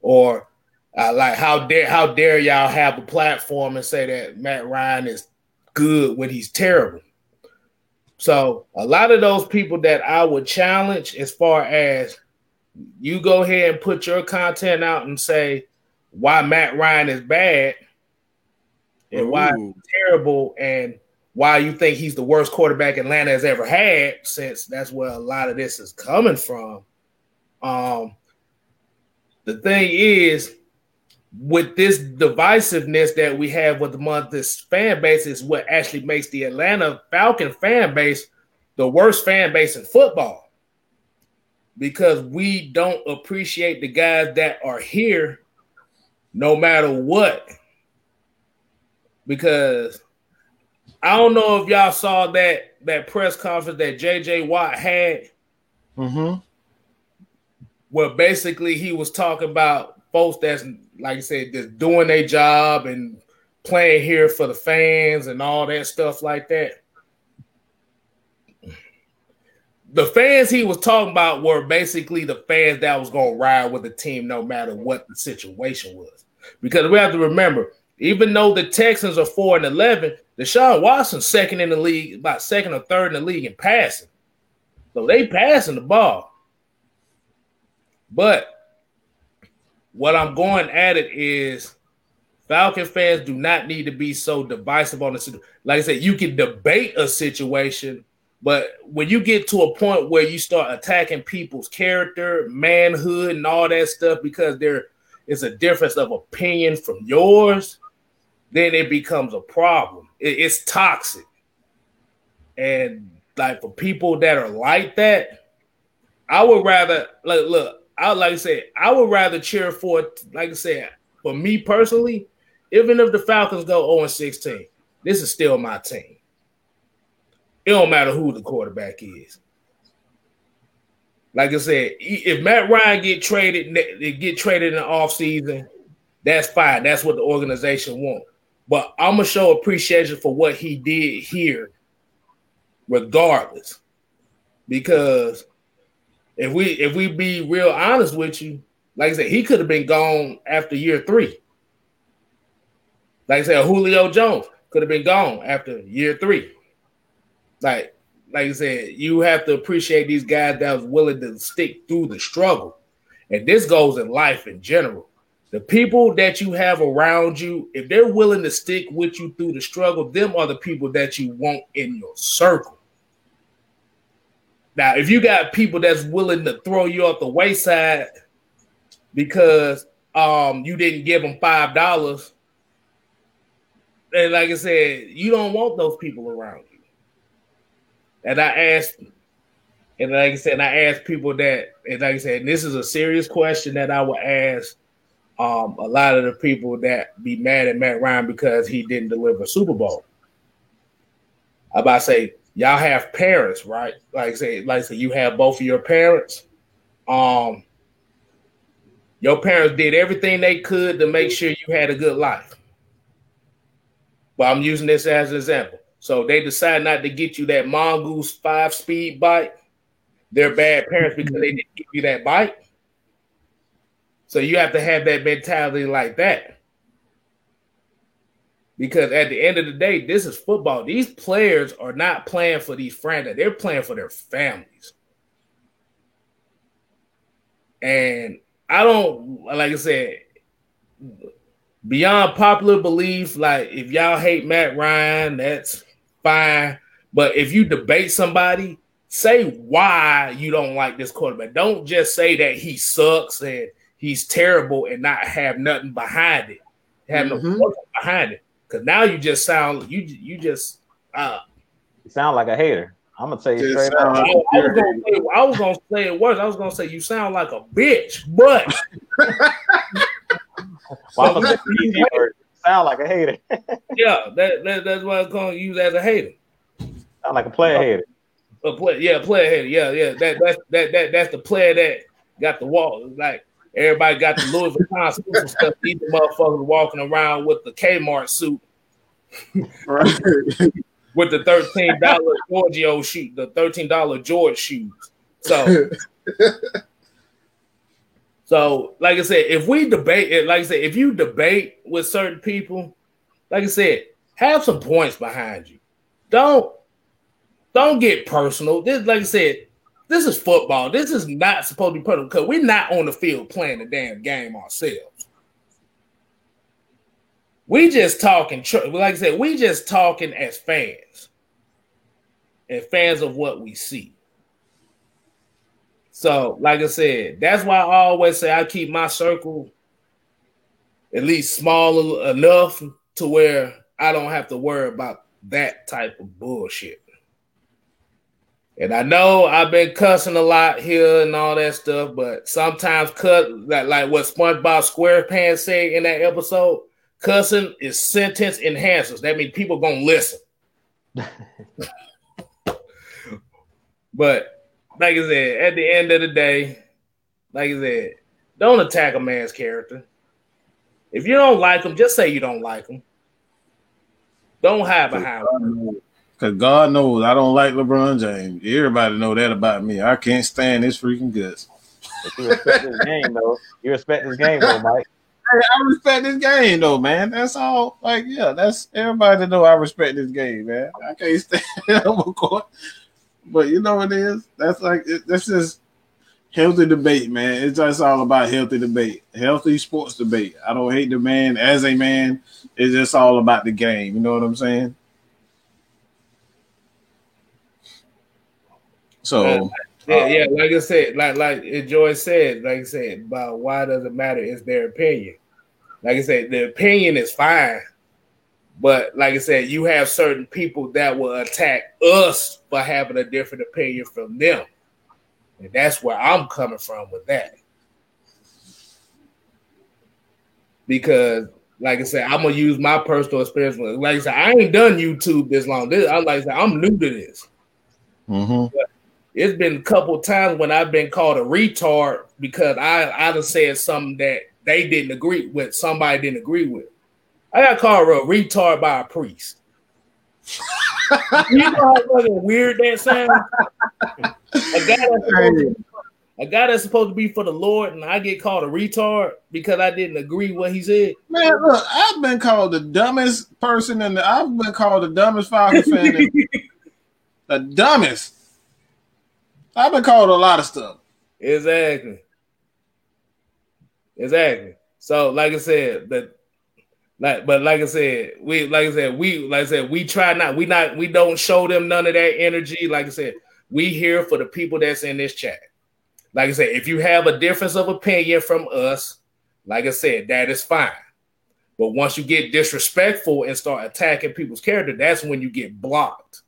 [SPEAKER 2] Or uh, like how dare how dare y'all have a platform and say that Matt Ryan is good when he's terrible. So a lot of those people that I would challenge as far as you go ahead and put your content out and say why Matt Ryan is bad and Ooh. why terrible and why you think he's the worst quarterback Atlanta has ever had, since that's where a lot of this is coming from. Um, the thing is, with this divisiveness that we have with the month, this fan base is what actually makes the Atlanta Falcon fan base the worst fan base in football because we don't appreciate the guys that are here no matter what. Because I don't know if y'all saw that that press conference that JJ Watt had.
[SPEAKER 1] Mm-hmm.
[SPEAKER 2] Where basically he was talking about folks that's like I said, just doing their job and playing here for the fans and all that stuff like that. The fans he was talking about were basically the fans that was going to ride with the team no matter what the situation was. Because we have to remember, even though the Texans are 4 and 11, Deshaun Watson second in the league, about second or third in the league in passing. So they passing the ball. But what I'm going at it is Falcon fans do not need to be so divisive on the situation. like I said, you can debate a situation, but when you get to a point where you start attacking people's character, manhood, and all that stuff because there is a difference of opinion from yours, then it becomes a problem. It, it's toxic. And like for people that are like that, I would rather like look, I like I said, I would rather cheer for like I said, for me personally, even if the Falcons go 0 16, this is still my team. It don't matter who the quarterback is. Like I said, if Matt Ryan get traded, get traded in the offseason, that's fine. That's what the organization wants. But I'm gonna show appreciation for what he did here, regardless. Because if we if we be real honest with you, like I said, he could have been gone after year three. Like I said, Julio Jones could have been gone after year three. Like, like I said, you have to appreciate these guys that was willing to stick through the struggle. And this goes in life in general. The people that you have around you, if they're willing to stick with you through the struggle, them are the people that you want in your circle. Now, if you got people that's willing to throw you off the wayside because um you didn't give them five dollars, and like I said, you don't want those people around you. And I asked, and like I said, and I asked people that, and like I said, this is a serious question that I would ask um, a lot of the people that be mad at Matt Ryan because he didn't deliver Super Bowl. I about to say y'all have parents, right? Like I say, like I say, you have both of your parents. Um, your parents did everything they could to make sure you had a good life. But I'm using this as an example. So they decide not to get you that mongoose five speed bike. They're bad parents because they didn't give you that bike. So you have to have that mentality like that. Because at the end of the day, this is football. These players are not playing for these franchises. They're playing for their families. And I don't like I said, beyond popular belief, like if y'all hate Matt Ryan, that's fine. But if you debate somebody, say why you don't like this quarterback. Don't just say that he sucks and he's terrible and not have nothing behind it. Have mm-hmm. no behind it. Cause now you just sound you you just uh
[SPEAKER 3] you sound like a hater. I'm gonna tell you straight up. I, I,
[SPEAKER 2] was gonna say, I was gonna say it worse. I was gonna say you sound like a bitch, but
[SPEAKER 3] well, I'm gonna easy word. Sound like a hater.
[SPEAKER 2] yeah, that, that that's why I'm gonna use as a hater.
[SPEAKER 3] Sound like a player hater.
[SPEAKER 2] A play, yeah, player hater. Yeah, yeah. That that's that that that's the player that got the wall. Like everybody got the Louis Vuitton stuff. These motherfuckers walking around with the Kmart suit. Right with the thirteen dollar Giorgio shoe, the thirteen dollar George shoes. So, so like I said, if we debate, it, like I said, if you debate with certain people, like I said, have some points behind you. Don't don't get personal. This, like I said, this is football. This is not supposed to be personal because we're not on the field playing the damn game ourselves. We just talking, like I said, we just talking as fans and fans of what we see. So, like I said, that's why I always say I keep my circle at least small enough to where I don't have to worry about that type of bullshit. And I know I've been cussing a lot here and all that stuff, but sometimes cut like, like what SpongeBob SquarePants said in that episode Cussing is sentence enhancers. That means people gonna listen. but like I said, at the end of the day, like I said, don't attack a man's character. If you don't like them, just say you don't like them. Don't hide behind him.
[SPEAKER 1] Cause God knows I don't like LeBron James. Everybody know that about me. I can't stand his freaking guts.
[SPEAKER 3] But you respect his game though. You respect his game though, Mike.
[SPEAKER 1] I respect this game though, man. That's all. Like, yeah, that's everybody to know I respect this game, man. I can't stand on court, but you know what it is. That's like it, that's just healthy debate, man. It's just all about healthy debate, healthy sports debate. I don't hate the man as a man. It's just all about the game. You know what I'm saying? So.
[SPEAKER 2] Yeah, uh, yeah, like I said, like like Joy said, like I said, about why does it matter? It's their opinion. Like I said, the opinion is fine, but like I said, you have certain people that will attack us for having a different opinion from them, and that's where I'm coming from with that. Because, like I said, I'm gonna use my personal experience. Like I said, I ain't done YouTube this long. This, I like I said, I'm new to this.
[SPEAKER 1] Mm-hmm.
[SPEAKER 2] It's been a couple times when I've been called a retard because I I said something that they didn't agree with, somebody didn't agree with. I got called a retard by a priest. you know how fucking weird that sounds? a, guy to, a guy that's supposed to be for the Lord, and I get called a retard because I didn't agree what he said.
[SPEAKER 1] Man, look, I've been called the dumbest person, and I've been called the dumbest Falcons fan. the dumbest. I've been called a lot of stuff.
[SPEAKER 2] Exactly. Exactly. So, like I said, that like, but like I said, we like I said, we like I said, we try not, we not, we don't show them none of that energy. Like I said, we here for the people that's in this chat. Like I said, if you have a difference of opinion from us, like I said, that is fine. But once you get disrespectful and start attacking people's character, that's when you get blocked.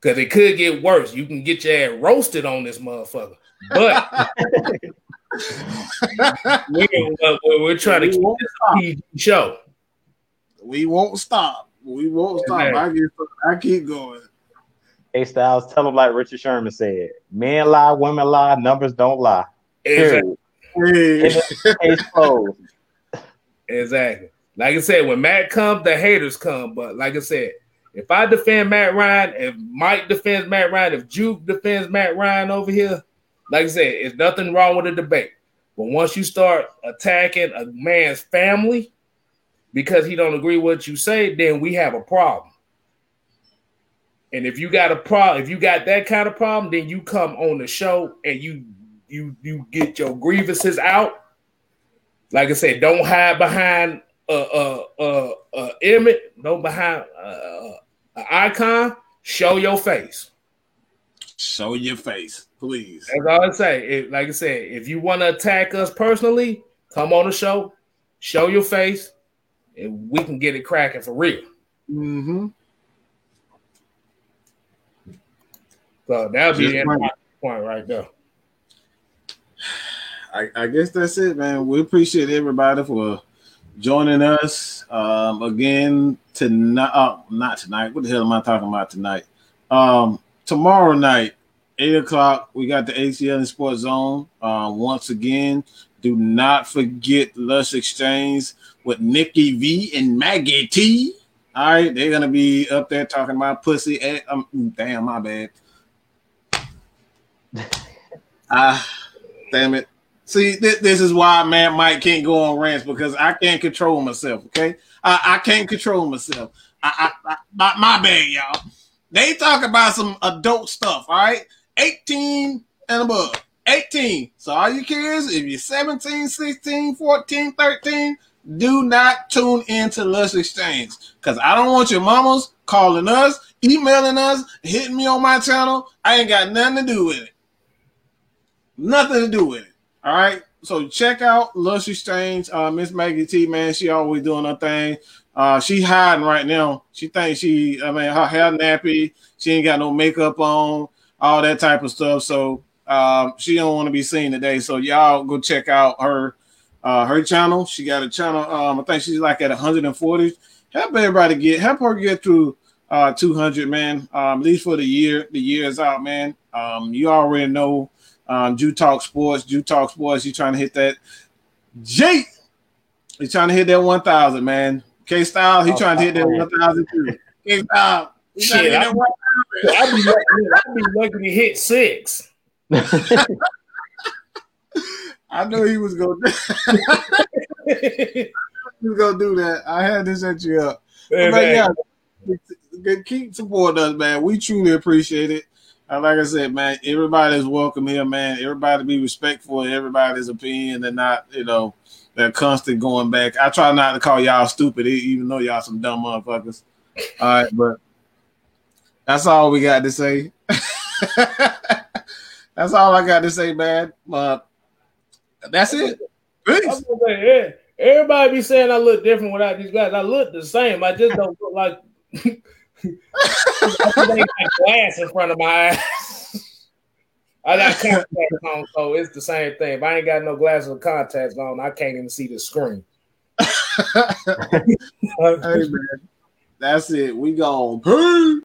[SPEAKER 2] Because it could get worse. You can get your ass roasted on this motherfucker. But Uh, we're, we're, trying to keep this show.
[SPEAKER 1] We won't stop. We won't stop. I, get, I keep going.
[SPEAKER 3] Hey Styles, tell them like Richard Sherman said: "Men lie, women lie, numbers don't lie." Exactly.
[SPEAKER 2] exactly. Like I said, when Matt comes, the haters come. But like I said, if I defend Matt Ryan, if Mike defends Matt Ryan, if Juke defends Matt Ryan over here, like I said, it's nothing wrong with a debate. But once you start attacking a man's family because he don't agree with what you say, then we have a problem. And if you got a problem, if you got that kind of problem, then you come on the show and you you you get your grievances out. Like I said, don't hide behind a a a, a image, don't behind a, a icon. Show your face.
[SPEAKER 1] Show your face, please.
[SPEAKER 2] That's all I say. If, like I said, if you want to attack us personally, come on the show, show your face, and we can get it cracking for real.
[SPEAKER 1] Mm-hmm.
[SPEAKER 2] So that'll be the point right there.
[SPEAKER 1] I, I, guess that's it, man. We appreciate everybody for joining us um, again tonight. Oh, not tonight. What the hell am I talking about tonight? Um, tomorrow night, eight o'clock. We got the ACL and Sports Zone. Uh, once again, do not forget Lush Exchange with Nikki V and Maggie T. All right, they're gonna be up there talking about pussy. At, um, damn, my bad. Ah, damn it. See, th- this is why man Mike can't go on rants because I can't control myself. Okay, I, I can't control myself. I, I, I my, my bad, y'all. They talk about some adult stuff. All right, eighteen and above. 18. So all you kids, if you're 17, 16, 14, 13, do not tune into Lush Exchange because I don't want your mamas calling us, emailing us, hitting me on my channel. I ain't got nothing to do with it. Nothing to do with it. All right. So check out Lush Exchange. Uh, Miss Maggie T, man, she always doing her thing. Uh, she hiding right now. She thinks she, I mean, her hair nappy. She ain't got no makeup on, all that type of stuff. So um, she don't want to be seen today. So y'all go check out her uh, her channel. She got a channel. Um, I think she's like at 140. Help everybody get help her get through uh 200, man. Um, at least for the year. The year is out, man. Um, you already know um, Jew Talk Sports, Jew Talk Sports. You trying to hit that Jake? He's trying to hit that 1,000, man. K Style, he oh, trying to hit that 1,000 too. K Style, he trying
[SPEAKER 2] to hit that 1,000. I'd be, lucky, be lucky to hit six.
[SPEAKER 1] I knew he was gonna. he was gonna do that. I had to set you up. Hey, but yeah, keep supporting us, man. We truly appreciate it. And like I said, man, everybody's welcome here, man. Everybody be respectful of everybody's opinion and not, you know, that constant going back. I try not to call y'all stupid, even though y'all some dumb motherfuckers. All right, but that's all we got to say. that's all I got to say, man. But that's it. Peace.
[SPEAKER 2] Say, everybody be saying I look different without these guys. I look the same. I just don't look like I got glass in front of my eyes. I got contacts on, so it's the same thing. If I ain't got no glasses or contacts on, I can't even see the screen.
[SPEAKER 1] hey man, that's it. We gone. Peace.